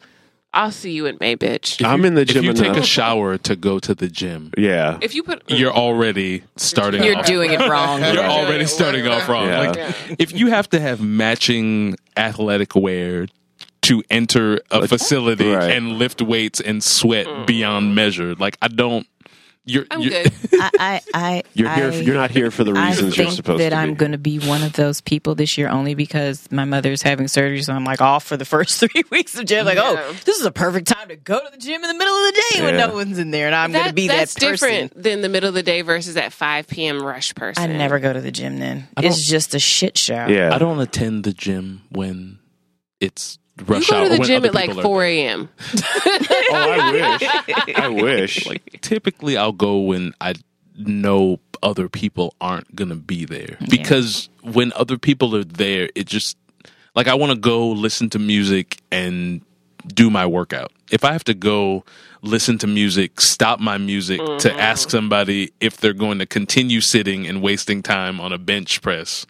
I'll see you in May, bitch. I'm in the gym If you take enough. a shower to go to the gym, yeah. If you put you're already starting. You're off. doing it wrong. You're already starting off wrong. Yeah. Like if you have to have matching athletic wear to enter a facility right. and lift weights and sweat mm. beyond measure, like I don't. You're, I'm you're good. I, I, I You're here. I- You're not here for the reasons you're supposed that to be. That I'm going to be one of those people this year only because my mother's having surgery, so I'm like off for the first three weeks of gym. Like, oh, Yeah. oh, this is a perfect time to go to the gym in the middle of the day when no one's in there, and I'm going to be that's that person. different than the middle of the day versus that 5 p.m. rush person. I never go to the gym then. It's just a shit show. yeah. I don't attend the gym when it's You go hour. to the gym at like 4 a.m. oh, I wish. I wish. Like typically, I'll go when I know other people aren't gonna be there because when other people are there, it just like I want to go listen to music and do my workout. If I have to go listen to music, stop my music to mm-hmm. ask somebody if they're going to continue sitting and wasting time on a bench press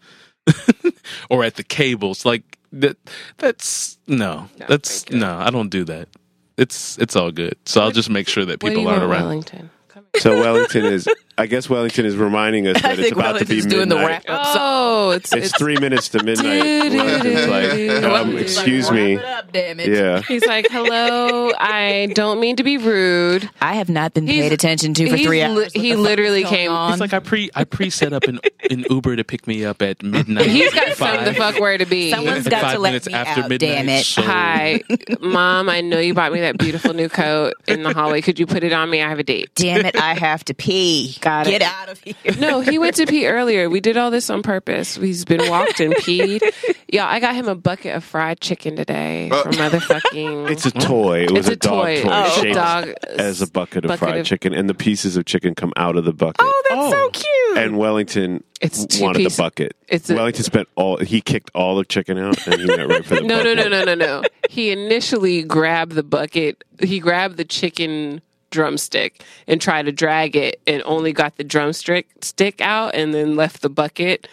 or at the cables, like that that's no. That's no, I don't do that. It's it's all good. So I'll just make sure that people aren't around. Wellington? Come here. so Wellington is. I guess Wellington is reminding us I that it's think about to be Wellington's doing the midnight. wrap up. Oh, it's, It's three minutes to midnight. Wellington's like, um, Wellington's like, excuse me. Up, damn it. Yeah. He's like, "Hello, I don't mean to be rude." I have not been He's- paid attention to for he's three li- hours. What he literally came- on? It's like I pre I pre set up an an Uber to pick me up at midnight. He's got some Five- the fuck where to be. Someone's got five to let minutes me after out. midnight. Damn it! So- Hi, mom. I know you bought me that beautiful new coat in the hallway. Could you put it on me? I have a date. Damn it! I have to pee. Got it. Get out of here. No, he went to pee earlier. We did all this on purpose. He's been walked and peed. Yeah, I got him a bucket of fried chicken today uh. for motherfucking. It's a toy. It was It's a, a dog toy. toy, Oh, it's a shaped dog- as a bucket of bucket fried of- chicken, and the pieces of chicken come out of the bucket. Oh, that's so oh. cute. and Wellington It's two wanted piece- the bucket. it's a- Wellington spent all. He kicked all the chicken out, and he went right for the No, no, no, no, no, no. He initially grabbed the bucket. He grabbed the chicken drumstick and tried to drag it, and only got the drumstick stick out, and then left the bucket.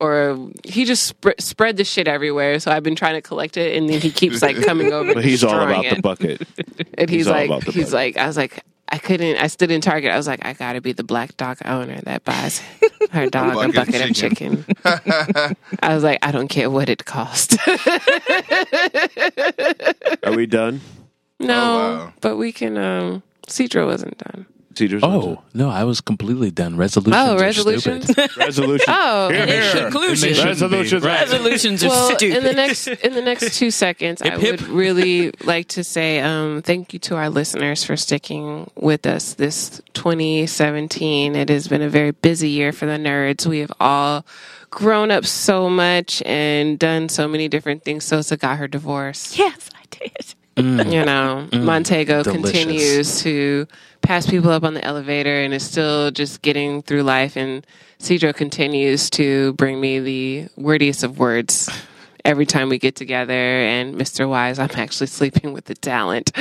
Or he just sp- spread the shit everywhere. So I've been trying to collect it, and then he keeps like coming over. But he's all about it. the bucket. And he's, He's like, he's bucket. like, I was like, I couldn't. I stood in Target. I was like, I gotta be the black dog owner that buys her dog a Bucket bucket of chicken. chicken. I was like, I don't care what it cost. Are we done? No, Oh, wow. but we can. um Cedro wasn't done. Teachers. Oh no, I was completely done. Resolutions. Oh, are resolutions. resolution. Oh, Here, here. And they shouldn't be. Resolutions. Right. Resolutions are well, stupid. in the next in the next two seconds, I Hip, hip. would really like to say um, thank you to our listeners for sticking with us this 2017. It has been a very busy year for the nerds. We have all grown up so much and done so many different things. Sosa got her divorce. yes, I did. Mm. You know, mm. Montego Delicious. continues to pass people up on the elevator and is still just getting through life. And Cedro continues to bring me the wordiest of words every time we get together. And Mr. Wise, I'm actually sleeping with the talent.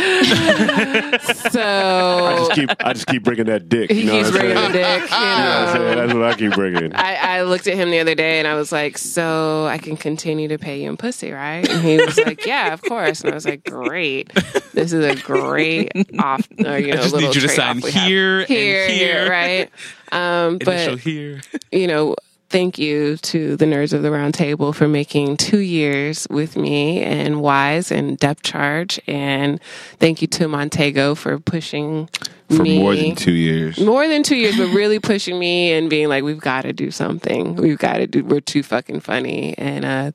So I just keep. I just keep bringing that dick. he You know keeps bringing saying? the dick. You You know what I'm know. saying? That's what I keep bringing. I, I looked at him the other day and I was like, "So I can continue to pay you in pussy, right?" And he was like, "Yeah, of course." And I was like, "Great, this is a great off, or, you know, just little need you to sign we have. here and here, here. right?" Um, Initial but here. you know, thank you to the nerds of the round table for making two years with me and Wise and Depth Charge, and thank you to Montego for pushing For me more than two years. more than two years, but really pushing me and being like, we've got to do something. We've got to do, we're too fucking funny. And, uh,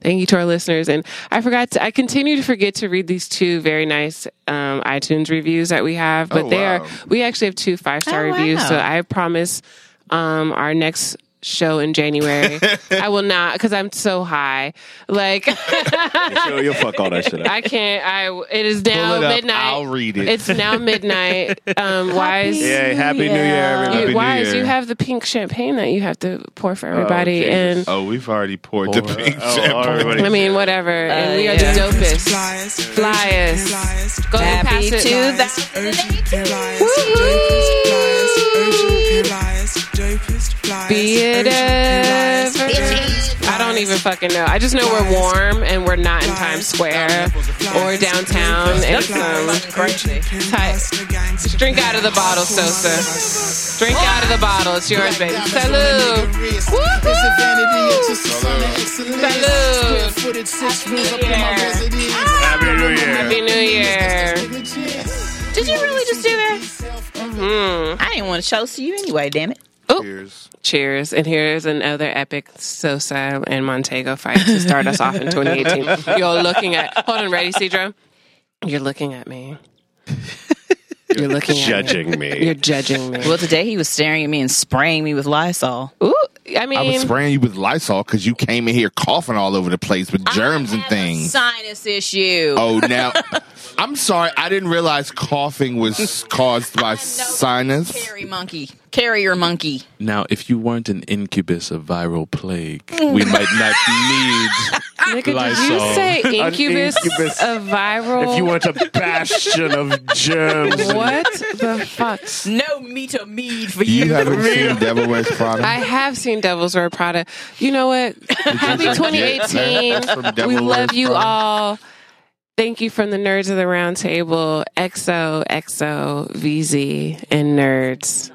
thank you to our listeners. And I forgot to, I continue to forget to read these two very nice, um, iTunes reviews that we have, but Oh, they are, we actually have two five star Oh, reviews. wow. So I promise, um, our next, Show in January. I will not because I'm so high. Like So you'll fuck all that shit up. I can't. I it is now Pull it up. midnight. I'll read it. It's now midnight. Um, wise. Yeah, happy New Year, everybody. You, Happy New wise, you have the pink champagne that you have to pour for everybody, Jesus. and Oh, we've already poured the pink Oh, champagne. I mean, whatever. and we are yeah. the dopest. Flyers, Flyers. flyers, Go and pass Happy it. to flyers, dopest flyers, OG flyers, dopest flyers, Be it ever. I don't even fucking know. I just know we're warm and we're not in Times Square or downtown. And um, Tight. Drink out of the bottle, Sosa. Drink out of the bottle. It's yours, baby. Salute. Happy New Year. Happy New Year. Did you really just do that? Mm-hmm. I didn't want to toast to you anyway. Damn it. Oh, cheers. Cheers. And here's another epic Sosa and Montego fight to start us off in 2018. You're looking at, hold on, ready, Cedro? You're looking at me. You're looking at Judging me. me. You're judging me. Well, today he was staring at me and spraying me with Lysol. Ooh, I mean, I was spraying you with Lysol because you came in here coughing all over the place with germs and I have a things. sinus issue. Oh, now I'm sorry. I didn't realize coughing was caused by sinus. Carry monkey. Carrier monkey. Now, if you weren't an incubus of viral plague, we might not need. nigga, did you Lysol. say incubus, incubus. of viral? If you want a bastion of germs, what the fuck? No meat or mead for you. You haven't seen Devil Wears Prada? I have seen Devil's Wear Prada. You know what? Happy From 2018. Devil We Wears love you Prada? all. Thank you from the nerds of the round table, XO, XO, VZ, and nerds.